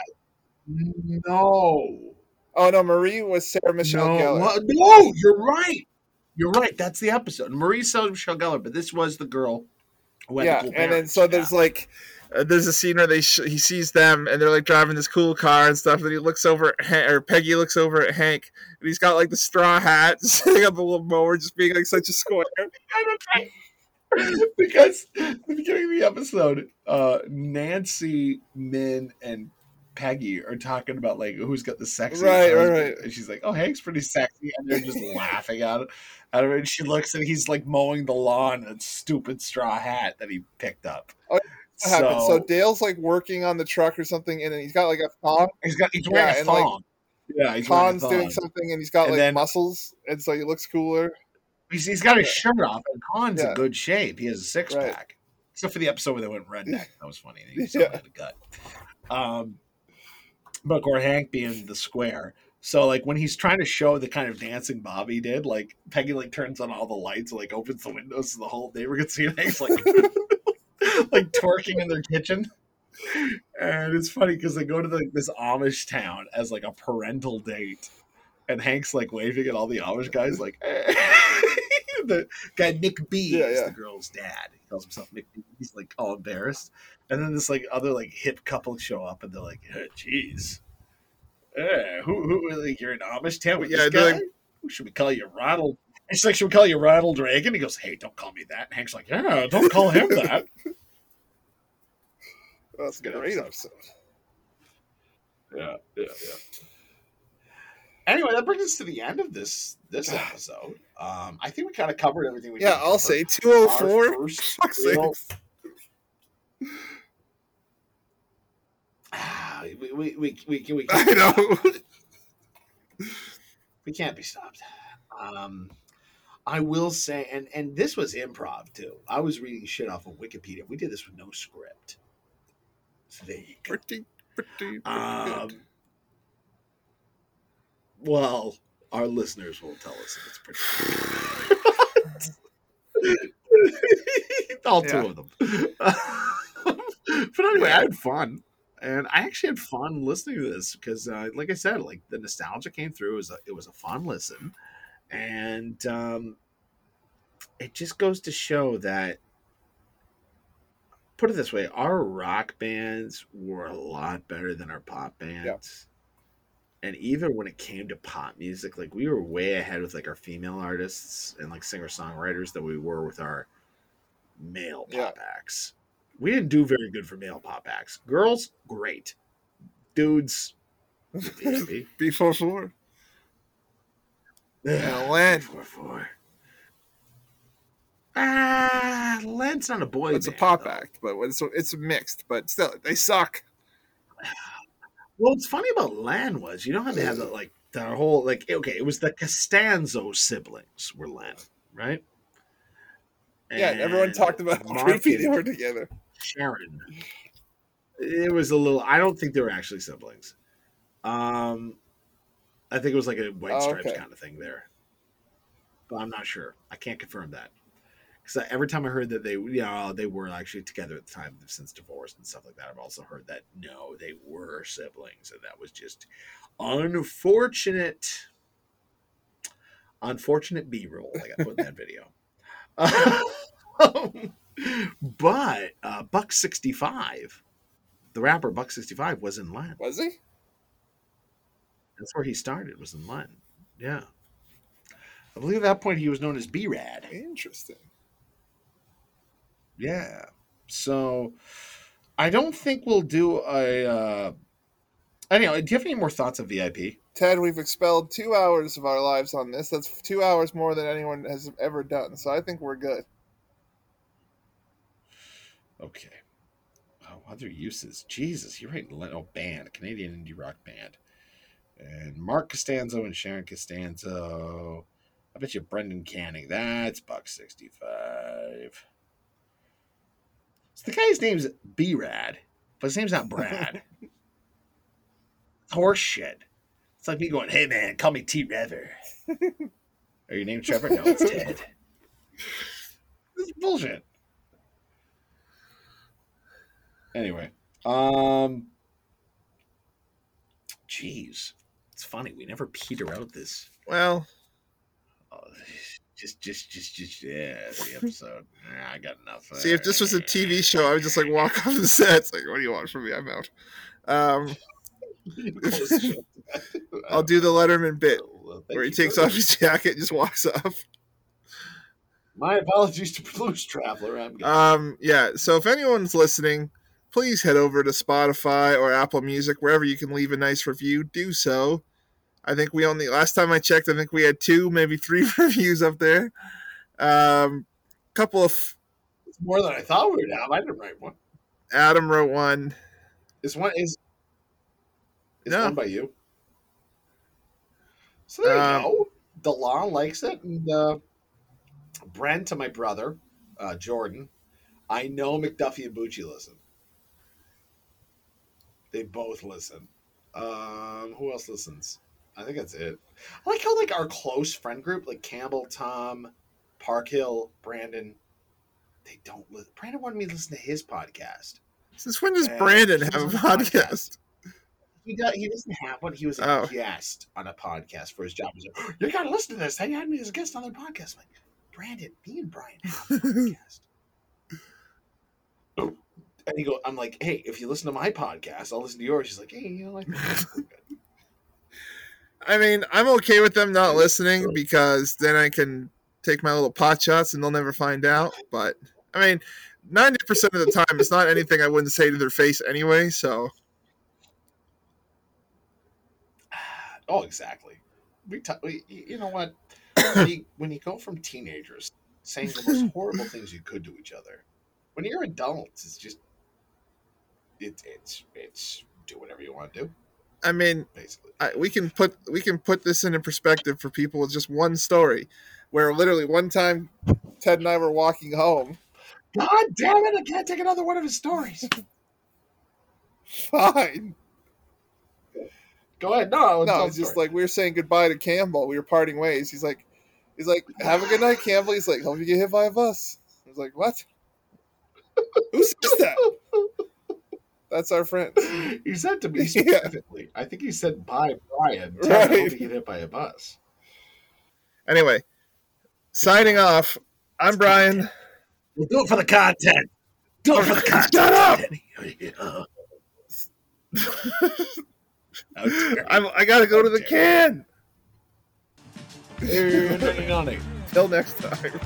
No. Oh no, Marie was Sarah Michelle no, Gellar. no, you're right. You're right. That's the episode. Marie Sarah Michelle Gellar, but this was the girl who had yeah, the cool and then parents. so there's like uh, there's a scene where they sh- he sees them and they're like driving this cool car and stuff. And he looks over at Han- or Peggy looks over at Hank and he's got like the straw hat, <laughs> sitting on the little mower, just being like such a square. <laughs> <laughs> because the beginning of the episode, uh, Nancy, Minh, and Peggy are talking about like who's got the sexiest Right, right, right. And she's like, "Oh, Hank's pretty sexy," and they're just laughing at it. At and she looks and he's like mowing the lawn in a stupid straw hat that he picked up. What happened? So Dale's like working on the truck or something, and then he's got like a thong. he's got he's wearing Yeah, a and, like, thong. yeah, he's Kahn's doing something, and he's got And like then- muscles, and so he looks cooler. He's, he's got his shirt off, and Kahn's Yeah. in good shape. He has a six Right. pack. Except for the episode where they went redneck. That was funny. He Yeah. had a gut. Um, but or Hank being the square. So like when he's trying to show the kind of dancing Bobby did, like Peggy like turns on all the lights, like opens the windows so the whole neighbor can see it. Hank's like <laughs> <laughs> like twerking in their kitchen. And it's funny because they go to the, this Amish town as like a parental date, and Hank's like waving at all the Amish guys, like <laughs> <laughs> the guy Nick B Yeah, is yeah. the girl's dad. He calls himself Nick B. He's like all embarrassed. And then this like other like hip couple show up and they're like, "Eh, "Jeez, eh, who who like you're an Amish town with Yeah, this they're guy? like- Who should we call you, Ronald?" And she's like, "Should we call you Ronald Reagan?" He goes, "Hey, don't call me that." And Hank's like, "Yeah, don't call him that." That's a Good great episode. episode. yeah, yeah, yeah. Anyway, that brings us to the end of this this <sighs> episode. Um, I think we kind of covered everything we. Yeah, I'll cover. say 204. first Fuck's sakes. <laughs> Ah, we we we we, we, we I can't, know. <laughs> we can't be stopped. Um, I will say, and and this was improv too. I was reading shit off of Wikipedia. We did this with no script. So there you go. pretty, pretty, pretty Um, good. well, our listeners will tell us if it's pretty. <laughs> All two Yeah. of them. <laughs> but anyway, I had fun, and I actually had fun listening to this because, uh, like I said, like the nostalgia came through. It was a, it was a fun listen, and um, it just goes to show that. Put it this way: our rock bands were a lot better than our pop bands. And even when it came to pop music, like we were way ahead with like our female artists and like singer songwriters that we were with our male pop Yeah. acts. We didn't do very good for male pop acts. Girls, great. Dudes, maybe. B4-4. Yeah, Len. Four four. Ah, Len's not a boy. It's a pop though. act, but it's it's mixed. But still, they suck. Well, what's funny about Len was you know how they have that like that whole like okay, it was the Costanzo siblings were Len, right? Yeah, and everyone talked about how creepy they were together. Sharon. It was a little. I don't think they were actually siblings. Um, I think it was like a white Oh, stripes okay. kind of thing there, but I'm not sure. I can't confirm that because every time I heard that they, you know, they were actually together at the time, they've since divorced and stuff like that. I've also heard that no, they were siblings, and that was just unfortunate. Unfortunate B roll I got put in that video. <laughs> but uh, Buck sixty five, the rapper Buck sixty five was in Len. Was he? That's where he started. Was in Len. Yeah, I believe at that point he was known as B Rad. Interesting. Yeah. So I don't think we'll do a. Uh, anyway, do you have any more thoughts of VIP? Ted, we've expelled two hours of our lives on this. That's two hours more than anyone has ever done. So I think we're good. Okay. Oh, other uses. Jesus, you're right. Len- Oh, band, Canadian indie rock band, and Marc Costanzo and Sharon Costanzo. I bet you Brendan Canning. That's Buck sixty five. So the guy's name's B Rad, but his name's not Brad. <laughs> Horse shit. It's like me going, "Hey man, call me T Rever." <laughs> Are your name Trevor? No, it's Ted. this is bullshit. Anyway, um, jeez, it's funny we never peter out this. Well, Oh, just, just, just, just, yeah, the <laughs> episode. Nah, I got enough. see, if this was a TV show, I would just like walk <laughs> off the set. It's like, what do you want from me? I'm out. Um, <laughs> I'll do the Letterman bit where he takes off his jacket and just walks off. My apologies to Blues Traveler. I'm Um, yeah. So if anyone's listening, please head over to Spotify or Apple Music, wherever you can leave a nice review. Do so. I think we only last time I checked, I think we had two, maybe three <laughs> reviews up there. Um, couple of it's more than I thought we would have. I didn't write one. Adam wrote one. Is one is is No. one by you? So there Um, you go. DeLon likes it, and uh, Brent to my brother, uh, Jordan. I know McDuffie and Bucci listen. They both listen. Um, who else listens? I think that's it. I like how like our close friend group, like Campbell, Tom, Parkhill, Brandon, they don't listen. Brandon wanted me to listen to his podcast. Since when does Uh, Brandon have a a podcast? He does, he doesn't have one. He was a Oh. guest on a podcast for his job. He's like, you got to listen to this. They had me as a guest on their podcast. I'm like, Brandon, me and Brian have a podcast. <laughs> and he go, I'm like, hey, if you listen to my podcast, I'll listen to yours. He's like, hey, you know, <laughs> I think that's pretty good. I mean, I'm okay with them not listening because then I can take my little pot shots and they'll never find out. But I mean, 90% of the time, it's not anything I wouldn't say to their face anyway. So <sighs> Oh, exactly. We, t- we you know what? when, you, <coughs> when you go from teenagers saying the most horrible <laughs> things you could to each other, when you're adults, it's just it, it's it's do whatever you want to do, I mean. I, we can put we can put this into perspective for people with just one story, where literally one time Ted and I were walking home. God damn it! I can't take another one of his stories. Fine. Go ahead. No, No, it's just like we were saying goodbye to Campbell. We were parting ways. He's like, he's like, have a good night, Campbell. He's like, hope you get hit by a bus. I was like, what? <laughs> Who says that? That's our friend. <laughs> he said to me <laughs> Yeah. specifically. I think he said, "Bye, Brian." Tell me I hope Right. you get hit by a bus. Anyway, signing off. I'm Brian. We'll do it for the content. Do it for the content. Shut up! How <laughs> I'm, I gotta go to the can. you. Nutty, nutty. Till next time.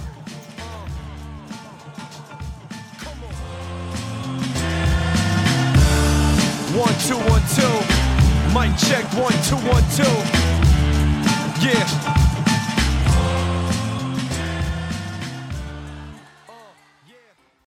One, two, one, two. Mic check, one, two, one, two. Yeah.